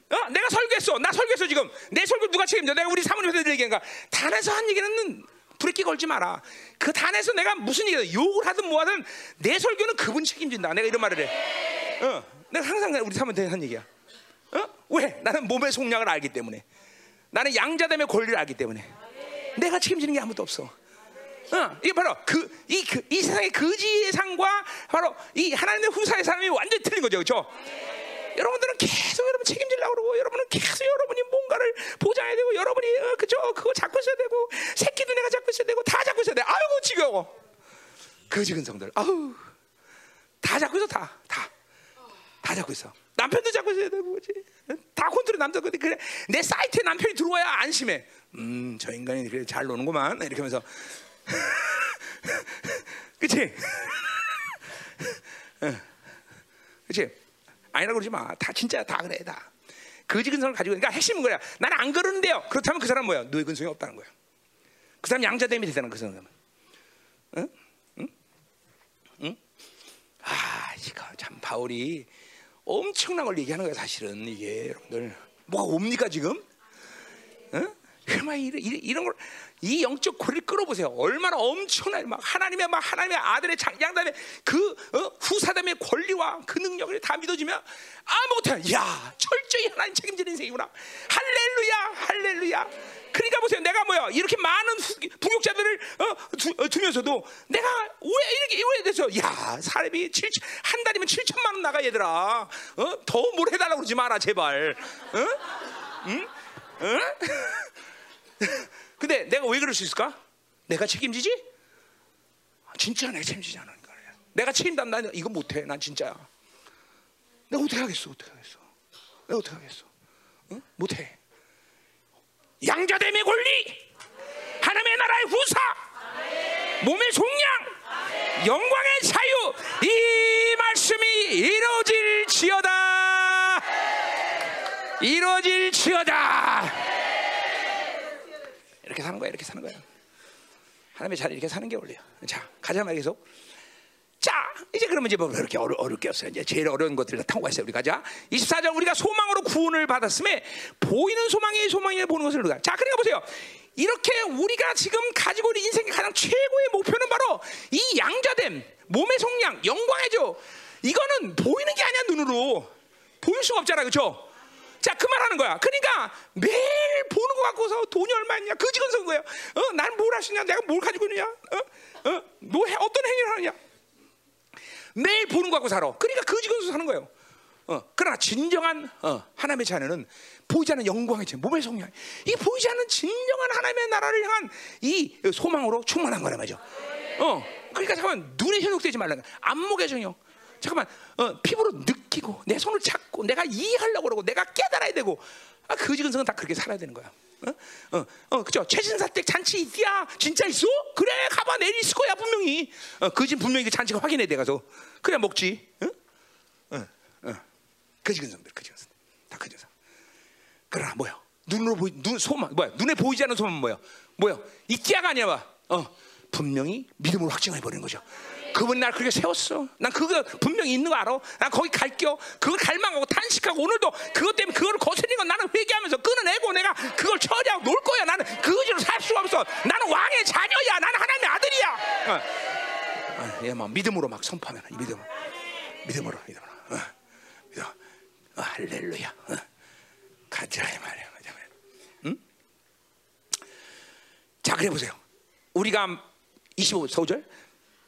어? 내가 설교했어. 나 설교했어 지금. 내 설교 누가 책임져? 내가 우리 사모님한테 얘기한가? 단에서 한 얘기는 브레이크 걸지 마라. 그 단에서 내가 무슨 얘기든 욕을 하든 뭐하든 내 설교는 그분 책임진다. 내가 이런 말을 해. 어? 내가 항상 우리 사모님한테 한 얘기야. 어? 왜? 나는 몸의 속량을 알기 때문에. 나는 양자됨의 권리를 알기 때문에. 내가 책임지는 게 아무도 없어. 어, 이게 바로 그, 이, 그, 이 세상의 거지의 상과 바로 이 하나님의 후사의 사람이 완전히 틀린 거죠. 그렇죠? 여러분들은 계속 여러분 책임지려고 그러고 여러분은 계속 여러분이 뭔가를 보장해야 되고 여러분이 어, 그죠? 그거 잡고 있어야 되고 새끼도 내가 잡고 있어야 되고 다 잡고 있어야 돼. 아이고 지겨워. 거지 근 성들. 아우. 다 잡고 있어 다 다. 다 잡고 있어. 남편도 잡고 있어야 되고 그지? 다 컨트롤 남자 근데 그래 내 사이트에 남편이 들어와야 안심해. 음 저 인간이 그래 잘 노는구만. 이렇게 하면서. [laughs] 그치? [laughs] 그렇지? 아니라 그러지 마. 다 진짜 다 그래 다. 거지 근성을 가지고 그러니까 핵심은 거야. 나는 안 그러는데요. 그렇다면 그 사람 뭐야? 너의 근성이 없다는 거야. 그 사람 양자됨이 되다는 그 사람은. 응? 응? 응? 아, 이거 참 바울이 엄청난 걸 얘기하는 거야 사실은 이게 여러분들 뭐가 옵니까 지금? 응? 정말 이런, 이런 걸 이 영적 고리를 끌어보세요. 얼마나 엄청나 막 하나님의 막 하나님의 아들의 장, 양담의 그 어? 후사담의 권리와 그 능력을 다 믿어지면 아무것도 야 철저히 하나님 책임지는 인생이구나. 할렐루야, 할렐루야. 그러니까 보세요. 내가 뭐야 이렇게 많은 부격자들을 어, 두, 어, 두면서도 내가 왜 이렇게 왜 돼서 야 사람이 7, 한 달이면 7천만 원 나가 얘들아. 어? 더뭘 해달라고 그러지 마라 제발. 어? 응? 응? [laughs] 근데 내가 왜 그럴 수 있을까? 내가 책임지지? 아, 진짜 내가 책임지지 않으니까. 내가 책임담 난 이거 못해. 난 진짜야. 내가 어떻게 하겠어? 어떻게 하겠어? 내가 어떻게 하겠어? 응? 못해. 양자됨의 권리, 하나님의 나라의 후사, 몸의 종량, 영광의 자유, 이 말씀이 이루어질지어다. 이루어질지어다. 이렇게 사는 거야. 이렇게 사는 거야. 하나님의 자리 이렇게 사는 게 원리야. 자, 가자 말이야 계속. 자, 이제 그러면 이제 뭐 그렇게 어려, 어렵게 없어요. 이제 제일 어려운 것들을 다 통과했어요. 우리 가자. 24절 우리가 소망으로 구원을 받았음에 보이는 소망이 소망이 보는 것을 우리가. 자, 그러니까 보세요. 이렇게 우리가 지금 가지고 있는 인생의 가장 최고의 목표는 바로 이 양자됨, 몸의 속량, 영광이죠. 이거는 보이는 게 아니야 눈으로. 보일 수가 없잖아, 그렇죠? 자, 그 말 하는 거야. 그러니까 매일 보는 거 갖고서 돈이 얼마 있냐? 그지건성 거예요. 어, 난뭘 있냐? 내가 뭘 가지고 있느냐? 어? 어? 뭐 해, 어떤 행위를 하느냐? 매일 보는 거 갖고 살아. 그러니까 그지건성 사는 거예요. 어, 그러나 진정한 어, 하나님의 자녀는 보이지 않는 영광의 제 몸의 성령. 이 보이지 않는 진정한 하나님의 나라를 향한 이 소망으로 충만한 거란 말이죠. 어, 그러니까 잠깐 눈에 현혹되지 말라. 안목의 정욕. 잠깐만 어, 피부로 느끼고 내 손을 잡고 내가 이해하려고 그러고 내가 깨달아야 되고 아, 거지 근 성은 다 그렇게 살아야 되는 거야. 어, 어, 어 그죠? 최신사댁 잔치 있디야? 진짜 있어? 그래, 가봐 있을 거야 분명히. 어, 그지 분명히 그 잔치가 확인해 돼 가서 그래 먹지. 어, 어, 어. 거지 근 성들, 거지 근 성, 다 거지 근 성. 그러나 뭐야? 눈으로 보이, 눈 소만 뭐야? 눈에 보이지 않는 소만 뭐야? 뭐야? 이끼야가 아니야, 봐. 어, 분명히 믿음으로 확증해 버리는 거죠. 그분 날 그렇게 세웠어. 난 그거 분명히 있는 거 알아. 난 거기 갈게요. 그걸 갈망하고 탄식하고 오늘도 그것 때문에 그걸 거스린 건 나는 회개하면서 끊어내고 내가 그걸 처리하고 놀 거야. 나는 그거지로 살 수가 없어. 나는 왕의 자녀야. 나는 하나님의 아들이야. 어. 어, 얘막 믿음으로 막 선포하면 이 믿음, 믿음으로 믿음으로. 어. 믿음. 어, 할렐루야. 어. 가자 이 말이야. 응? 자 그래 보세요. 우리가 25절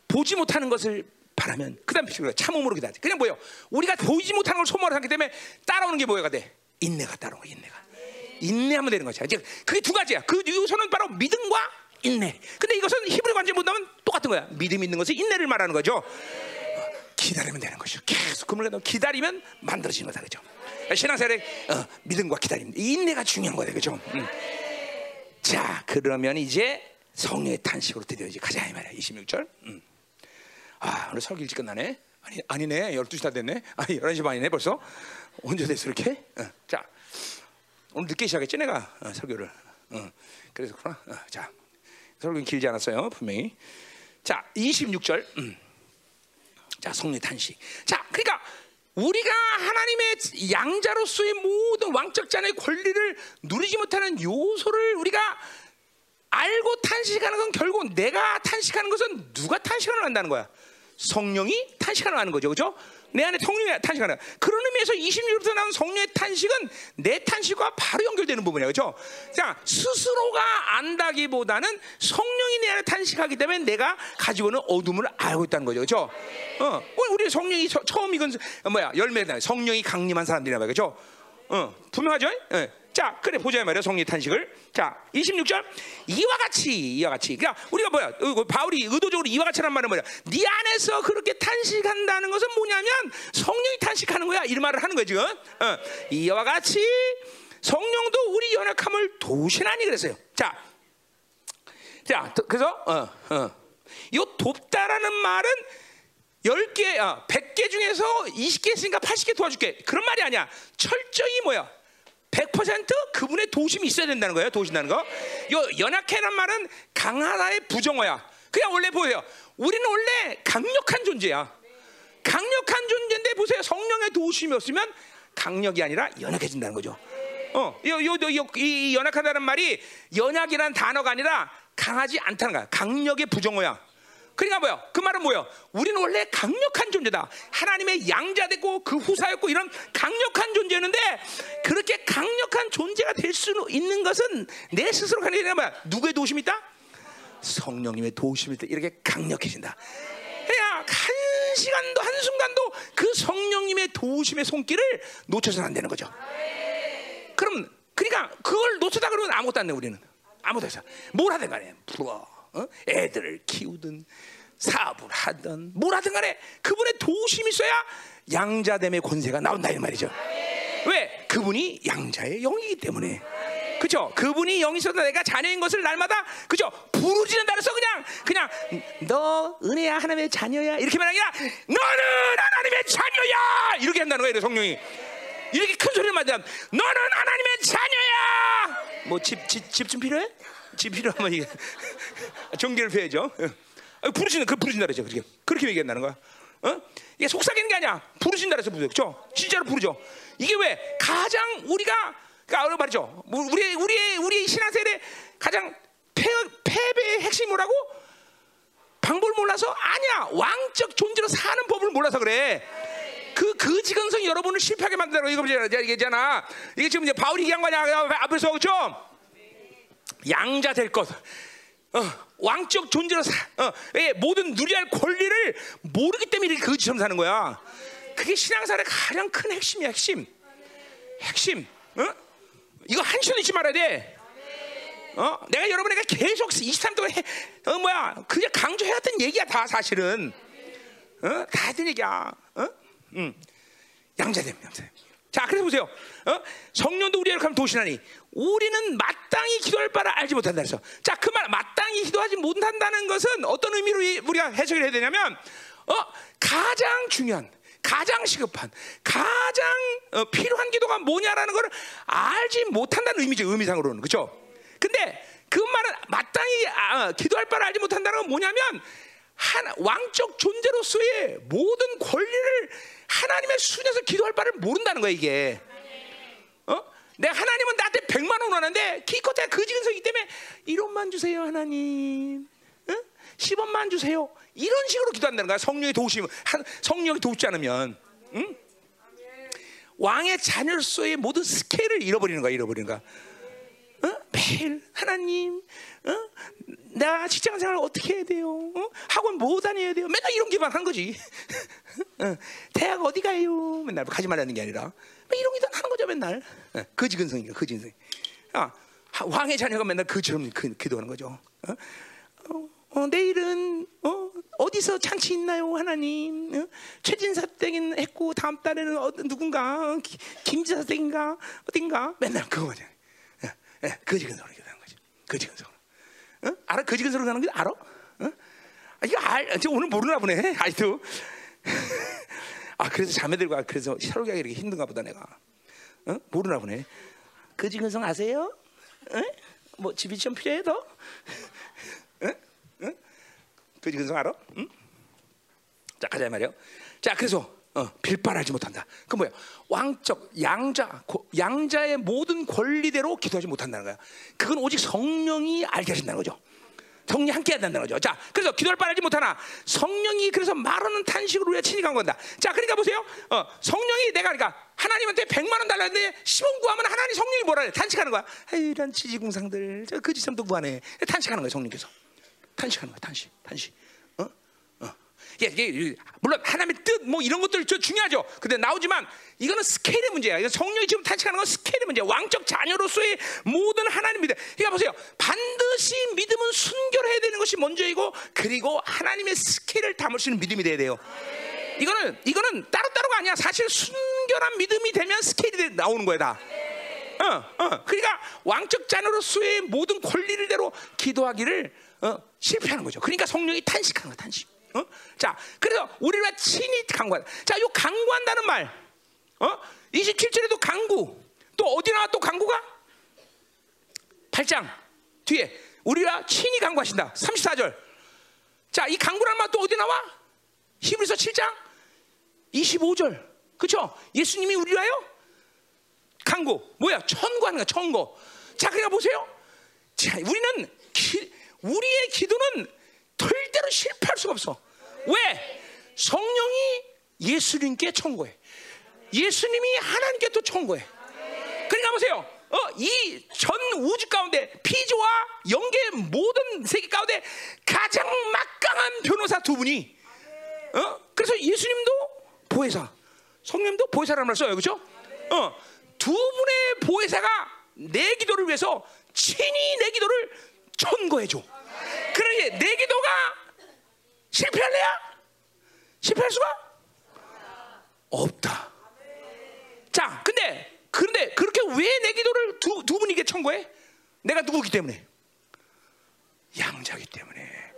보지 못하는 것을 바라면 그다음에 참음으로 기다려. 그냥 뭐요? 우리가 보이지 못하는 걸 소망을 하기 때문에 따라오는 게 뭐가 돼? 인내가 따라오는. 인내가. 인내하면 되는 거죠. 이제 그게 두 가지야. 그 이것은 바로 믿음과 인내. 근데 이것은 히브리 관점 본다면 똑같은 거야. 믿음 있는 것은 인내를 말하는 거죠. 기다리면 되는 것이죠. 계속 그물 기다리면 만들어지는 거다 그죠. 신앙생활에 어, 믿음과 기다림, 인내가 중요한 거예요, 그죠. 음. 자, 그러면 이제 성령의 탄식으로 드디어 이제 가자 이 말이야. 26절. 음. 아 오늘 설교 일찍 끝나네. 아니 아니네. 12시 다 됐네. 아니 11시 반이네 벌써. 언제 됐어 이렇게? 어. 자 오늘 늦게 시작했지 내가 어, 설교를. 어. 그래서 그렇구나. 어. 자 설교는 길지 않았어요 분명히. 자 26절. 음. 자 성령 탄식. 자 그러니까 우리가 하나님의 양자로서의 모든 왕적 잔의 권리를 누리지 못하는 요소를 우리가 알고 탄식하는 건 결국 내가 탄식하는 것은 누가 탄식을 한다는 거야. 성령이 탄식하는 하는 거죠. 그죠? 내 안에 성령이 탄식하는. 그런 의미에서 26절부터 나온 성령의 탄식은 내 탄식과 바로 연결되는 부분이에요. 그죠? 자, 스스로가 안다기보다는 성령이 내 안에 탄식하기 때문에 내가 가지고 있는 어둠을 알고 있다는 거죠. 그죠? 어, 우리 성령이 처음 이건 뭐야? 열매다. 성령이 강림한 사람들이란 말이죠. 어, 분명하죠? 예. 자, 그래 보자 말이야 성령 탄식을. 자, 26절 이와 같이 이와 같이. 그러니까 우리가 뭐야? 바울이 의도적으로 이와 같이란 말은 뭐야? 네 안에서 그렇게 탄식한다는 것은 뭐냐면 성령이 탄식하는 거야. 이런 말을 하는 거야 지금. 어. 이와 같이 성령도 우리 연약함을 도우시나니 그랬어요. 자, 자, 그래서 어, 어. 이 돕다라는 말은 10개, 아, 100개 중에서 20개 있으니까 80개 도와줄게. 그런 말이 아니야. 철저히 뭐야? 100% 그분의 도심이 있어야 된다는 거예요. 도신다는 거. 요 연약해란 말은 강하다의 부정어야. 그냥 원래 보세요. 우리는 원래 강력한 존재야. 강력한 존재인데 보세요. 성령의 도우심이 없으면 강력이 아니라 연약해진다는 거죠. 어, 요, 요, 요, 요, 이 연약하다는 말이 연약이라는 단어가 아니라 강하지 않다는 거야. 강력의 부정어야. 그러니까 뭐요? 그 말은 뭐요? 우리는 원래 강력한 존재다. 하나님의 양자되고 그 후사였고 이런 강력한 존재였는데 그렇게 강력한 존재가 될 수 있는 것은 내 스스로가 아니라 뭐야? 누구의 도심이 있다? 성령님의 도심이 있다. 이렇게 강력해진다. 그냥 한 시간도 한 순간도 그 성령님의 도심의 손길을 놓쳐서는 안 되는 거죠. 그럼 그러니까 그걸 놓쳤다 그러면 아무것도 안 돼 우리는 아무것도 없어. 뭘 하든 간에 부어 어? 애들을 키우든 사업을 하든 뭘 하든 간에 그분의 도심이 있어야 양자됨의 권세가 나온다 이 말이죠. 왜? 그분이 양자의 영이기 때문에. 그죠? 그분이 영이 있어서 내가 자녀인 것을 날마다 그죠? 부르지는 않아서 그냥 그냥 너 은혜야 하나님의 자녀야 이렇게만 아니라 너는 하나님의 자녀야 이렇게 한다는 거예요 성령이 이렇게 큰 소리를 맞으면 너는 하나님의 자녀야 뭐 집집좀 필요해? 집 필요하면 이게 종기를 펴야죠 어, 부르시는 그 부르신다 그러죠 그렇게 그렇게 얘기한다는 거야 어? 이게 속삭이는 게 아니야 부르신다 그래서 부르죠 그렇죠? 진짜로 부르죠 이게 왜 가장 우리가 그러니까 말이죠. 뭐 우리 우리 우리 신앙생활의 가장 패, 패배의 핵심이 뭐라고? 방법을 몰라서 아니야. 왕적 존재로 사는 법을 몰라서 그래. 그 그 지근성 여러분을 실패하게 만들어 이거 얘기잖아. 이게 지금 이제 바울이 얘기한 거냐 앞에서 그죠? 양자 될 것. 어, 왕적 존재로 사, 어, 예, 모든 누리할 권리를 모르기 때문에 그지처럼 사는 거야. 그게 신앙생활의 가장 큰 핵심이야, 핵심. 핵심. 어? 이거 한시도 잊지 말아야 돼. 어? 내가 여러분에게 계속 23 동안 해, 어 뭐야 그냥 강조해왔던 얘기야 다 사실은. 어? 다 했던 얘기야. 어? 음. 양자됨, 양자됨. 자, 그래서 보세요. 어? 성령도 우리를 하면 도시나니 우리는 마땅히 기도할 바를 알지 못한다 그래서 자, 그 말 마땅히 기도하지 못한다는 것은 어떤 의미로 우리가 해석을 해야 되냐면 어? 가장 중요한 가장 시급한 가장 어, 필요한 기도가 뭐냐라는 걸 알지 못한다는 의미죠 의미상으로는 그렇죠? 근데 그 말은 마땅히 아, 어, 기도할 바를 알지 못한다는 건 뭐냐면 하나, 왕적 존재로서의 모든 권리를 하나님의 순에서 기도할 바를 모른다는 거야 이게. 어? 내가 하나님은 나한테 100만 원 원하는데 기껏해 그지 근성이기 때문에 1원만 주세요 하나님. 어? 10원만 주세요. 이런 식으로 기도한다는 거야. 성령의 도우심, 성령이 도우지 않으면, 응? 왕의 자녀로서의 모든 스케일을 잃어버리는 거야. 잃어버리는 거야. 어? 매일 하나님, 어? 나 직장 생활 어떻게 해야 돼요? 어? 학원 뭐 다녀야 돼요? 맨날 이런 기만 한 거지. [laughs] 어? 대학 어디 가요? 맨날 가지 말라는 게 아니라 이런 기도 하는 거죠 맨날. 어? 거지근성이니까 거지근성. 아, 왕의 자녀가 맨날 그처럼 기도하는 거죠. 어? 어? 어, 내일은 어, 어디서 잔치 있나요, 하나님? 어? 최진사 댁은 했고 다음 달에는 어, 누군가 기, 김지사 댁인가 어딘가 맨날 그거 말이야. 예, 예, 거지근성으로 하는 거죠. 거지근성으로. 어? 알아? 거지근성으로 하는 거 알아? 어? 아, 이거 알, 오늘 모르나 보네. 아이도. [laughs] 아 그래서 자매들과 그래서 서로가 이렇게 힘든가 보다 내가. 어? 모르나 보네. 거지근 성 아세요? 어? 뭐 집이 좀 필요해 더? 그지 그성 알아? 응? 자 가자 말이요. 자 그래서 어, 빌바하지 못한다. 그 뭐야? 왕적 양자 양자의 모든 권리대로 기도하지 못한다는 거야. 그건 오직 성령이 알게 하신다는 거죠. 성령이 함께 한다는 거죠. 자, 그래서 바를 알지 못하나 성령이 그래서 말하는 탄식으로 우리가 간 건다. 자, 그러니까 보세요. 어, 성령이 내가 그러니까 하나님한테 100만 원 달라는데 10원 구하면 하나님 성령이 뭐라 해? 탄식하는 거야. 이런 지지공상들, 저 거짓선도 구하네. 탄식하는 거야, 성령께서. 탄식하는 거야, 탄식, 탄식. 물론 하나님의 뜻 뭐 이런 것들 저 중요하죠. 근데 나오지만 이거는 스케일의 문제야. 성령이 지금 탄식하는 건 스케일의 문제야. 왕적 자녀로서의 모든 하나님 믿음. 그러니까 보세요. 반드시 믿음은 순결해야 되는 것이 먼저이고 그리고 하나님의 스케일을 담을 수 있는 믿음이 돼야 돼요. 이거는 이거는 따로따로가 아니야. 사실 순결한 믿음이 되면 스케일이 나오는 거야 다. 어, 어. 그러니까 왕적 자녀로서의 모든 권리를 대로 기도하기를 어, 실패하는 거죠. 그러니까 성령이 탄식하는 거야, 탄식. 어? 자, 그래서 우리가 친히 강구한다. 자, 요 강구한다는 말, 어? 27절에도 강구. 또 어디 나와 또 강구가? 8장 뒤에 우리가 친히 강구하신다. 34절. 자, 이 강구라는 말또 어디 나와? 히브리서 7장 25절. 그렇죠? 예수님이 우리 위하여 강구. 뭐야? 천구하는 거야, 천구. 자, 그러니까 보세요. 자, 우리는 기, 우리의 기도는 절대로 실패할 수가 없어. 왜? 성령이 예수님께 청구해. 예수님이 하나님께 또 청구해. 그러니까 보세요. 어, 이 전 우주 가운데 피조와 영계 모든 세계 가운데 가장 막강한 변호사 두 분이 어? 그래서 예수님도 보혜사, 성령님도 보혜사라는 말 써요. 그렇죠? 어, 두 분의 보혜사가 내 기도를 위해서 친히 내 기도를 천거해 줘. 그러니 내 기도가 실패할래야? 실패할 수가 없다. 자, 근데 그런데 그렇게 왜 내 기도를 두, 두 분에게 청구해? 내가 누구기 때문에? 양자기 때문에.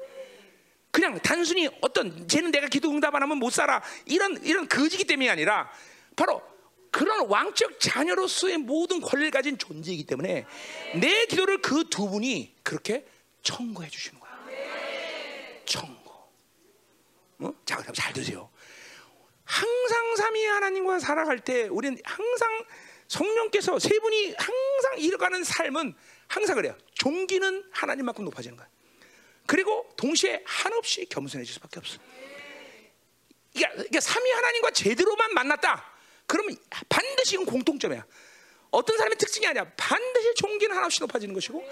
그냥 단순히 어떤 쟤는 내가 기도 응답 안 하면 못 살아 이런 이런 거지기 때문이 아니라 바로 그런 왕적 자녀로서의 모든 권리를 가진 존재이기 때문에 내 기도를 그 두 분이 그렇게 청구해 주시는 거야. 청구. 어? 자, 그럼 잘 드세요. 항상 삼위 하나님과 살아갈 때 우리는 항상 성령께서 세 분이 항상 이뤄가는 삶은 항상 그래요. 종기는 하나님만큼 높아지는 거야. 그리고 동시에 한없이 겸손해질 수밖에 없어. 이게, 이게 삼위 하나님과 제대로만 만났다. 그러면 반드시 이건 공통점이야. 어떤 사람의 특징이 아니야. 반드시 종기는 한없이 높아지는 것이고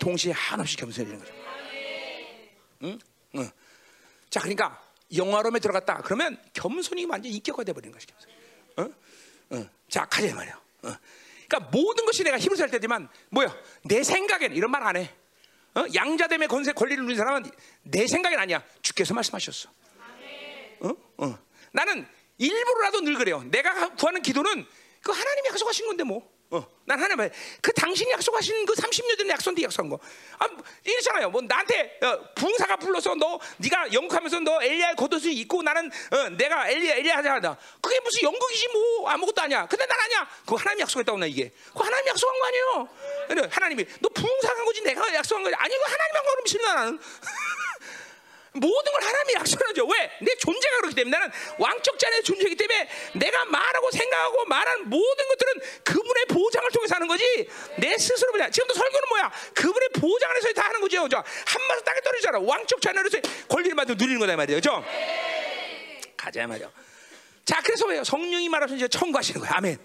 동시에 한없이 겸손해지는 거죠. 응? 응. 자, 그러니까 영화로움에 들어갔다. 그러면 겸손이 완전 히 인격화 돼 버리는 것이 겸손. 어? 어. 자, 가자 말이야. 어. 그러니까 모든 것이 내가 힘을 쓸 때지만 뭐야? 내 생각엔 이런 말 안 해. 어? 양자됨의 권세 권리를 누린 사람은 내 생각엔 아니야. 주께서 말씀하셨어. 어? 어. 나는 일부러라도 늘 그래요. 내가 구하는 기도는 그 하나님이 약속하신 건데 뭐. 어, 난 하나님 그 당신이 약속하신 그 30년 전에 약속한 약속한 거. 아, 이렇잖아요. 뭐 나한테 어, 붕사가 불러서 너 네가 영국하면서 너 엘리야 겉옷을 입고 나는 어, 내가 엘리야 엘리야 하자. 그게 무슨 영국이지 뭐 아무것도 아니야. 근데 난 아니야. 그거 하나님 약속했다고 나 이게. 그거 하나님 약속한 거 아니에요. 하나님이 너 붕사한 거지 내가 약속한 거지. 아니 그 하나님 한 거는 믿습니다 나는. [laughs] 모든 걸 하나님이 약속하죠. 왜? 내 존재가 그렇기 때문에 나는 왕적 자의 존재이기 때문에 내가 말하고 생각하고 말하는 모든 것들은 그분의 보장을 통해서 하는 거지 내 스스로 그냥 지금도 설교는 뭐야? 그분의 보장 안에서 다 하는 거죠. 그죠? 한 마디 땅에 떨어지잖아. 왕적 자녀로서 권리를 받고 누리는 거다 말이에요. 그죠? 가자 말이요. 자, 그래서 왜요? 성령이 말하셔 이제 청구하시는 거예요. 아멘.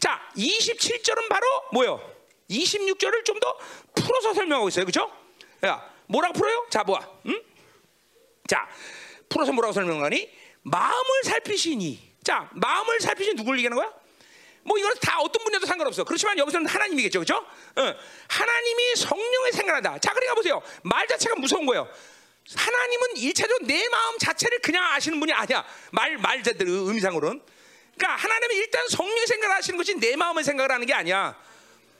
자, 27절은 바로 뭐요? 26절을 좀 더 풀어서 설명하고 있어요. 그죠? 야, 뭐라고 풀어요? 자, 뭐야? 응? 자, 풀어서 뭐라고 설명하니? 마음을 살피시니. 자, 마음을 살피시니 누굴 얘기하는 거야? 뭐 이거는 다 어떤 분야도 상관없어. 그렇지만 여기서는 하나님이겠죠, 그렇죠? 어, 하나님이 성령을 생각한다. 자, 그러니까 보세요. 말 자체가 무서운 거예요. 하나님은 일차적으로 내 마음 자체를 그냥 아시는 분이 아니야. 말 말자들 의미상으로는. 그러니까 하나님은 일단 성령 생각을 하시는 것이 내 마음을 생각을 하는 게 아니야.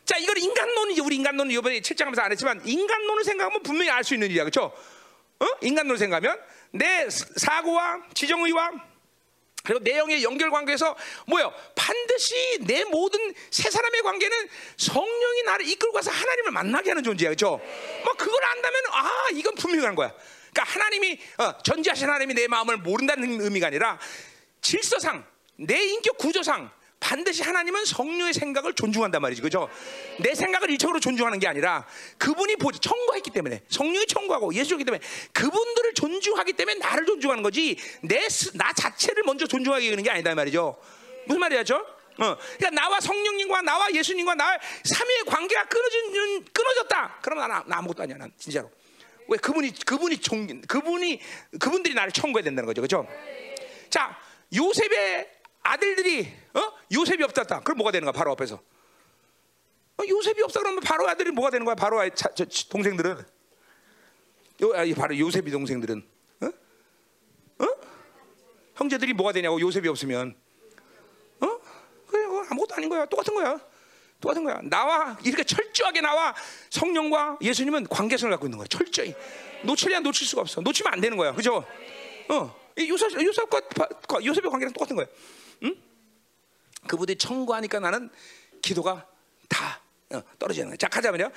자, 이걸 인간론이지. 우리 인간론은 이번에 책장하면서 안 했지만 인간론을 생각하면 분명히 알 수 있는 일이야, 그렇죠? 어? 인간론을 생각하면 내 사고와 지정의와 그리고 내용의 연결 관계에서 뭐요? 반드시 내 모든 세 사람의 관계는 성령이 나를 이끌고 가서 하나님을 만나게 하는 존재야, 그렇죠? 뭐 그걸 안다면 아 이건 분명한 거야. 그러니까 하나님이 어, 전지하신 하나님이 내 마음을 모른다는 의미가 아니라 질서상 내 인격 구조상 반드시 하나님은 성령의 생각을 존중한단 말이지, 그죠? 내 생각을 일적으로 존중하는 게 아니라 그분이 보지 청구했기 때문에 성령이 청구하고 예수였기 때문에 그분들을 존중하기 때문에 나를 존중하는 거지 내 나 자체를 먼저 존중하게 되는 게 아니다 말이죠. 무슨 말이야죠? 어, 그러니까 나와 성령님과 나와 예수님과 나의 삼위의 관계가 끊어진 끊어졌다. 그러면 나, 나 아무것도 아니야, 난 진짜로. 왜 그분이 그분이 종 그분이 그분들이 나를 청구해야 된다는 거죠, 그렇죠? 자, 요셉의 아들들이 어? 요셉이 없었다. 그럼 뭐가 되는 거야? 바로 앞에서. 어, 요셉이 없다 그러면 바로 아들이 뭐가 되는 거야? 바로 자, 저, 동생들은 요, 아, 바로 요셉이 동생들은 어? 어? 형제들이 뭐가 되냐고 요셉이 없으면 어? 그래 아무것도 아닌 거야. 똑같은 거야. 똑같은 거야. 나와 이렇게 철저하게 나와 성령과 예수님은 관계성을 갖고 있는 거야. 철저히 놓치려 놓칠 수가 없어. 놓치면 안 되는 거야. 그죠? 어, 이 요셉 요셉과 바- 요셉의 관계랑 똑같은 거예요. 응? 그분들이 청구하니까 나는 기도가 다 어, 떨어지는 거예요. 자 가자면요.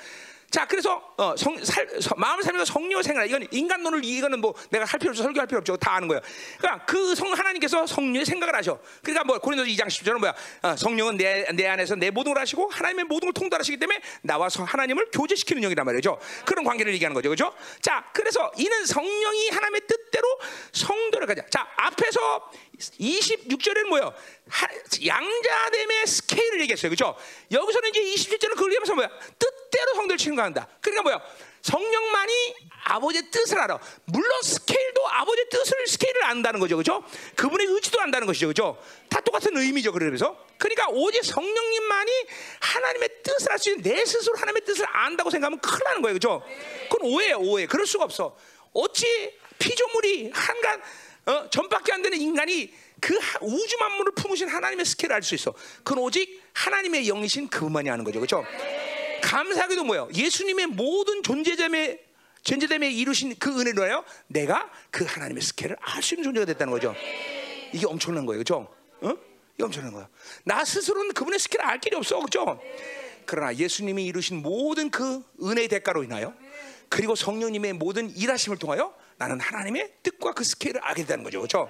자 그래서 어, 성, 살, 성- 마음 살면서 성령 생활 이건 인간론을 이거는 뭐 내가 할 필요 없어 설교할 필요 없죠 다 아는 거예요. 그러니까 그 성 하나님께서 성령의 생각을 하셔. 그러니까 뭐 고린도서 2장 10절은 뭐야? 어, 성령은 내, 내 안에서 내 모든 걸 하시고 하나님의 모든 걸 통달하시기 때문에 나와 성- 하나님을 교제시키는 영이란 말이죠. 그런 관계를 얘기하는 거죠, 그렇죠? 자 그래서 이는 성령이 하나님의 뜻대로 성도를 가자. 자 앞에서 26절에는 뭐예요? 하- 양자됨의 스케일을 얘기했어요. 그죠? 여기서는 이제 27절은 그걸 얘기하면서 뭐야? 뜻대로 성도를 친구한다. 그러니까 뭐야? 성령만이 아버지의 뜻을 알아. 물론 스케일도 아버지의 뜻을 스케일을 안다는 거죠. 그죠? 그분의 의지도 안다는 것이죠. 그죠? 다 똑같은 의미죠. 그래서. 그러니까 오직 성령님만이 하나님의 뜻을 알 수 있는 내 스스로 하나님의 뜻을 안다고 생각하면 큰일 나는 거예요. 그죠? 그건 오해예요. 오해. 그럴 수가 없어. 어찌 피조물이 한간 어, 전밖에 안 되는 인간이 그 하- 우주 만물을 품으신 하나님의 스케일을 알 수 있어. 그건 오직 하나님의 영이신 그분만이 아는 거죠. 그렇죠? 감사하게도 뭐예요? 예수님의 모든 존재됨에 존재됨에 이루신 그 은혜로요. 내가 그 하나님의 스케일을 알 수 있는 존재가 됐다는 거죠. 이게 엄청난 거예요. 그렇죠? 어? 이게 엄청난 거야. 나 스스로는 그분의 스케일을 알 길이 없어. 그렇죠? 그러나 예수님이 이루신 모든 그 은혜의 대가로 인하여 그리고 성령님의 모든 일하심을 통하여 나는 하나님의 뜻과 그 스케일을 알게 된다는 거죠. 그렇죠?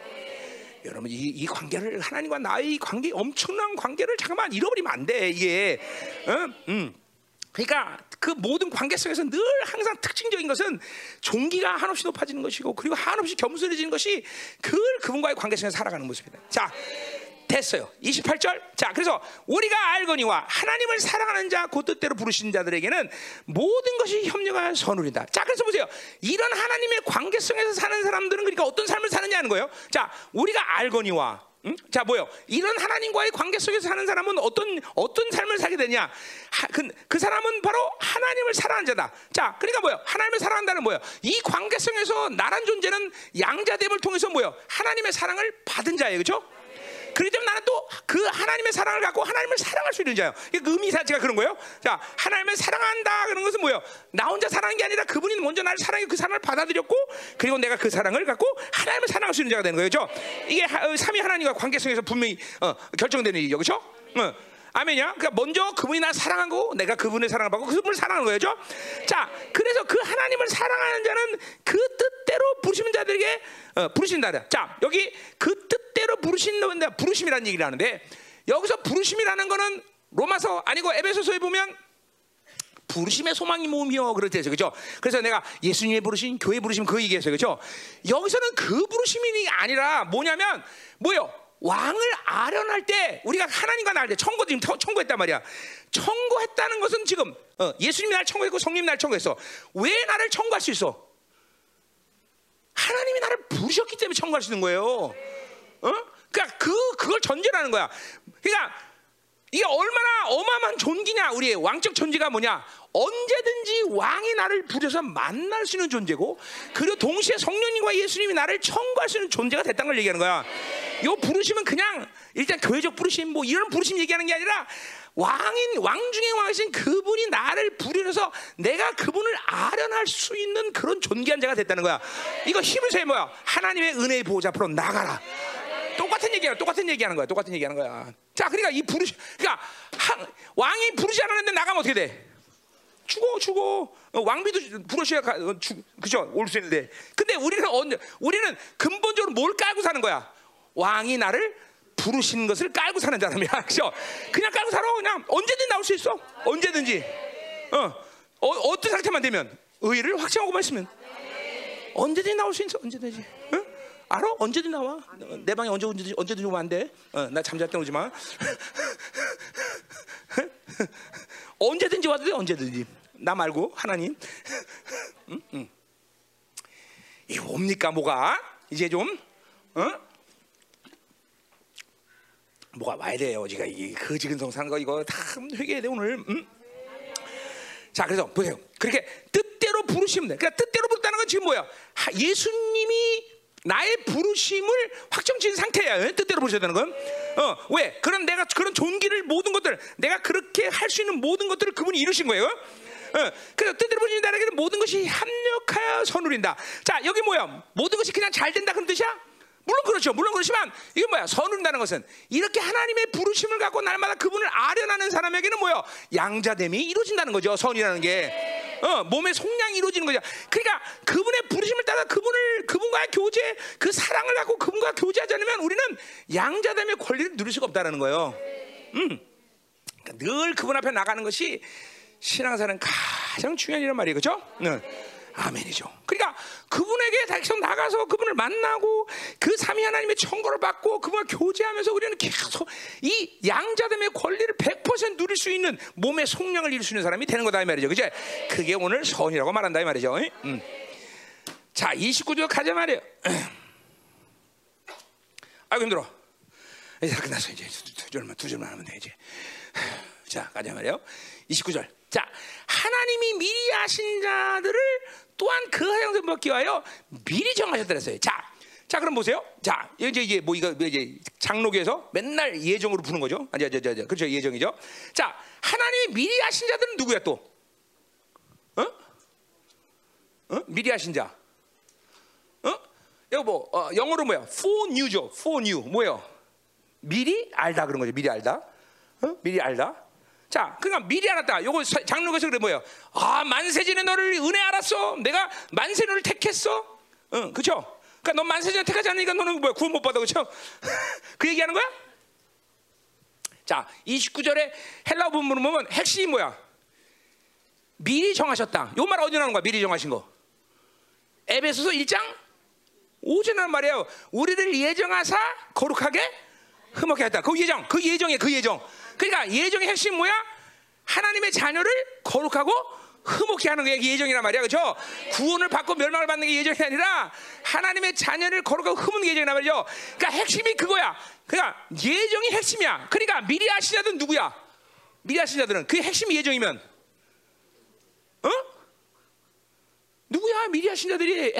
여러분 이, 이 관계를 하나님과 나의 이 관계 엄청난 관계를 잠깐만 잃어버리면 안 돼. 이게 어? 음. 그러니까 그 모든 관계성에서 늘 항상 특징적인 것은 종기가 한없이 높아지는 것이고 그리고 한없이 겸손해지는 것이 그 그분과의 관계성에서 살아가는 모습이다. 자, 됐어요. 28절. 자, 그래서 우리가 알거니와 하나님을 사랑하는 자, 그 뜻대로 부르신 자들에게는 모든 것이 협력하여 선울이다. 자, 그래서 보세요. 이런 하나님의 관계성에서 사는 사람들은 그러니까 어떤 삶을 사느냐는 거예요. 자, 우리가 알거니와 응? 자 뭐요? 이런 하나님과의 관계 속에서 사는 사람은 어떤 어떤 삶을 살게 되냐? 하, 그, 그 사람은 바로 하나님을 사랑하는 자다. 자, 그러니까 뭐요? 하나님을 사랑한다는 뭐요? 이 관계 성에서 나란 존재는 양자됨을 통해서 뭐요? 하나님의 사랑을 받은 자예요, 그렇죠? 그렇기 때문에 나는 또 그 하나님의 사랑을 갖고 하나님을 사랑할 수 있는 자예요. 이게 그 의미 자체가 그런 거예요. 자, 하나님을 사랑한다 그런 것은 뭐예요? 나 혼자 사랑한 게 아니라 그분이 먼저 나를 사랑해 그 사랑을 받아들였고 그리고 내가 그 사랑을 갖고 하나님을 사랑할 수 있는 자가 되는 거예요. 그렇죠? 이게 하- 어, 삼위 하나님과 관계성에서 분명히 어, 결정되는 일이죠. 그렇죠? 어. 아멘이야. 그러니까 먼저 그분이 나 사랑하고 내가 그분의 사랑을 받고 그분을 사랑하는 거죠. 자, 그래서 그 하나님을 사랑하는 자는 그 뜻대로 부르시는 자들에게 어, 부르신다. 자, 여기 그 뜻대로 부르신다. 부르심이라는 얘기를 하는데 여기서 부르심이라는 거는 로마서 아니고 에베소서에 보면 부르심의 소망이 몸이요 그렇대요 그죠 그래서 내가 예수님의 부르심 교회 부르심 그 얘기했어요 그죠 여기서는 그 부르심이 아니라 뭐냐면 뭐요 왕을 아련할 때 우리가 하나님과 때 청구 지금 청- 청구했단 말이야. 청구했다는 것은 지금 어, 예수님이 날 청구했고 성님 날 청구했어. 왜 나를 청구할 수 있어? 하나님이 나를 부르셨기 때문에 청구할 수 있는 거예요. 어? 그러니까 그 그걸 전제라는 거야. 그러니까 이게 얼마나 어마어마한 존귀냐 우리의 왕적 존재가 뭐냐? 언제든지 왕이 나를 부려서 만날 수 있는 존재고 그리고 동시에 성령님과 예수님이 나를 청구할 수 있는 존재가 됐다는 걸 얘기하는 거야. 이 부르심은 그냥 일단 교회적 부르심 뭐 이런 부르심 얘기하는 게 아니라 왕인 왕 중에 왕이신 그분이 나를 부르셔서 내가 그분을 아련할 수 있는 그런 존귀한 자가 됐다는 거야. 이거 힘을 뭐야? 하나님의 은혜의 보호자 앞으로 나가라 똑같은 얘기야, 똑같은 얘기하는 거야, 똑같은 얘기하는 거야. 자, 그러니까 이 부르시, 그러니까 한, 왕이 부르지 않았는데 나가면 어떻게 돼? 죽어, 죽어. 어, 왕비도 부르셔야 가, 어, 죽, 그죠? 올 수 있는데. 근데 우리는 언제, 우리는 근본적으로 뭘 깔고 사는 거야? 왕이 나를 부르신 것을 깔고 사는 사람이야, [laughs] 그죠? 그냥 깔고 살아, 그냥 언제든 나올 수 있어, 언제든지. 어, 어 어떤 상태만 되면 의를 확증하고만 있으면 언제든지 나올 수 있어, 언제든지. 응? 알아? 언제든 나와. 어, 내 방에 언제 언제든지 언제든지 오면 안 돼. 어, 나 잠잘 때 오지 마. [laughs] 언제든지 와도 돼. 언제든지. 나 말고 하나님. [laughs] 응? 응. 이거 뭡니까 뭐가? 이제 좀 어? 뭐가 와야 돼요. 지가 이 거지근성 사는 거 이거 다 회개해야 돼 오늘. 응? 자, 그래서 보세요. 그렇게 뜻대로 부르시면 돼. 그러니까 뜻대로 부르다는 건 지금 뭐야? 하- 예수님이 나의 부르심을 확정지은 상태야. 예? 뜻대로 부르셔야 되는 건. 어, 왜? 그런 내가 그런 존귀를 모든 것들, 내가 그렇게 할 수 있는 모든 것들을 그분이 이루신 거예요. 어, 그래서 뜻대로 보시는 나라에게는 모든 것이 합력하여 선우린다. 자, 여기 뭐야? 모든 것이 그냥 잘 된다 그런 뜻이야? 물론 그렇죠. 물론 그렇지만 이게 뭐야? 선운다는 것은 이렇게 하나님의 부르심을 갖고 날마다 그분을 아련하는 사람에게는 뭐야? 양자됨이 이루어진다는 거죠. 선이라는 게 어, 몸의 속량이 이루어지는 거죠. 그러니까 그분의 부르심을 따라 그분을 그분과의 교제, 그 사랑을 갖고 그분과 교제하지 않으면 우리는 양자됨의 권리를 누릴 수가 없다는 거예요. 음. 그러니까 늘 그분 앞에 나가는 것이 신앙사는 가장 중요한 일이란 말이에요. 그렇죠? 네. 아멘이죠. 그러니까 그분에게 계속 나가서 그분을 만나고 그 삼위 하나님의 청거를 받고 그분과 교제하면서 우리는 계속 이 양자됨의 권리를 100% 누릴 수 있는 몸의 속량을 이룰 수 있는 사람이 되는 거다 이 말이죠. 그죠? 그게 오늘 선이라고 말한다 이 말이죠. 음. 자, 29절 가자 말이에요. [clears throat] 아이고 힘들어. 이제 다 끝났어 이제 두 줄만 두 줄만 하면 돼 이제. 자, 가자 말이에요. 29절. 자, 하나님이 미리 아신 자들을 또한 그 하양선 받기 위하여 미리 정하셨다 그랬어요. 자, 자 그럼 보세요. 자, 이제 이게 뭐 이거 이제 장로교에서 맨날 예정으로 부는 거죠. 아니, 저, 저, 저, 그렇죠, 예정이죠. 자, 하나님이 미리 아신 자들은 누구야 또? 어? 어? 미리 아신 자. 어? 이거 뭐 어, 영어로 뭐야? foreknew죠. foreknew 뭐예요? 미리 알다 그런 거죠. 미리 알다. 어? 미리 알다. 자, 그러니까 미리 알았다. 요거 장로교에서 그래 뭐예요? 아, 만세전에 너를 은혜 알았어. 내가 만세를 택했어. 응, 그렇죠? 그러니까 넌 만세전에 택하지 않으니까 너는 뭐야? 구원 못 받아. 그렇죠? [laughs] 그 얘기하는 거야? 자, 29절에 헬라어 본문을 보면 핵심이 뭐야? 미리 정하셨다. 요 말 어디 나오는 거야? 미리 정하신 거. 에베소서 1장 5절에 나는 말이에요. 우리를 예정하사 거룩하게 흠없게 했다. 그 예정, 그 예정에 그 예정. 그러니까 예정의 핵심 뭐야? 하나님의 자녀를 거룩하고 흠없게 하는 게 예정이란 말이야, 그렇죠? 구원을 받고 멸망을 받는 게 예정이 아니라 하나님의 자녀를 거룩하고 게 예정이란 말이죠. 그러니까 핵심이 그거야. 그러니까 예정이 핵심이야. 그러니까 미리 아신 자들은 누구야? 미리 아신 자들은 그 핵심이 예정이면, 어? 누구야 미리 하신 자들이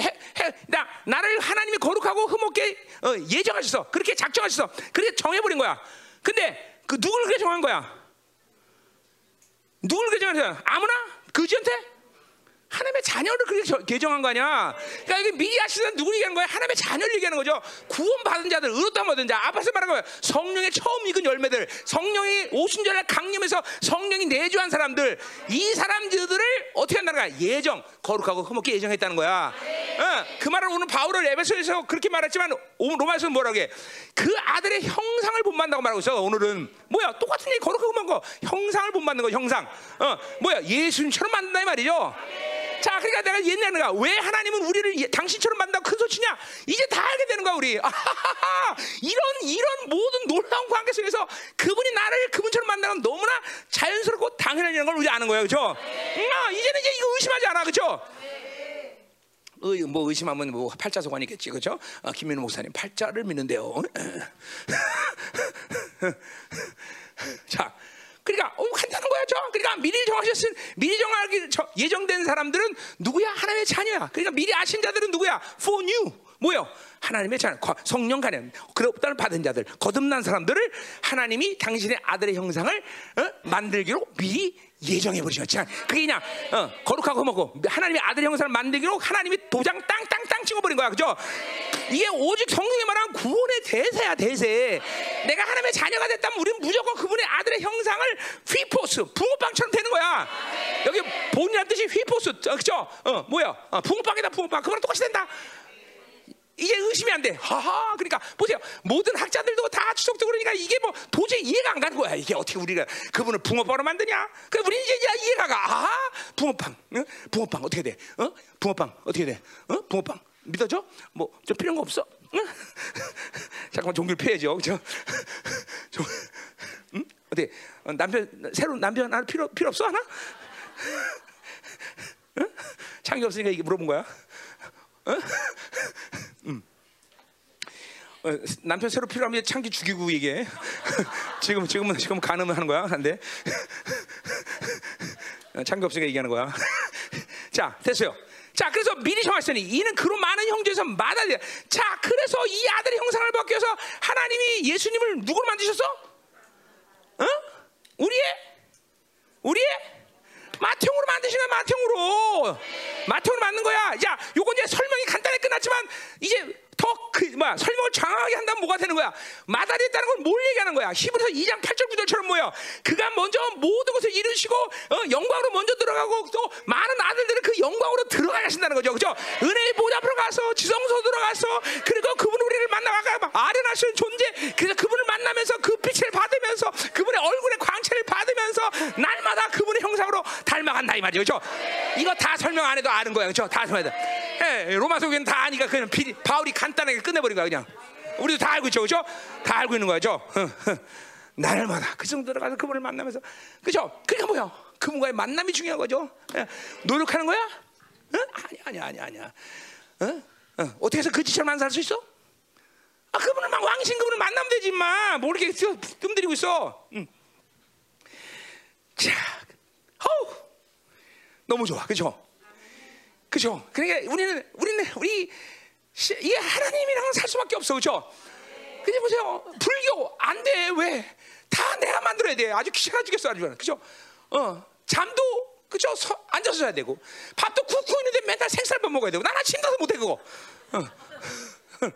나 나를 하나님이 거룩하고 흠없게 어, 예정하셨어 그렇게 작정하셨어 그렇게 정해버린 거야 근데 그 누굴 그렇게 정한 거야? 누굴 그렇게 정한 아무나? 그지한테 하나님의 자녀를 그렇게 개정한 거 아니야? 그러니까 이게 미리 하시는 누구 얘기하는 거야? 하나님의 자녀를 얘기하는 거죠. 구원받은 자들, 의롭다 얻은 자, 앞에서 말한 거예요. 성령의 처음 익은 열매들, 성령이 오순절날 강림해서 성령이 내주한 사람들, 이 사람들을 어떻게 한다는 거야? 예정, 거룩하고 흠없게 예정했다는 거야. 어, 그 말을 오늘 바울을 에베소에서 그렇게 말했지만 로마에서는 뭐라고 해? 그 아들의 형상을 본받는다고 말하고 있어. 오늘은 뭐야? 똑같은 얘기 거룩하고 만 거. 형상을 본받는 거, 형상. 어, 뭐야? 예수님처럼 만든다 이 말이죠. 자, 그러니까 내가 옛날에 왜 하나님은 우리를 예, 당신처럼 만든다고 큰 소치냐? 이제 다 알게 되는 거야, 우리. [laughs] 아하하, 이런 이런 모든 놀라운 관계 속에서 그분이 나를 그분처럼 만나는 너무나 자연스럽고 당연한 걸 우리 아는 거예요, 그렇죠? 아, 이제는 이제 이거 의심하지 않아, 그렇죠? 의, 뭐 의심하면 뭐 팔자소관이겠지, 그렇죠? 아, 김민우 목사님 팔자를 믿는데요. [laughs] 자. 그러니까 어, 간다는 거야죠. 그러니까 미리 정하셨은 미리 정하기 예정된 사람들은 누구야? 하나님의 자녀야. 그러니까 미리 아신 자들은 누구야? For you. 뭐요? 하나님의 자녀, 성령 가련, 그렇다는 받은 자들, 거듭난 사람들을 하나님이 당신의 아들의 형상을 어? 만들기로 미리 예정해 버리셨지. 그게 그냥 어, 거룩하고 먹고 하나님의 아들의 형상을 만들기로 하나님이 도장 땅땅땅 찍어버린 거야, 그죠? 이게 오직 성령의 말한 구원의 대세야, 대세. 내가 하나님의 자녀가 됐다면 우리는 무조건 그분의 아들의 형상을 휘포스, 붕어빵처럼 되는 거야. 여기 본이란 뜻이 휘포스, 어, 그죠? 어, 뭐야? 어, 붕어빵이다, 붕어빵. 그거랑 똑같이 된다. 이게 의심이 안 돼. 하하. 그러니까 보세요. 모든 학자들도 다 추적되고 그러니까 이게 뭐 도저히 이해가 안 가는 거야. 이게 어떻게 우리가 그분을 붕어빵으로 만드냐? 그 우리 이제 이해가 가. 아하. 붕어빵. 응? 붕어빵 어떻게 돼? 어? 붕어빵 어떻게 돼? 어? 붕어빵 믿어져? 뭐 좀 필요한 거 없어? 응? [laughs] 잠깐만 종교를 피해죠. 그죠? [laughs] 응? 어때? 어, 남편 새로운 남편 하나 필요 필요 없어 하나? [laughs] 응? 창이 없으니까 이게 물어본 거야. 어? 음. 어, 남편 새로 필요하면 창기 죽이고 얘기해. [laughs] 지금 지금은 지금 가늠을 하는 거야. 어, [laughs] 창기 없으니까 얘기하는 거야. [laughs] 자 됐어요. 자 그래서 미리 정하셨으니 이는 그런 많은 형제에서 마다야. 자 그래서 이 아들의 형상을 위해서 하나님이 예수님을 누구로 만드셨어? 어? 우리의 우리의 마태용으로 만드시는 거야, 마태용으로. 마태용으로 만든 거야. 야, 요거 이제 설명이 간단하게 끝났지만 이제 더 그 뭐야 설명을 장황하게 한다면 뭐가 되는 거야? 마다리 했다는 건 뭘 얘기하는 거야? 히브리서 2장 8절 9절처럼 뭐야? 그가 먼저 모든 것을 이루시고 어, 영광으로 먼저 들어가고 또 많은 아들들은 그 영광으로 들어가야 하신다는 거죠, 그죠? 은혜의 보좌 앞으로 가서 지성소 들어가서 그리고 그분 우리를 만나가 아련하시는 존재. 그래서 그분을 만나면서 그 빛을 받으면서 그분의 얼굴의 광채를 받으면서 날마다 그분의 형상으로 닮아간다 이 말이죠, 그죠? 이거 다 설명 안 해도 아는 거야, 그죠? 다 설명해. 예, 로마서 교회는 다 아니까 그냥 비, 바울이 간 단하게 끝내버린 거야, 그냥. 우리도 다 알고 있죠, 그죠? 다 알고 있는 거죠. 날마다 [laughs] 그 정도 들어가서 그분을 만나면서, 그죠? 그러니까 뭐야? 그분과의 만남이 중요한 거죠. 예, 노력하는 거야? 응? 아니, 아니, 아니, 아니야. 어? 어, 어 떻게 해서 그 지처럼 안 살 수 있어? 아, 그분을 막 왕신 그분을 만나면 되지 마. 뭐 이렇게 뜸들이고 있어. 응. 자, 어우, 너무 좋아, 그죠? 그죠? 그러니까 우리는 우리는 우리 시- 이게 하나님이랑 살 수밖에 없어, 그죠? 근데 보세요, 불교 안 돼, 왜? 다 내가 만들어야 돼. 아주 귀찮아 죽겠어, 아주 그죠? 어, 잠도 그죠? 서, 앉아서 자야 되고, 밥도 굽고 있는데 맨날 생쌀밥 먹어야 되고, 난 아침도 못해 그거. 어. [laughs]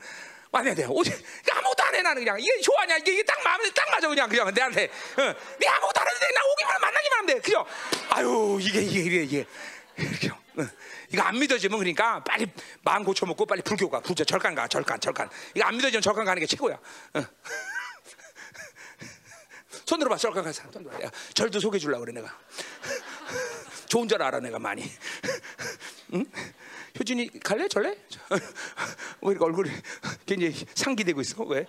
맞아야 돼. 오직 그러니까 아무것도 안 해 나는 그냥 이게 좋아하냐 이게, 이게 딱 마음에 딱 맞아 그냥 그냥 내한테. 어. 네 아무것도 안 해도 돼. 나 오기만 하면 만나기만 하면 돼. 그죠? 아유 이게 이게 이게 이게. [laughs] 어. 이거 안 믿어지면 그러니까 빨리 마음 고쳐 먹고 빨리 불교 가, 불교 절간 가, 절간 절간. 이거 안 믿어지면 절간 가는 게 최고야. 어. 손 들어봐, 절간 가서 손 들어봐. 절도 소개해 주려고 그래 내가. [laughs] 좋은 줄 알아 내가 많이. [laughs] 응? 효진이 갈래 절래? [laughs] 왜 이렇게 얼굴이 굉장히 상기되고 있어? 왜?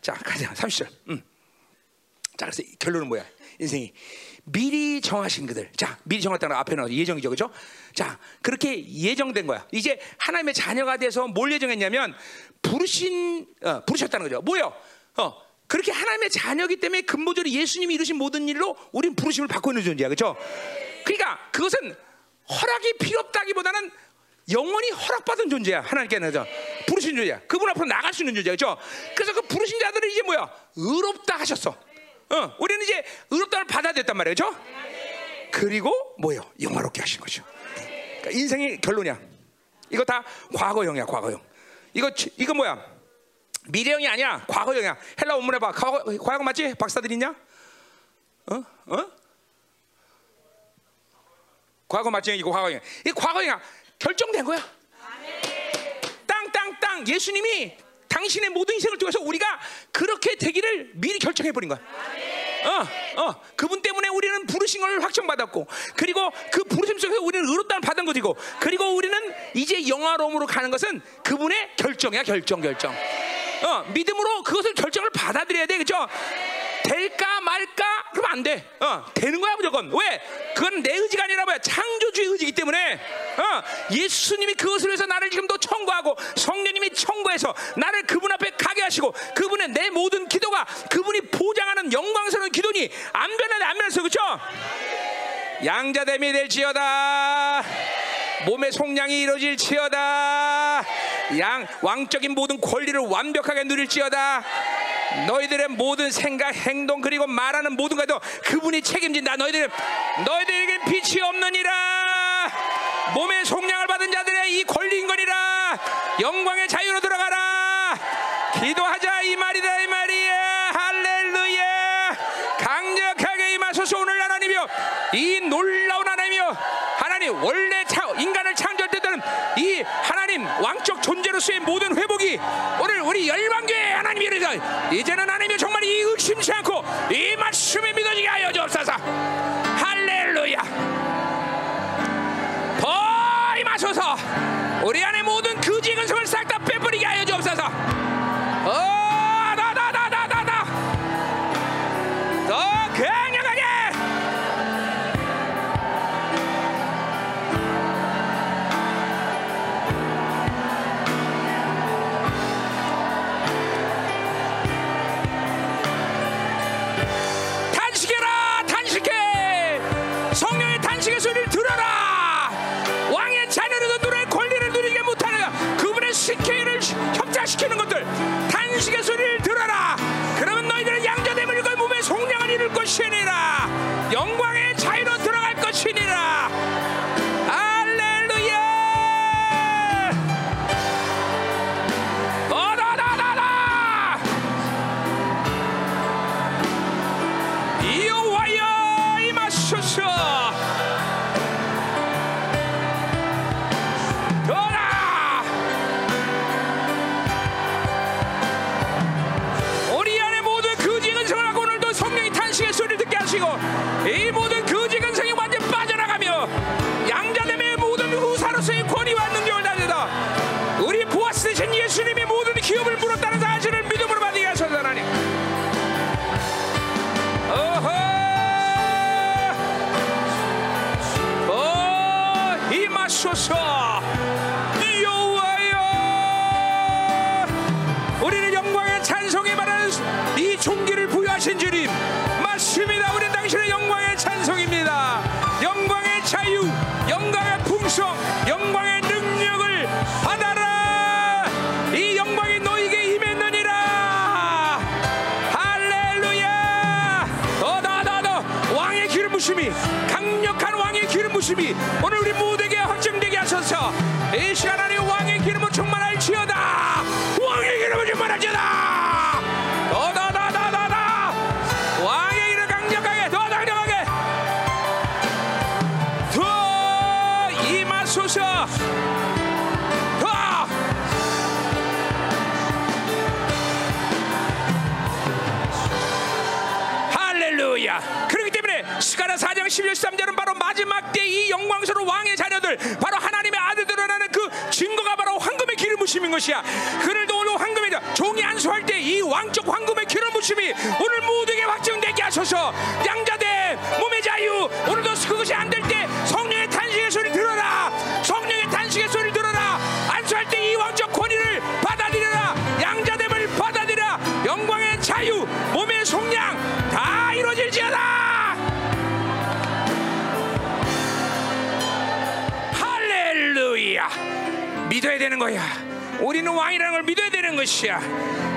자 가자 30절. 음. 자 그래서 결론은 뭐야? 인생이 미리 정하신 그들. 자 미리 정했다는 거 앞에 나와 예정이죠, 그렇죠? 자 그렇게 예정된 거야. 이제 하나님의 자녀가 돼서 뭘 예정했냐면 부르신 어, 부르셨다는 거죠. 뭐요? 어 그렇게 하나님의 자녀기 때문에 근본적으로 예수님이 이루신 모든 일로 우린 부르심을 받고 있는 존재야, 그렇죠? 그러니까 그것은 허락이 필요 없다기보다는 영원히 허락받은 존재야 하나님께는 죠 부르신 존재야 그분 앞으로 나갈 수 있는 존재야 그죠 그래서 그 부르신 자들은 이제 뭐야 의롭다 하셨어 어, 우리는 이제 의롭다를 받아들였단 말이에요. 그죠? 그리고 뭐요? 영화롭게 하신 거죠. 그러니까 인생의 결론이야. 이거 다 과거형이야 과거형. 이거 이거 뭐야? 미래형이 아니야. 과거형이야. 헬라 원문에 봐. 과거, 과거 맞지? 박사들 있냐? 어? 어? 과거 맞지? 이거 과거야. 이 과거야. 결정된 거야. 땅땅땅. 예수님이 당신의 모든 인생을 통해서 우리가 그렇게 되기를 미리 결정해 버린 거야. 어, 어, 그분 때문에 우리는 부르신 걸 확정받았고, 그리고 그 부르심 속에서 우리는 의롭다는 받은 것이고, 그리고 우리는 이제 영화로움으로 가는 것은 그분의 결정이야, 결정, 결정. 어, 믿음으로 그것을 결정을 받아들여야 돼, 그죠? 될까 말까? 안 돼. 어, 되는 거야 무조건. 왜? 그건 내 의지가 아니라 뭐야? 창조주의 의지이기 때문에 어, 예수님이 그것을 위해서 나를 지금도 청구하고 성령님이 청구해서 나를 그분 앞에 가게 하시고 그분의 내 모든 기도가 그분이 보장하는 영광스러운 기도니 안 변하네 안 변했어 그렇죠? 양자됨이 될지어다. 몸의 속량이 이루어질지어다. 양 왕적인 모든 권리를 완벽하게 누릴지어다. 너희들의 모든 생각, 행동 그리고 말하는 모든 것도 그분이 책임진다. 너희들 너희들에게 빛이 없느니라. 몸의 속량을 받은 자들의 이 권리인 거니라. 영광의 자유로 들어가라. 기도하자 이 말이다 이 말이야. 할렐루야. 강력하게 임하소서 오늘 하나님이여 이 놀라운 하나님이여 하나님 원래 차, 인간을 하나님 왕적 존재로서의 모든 회복이 오늘 우리 열방교회 하나님이 이르서 이제는 하나님이 정말 이 의심치 않고 이 말씀에 믿어지게 하여 주옵소서. 할렐루야. 더 임하소서. 우리 안에 모든 거지 근성을 싹 다 빼버리게 하여 주옵소서 시키는 것들 단식의 소리를 들어라. 그러면 너희들은 양자됨을 입고 몸에 속량을 이룰 것이니라 부심이 강력한 왕의 기름 부심이 오늘 우리 모두에게 확정되게 하셔서. 이 시간 안에 왕의 기름을 충만할지어다. 그때 이 영광스러운 왕의 자녀들 바로 하나님의 아들들이라는 그 증거가 바로 황금의 기름 무심인 것이야. 그늘도 오늘 황금의 종이 안수할 때 이 왕적 황금의 기름 무심이 오늘 모두에게 확증되게 하소서. 양자대 몸의 자유 오늘도 그것이 안될 거야. 우리는 왕이라는 걸 믿어야 되는 것이야.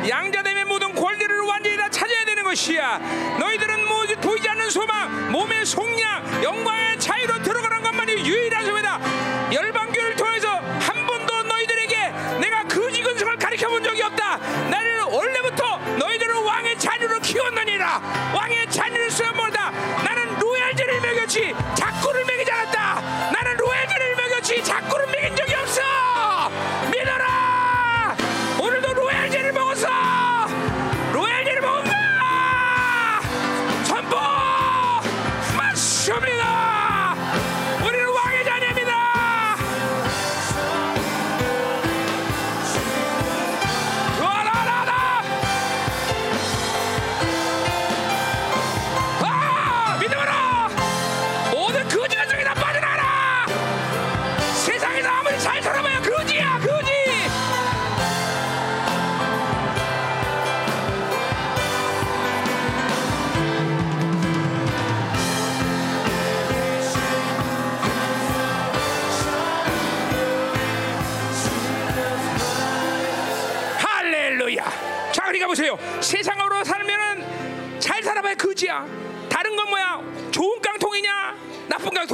양자됨의 모든 권리를 완전히 다 찾아야 되는 것이야. 너희들은 뭐 모두 보이지 않는 소망, 몸의 속량, 영광의 자유로 들어가는 것만이 유일한 소망이다.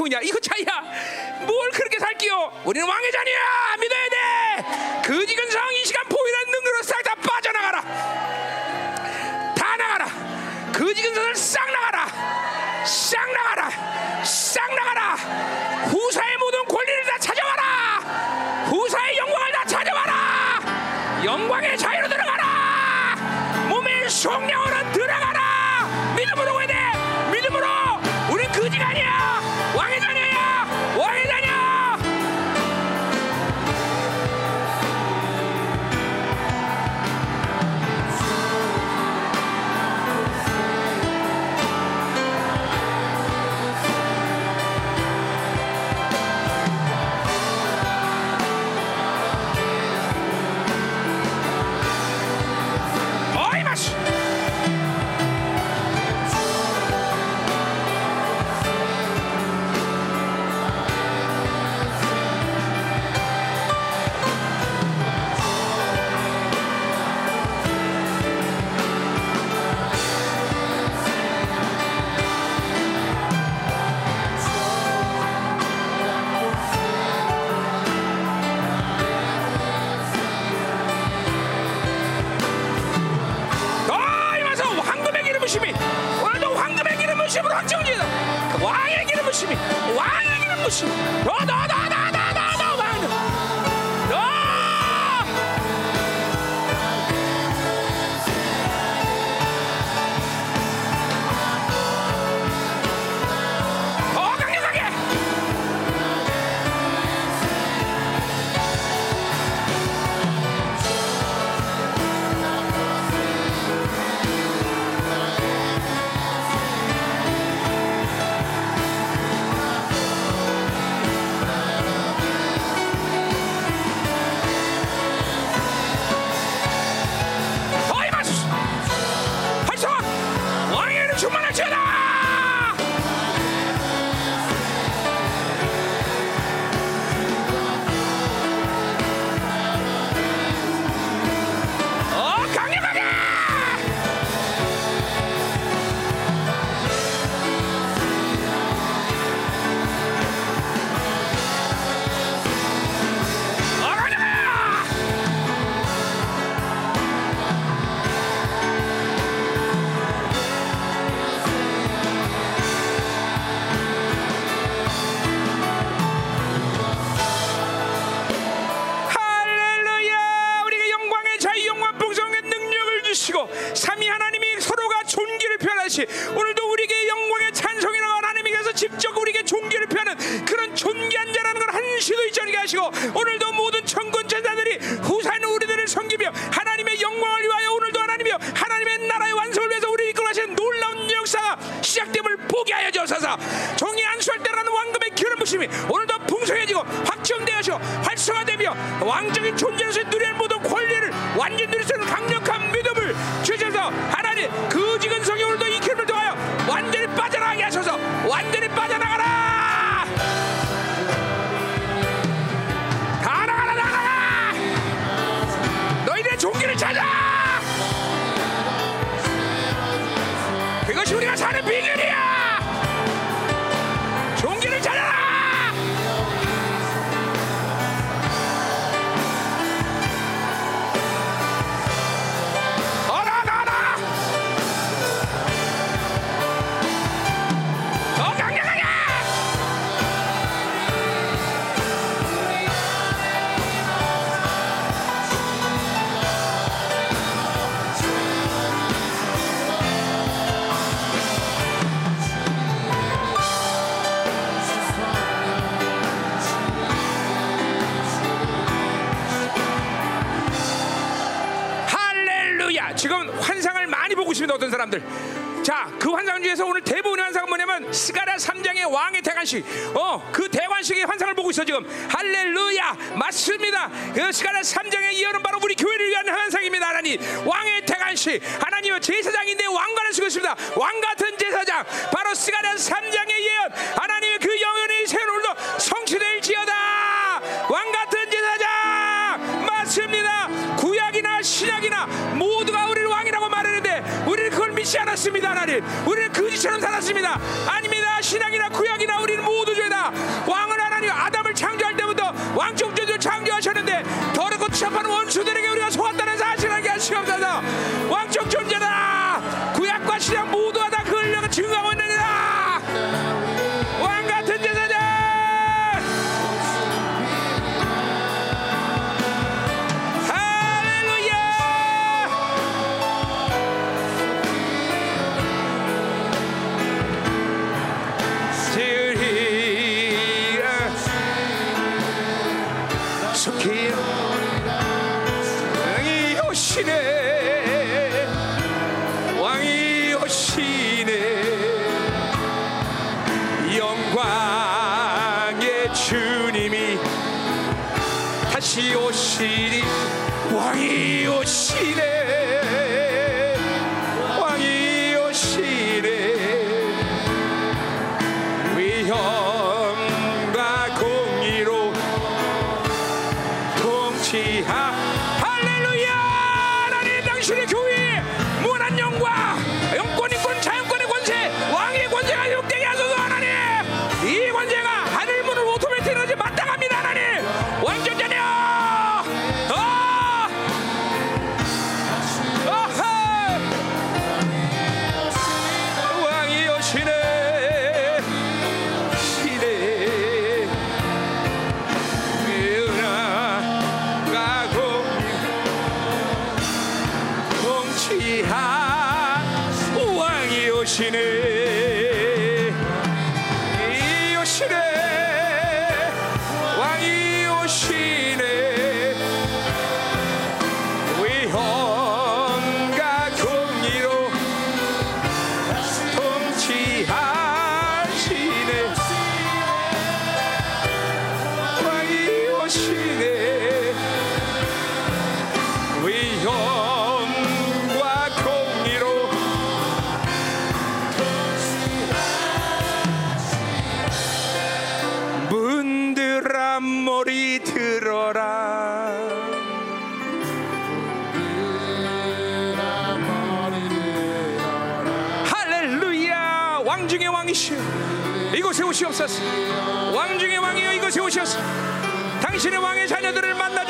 누구냐? 이거 차이야. 뭘 그렇게 살게요? 우리는 왕의 자녀야. 믿어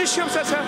시옵소서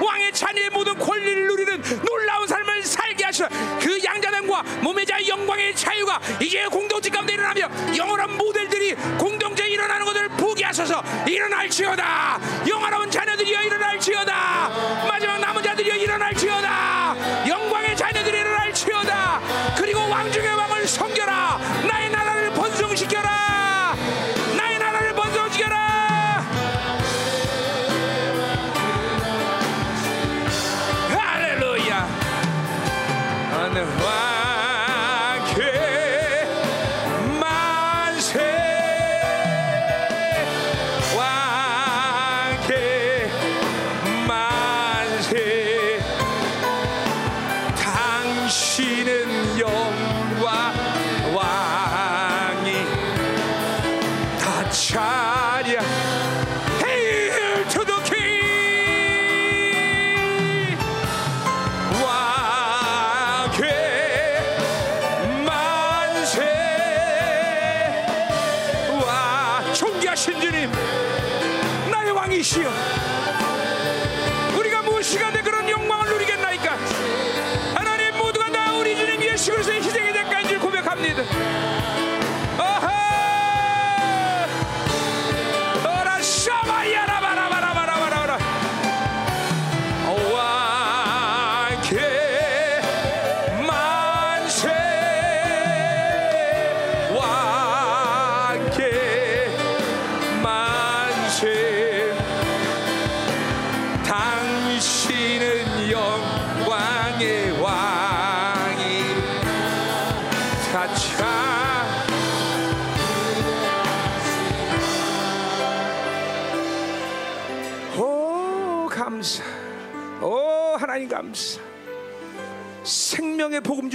왕의 자녀의 모든 권리를 누리는 놀라운 삶을 살게 하시고 그 양자됨과 몸의 자 영광의 자유가 이제 공동체 가운데 일어나며 영원한 모델들이 공동체에 일어나는 것을 보게 하소서. 일어날지어다. 영원한 자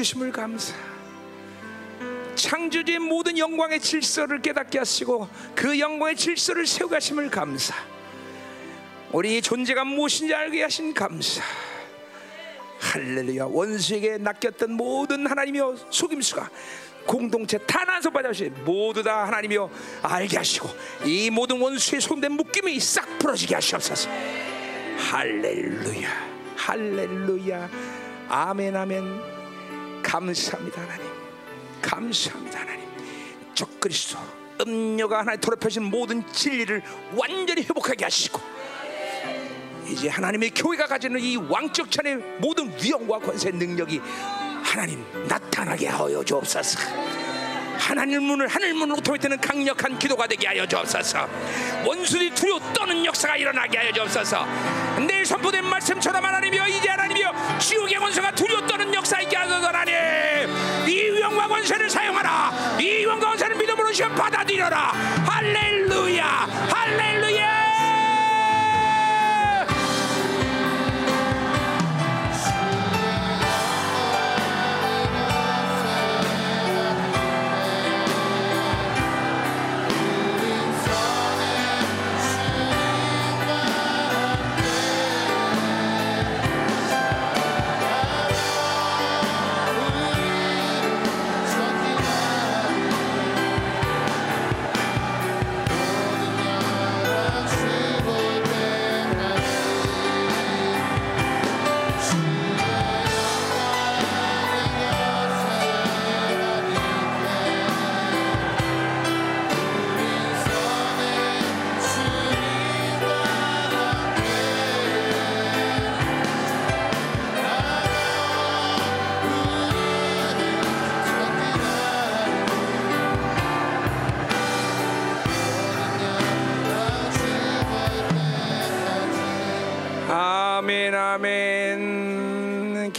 주심을 감사. 창조주의 모든 영광의 질서를 깨닫게 하시고 그 영광의 질서를 세워가심을 감사. 우리 존재가 무엇인지 알게 하신 감사. 할렐루야. 원수에게 낚였던 모든 하나님이여 속임수가 공동체 탄한서 받아시 모두 다 하나님이여 알게 하시고 이 모든 원수의 손된 묶임이 싹 풀어지게 하시옵소서. 할렐루야. 할렐루야. 아멘 아멘 감사합니다 하나님 감사합니다 하나님 적 그리스도 음료가 하나님 더럽혀진 모든 진리를 완전히 회복하게 하시고 이제 하나님의 교회가 가지는 이 왕적 찬의 모든 위엄과 권세 능력이 하나님 나타나게 하여 주옵소서. 하나님 문을 하늘 문으로 통해되는 강력한 기도가 되게 하여 주옵소서. 원수들이 두려워 떠는 역사가 일어나게 하여 주옵소서. 내일 선포된 말씀처럼 하나님이여 이제 하나님이여 지옥의 권세가 두려워 떠는 역사 있게 하소서 하나님. 이 위엄과 권세를 사용하라. 이 위엄과 권세를 믿음으로 시험 받아들여라. 할렐루야. 할렐루야.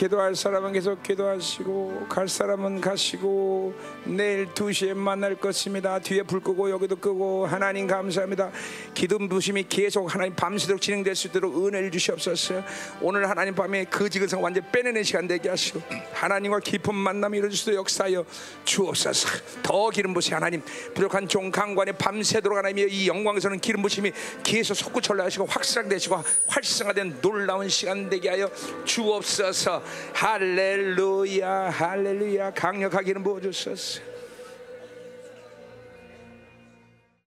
기도할 사람은 계속 기도하시고 갈 사람은 가시고 내일 2시에 만날 것입니다. 뒤에 불 끄고 여기도 끄고 하나님 감사합니다. 기름 부심이 계속 하나님 밤새도록 진행될 수 있도록 은혜를 주시옵소서. 오늘 하나님 밤에 그 지근성 완전 빼내는 시간 되게 하시고 하나님과 깊은 만남이 이루어질 수 역사하여 주옵소서. 더 기름 부시 하나님 부족한 종 강관에 밤새도록 하나님의 이 영광에서는 기름 부심이 계속 솟구철로 하시고 확산되시고 활성화된 놀라운 시간 되게 하여 주옵소서. 할렐루야 할렐루야 강력하게 기름 부어 주소서.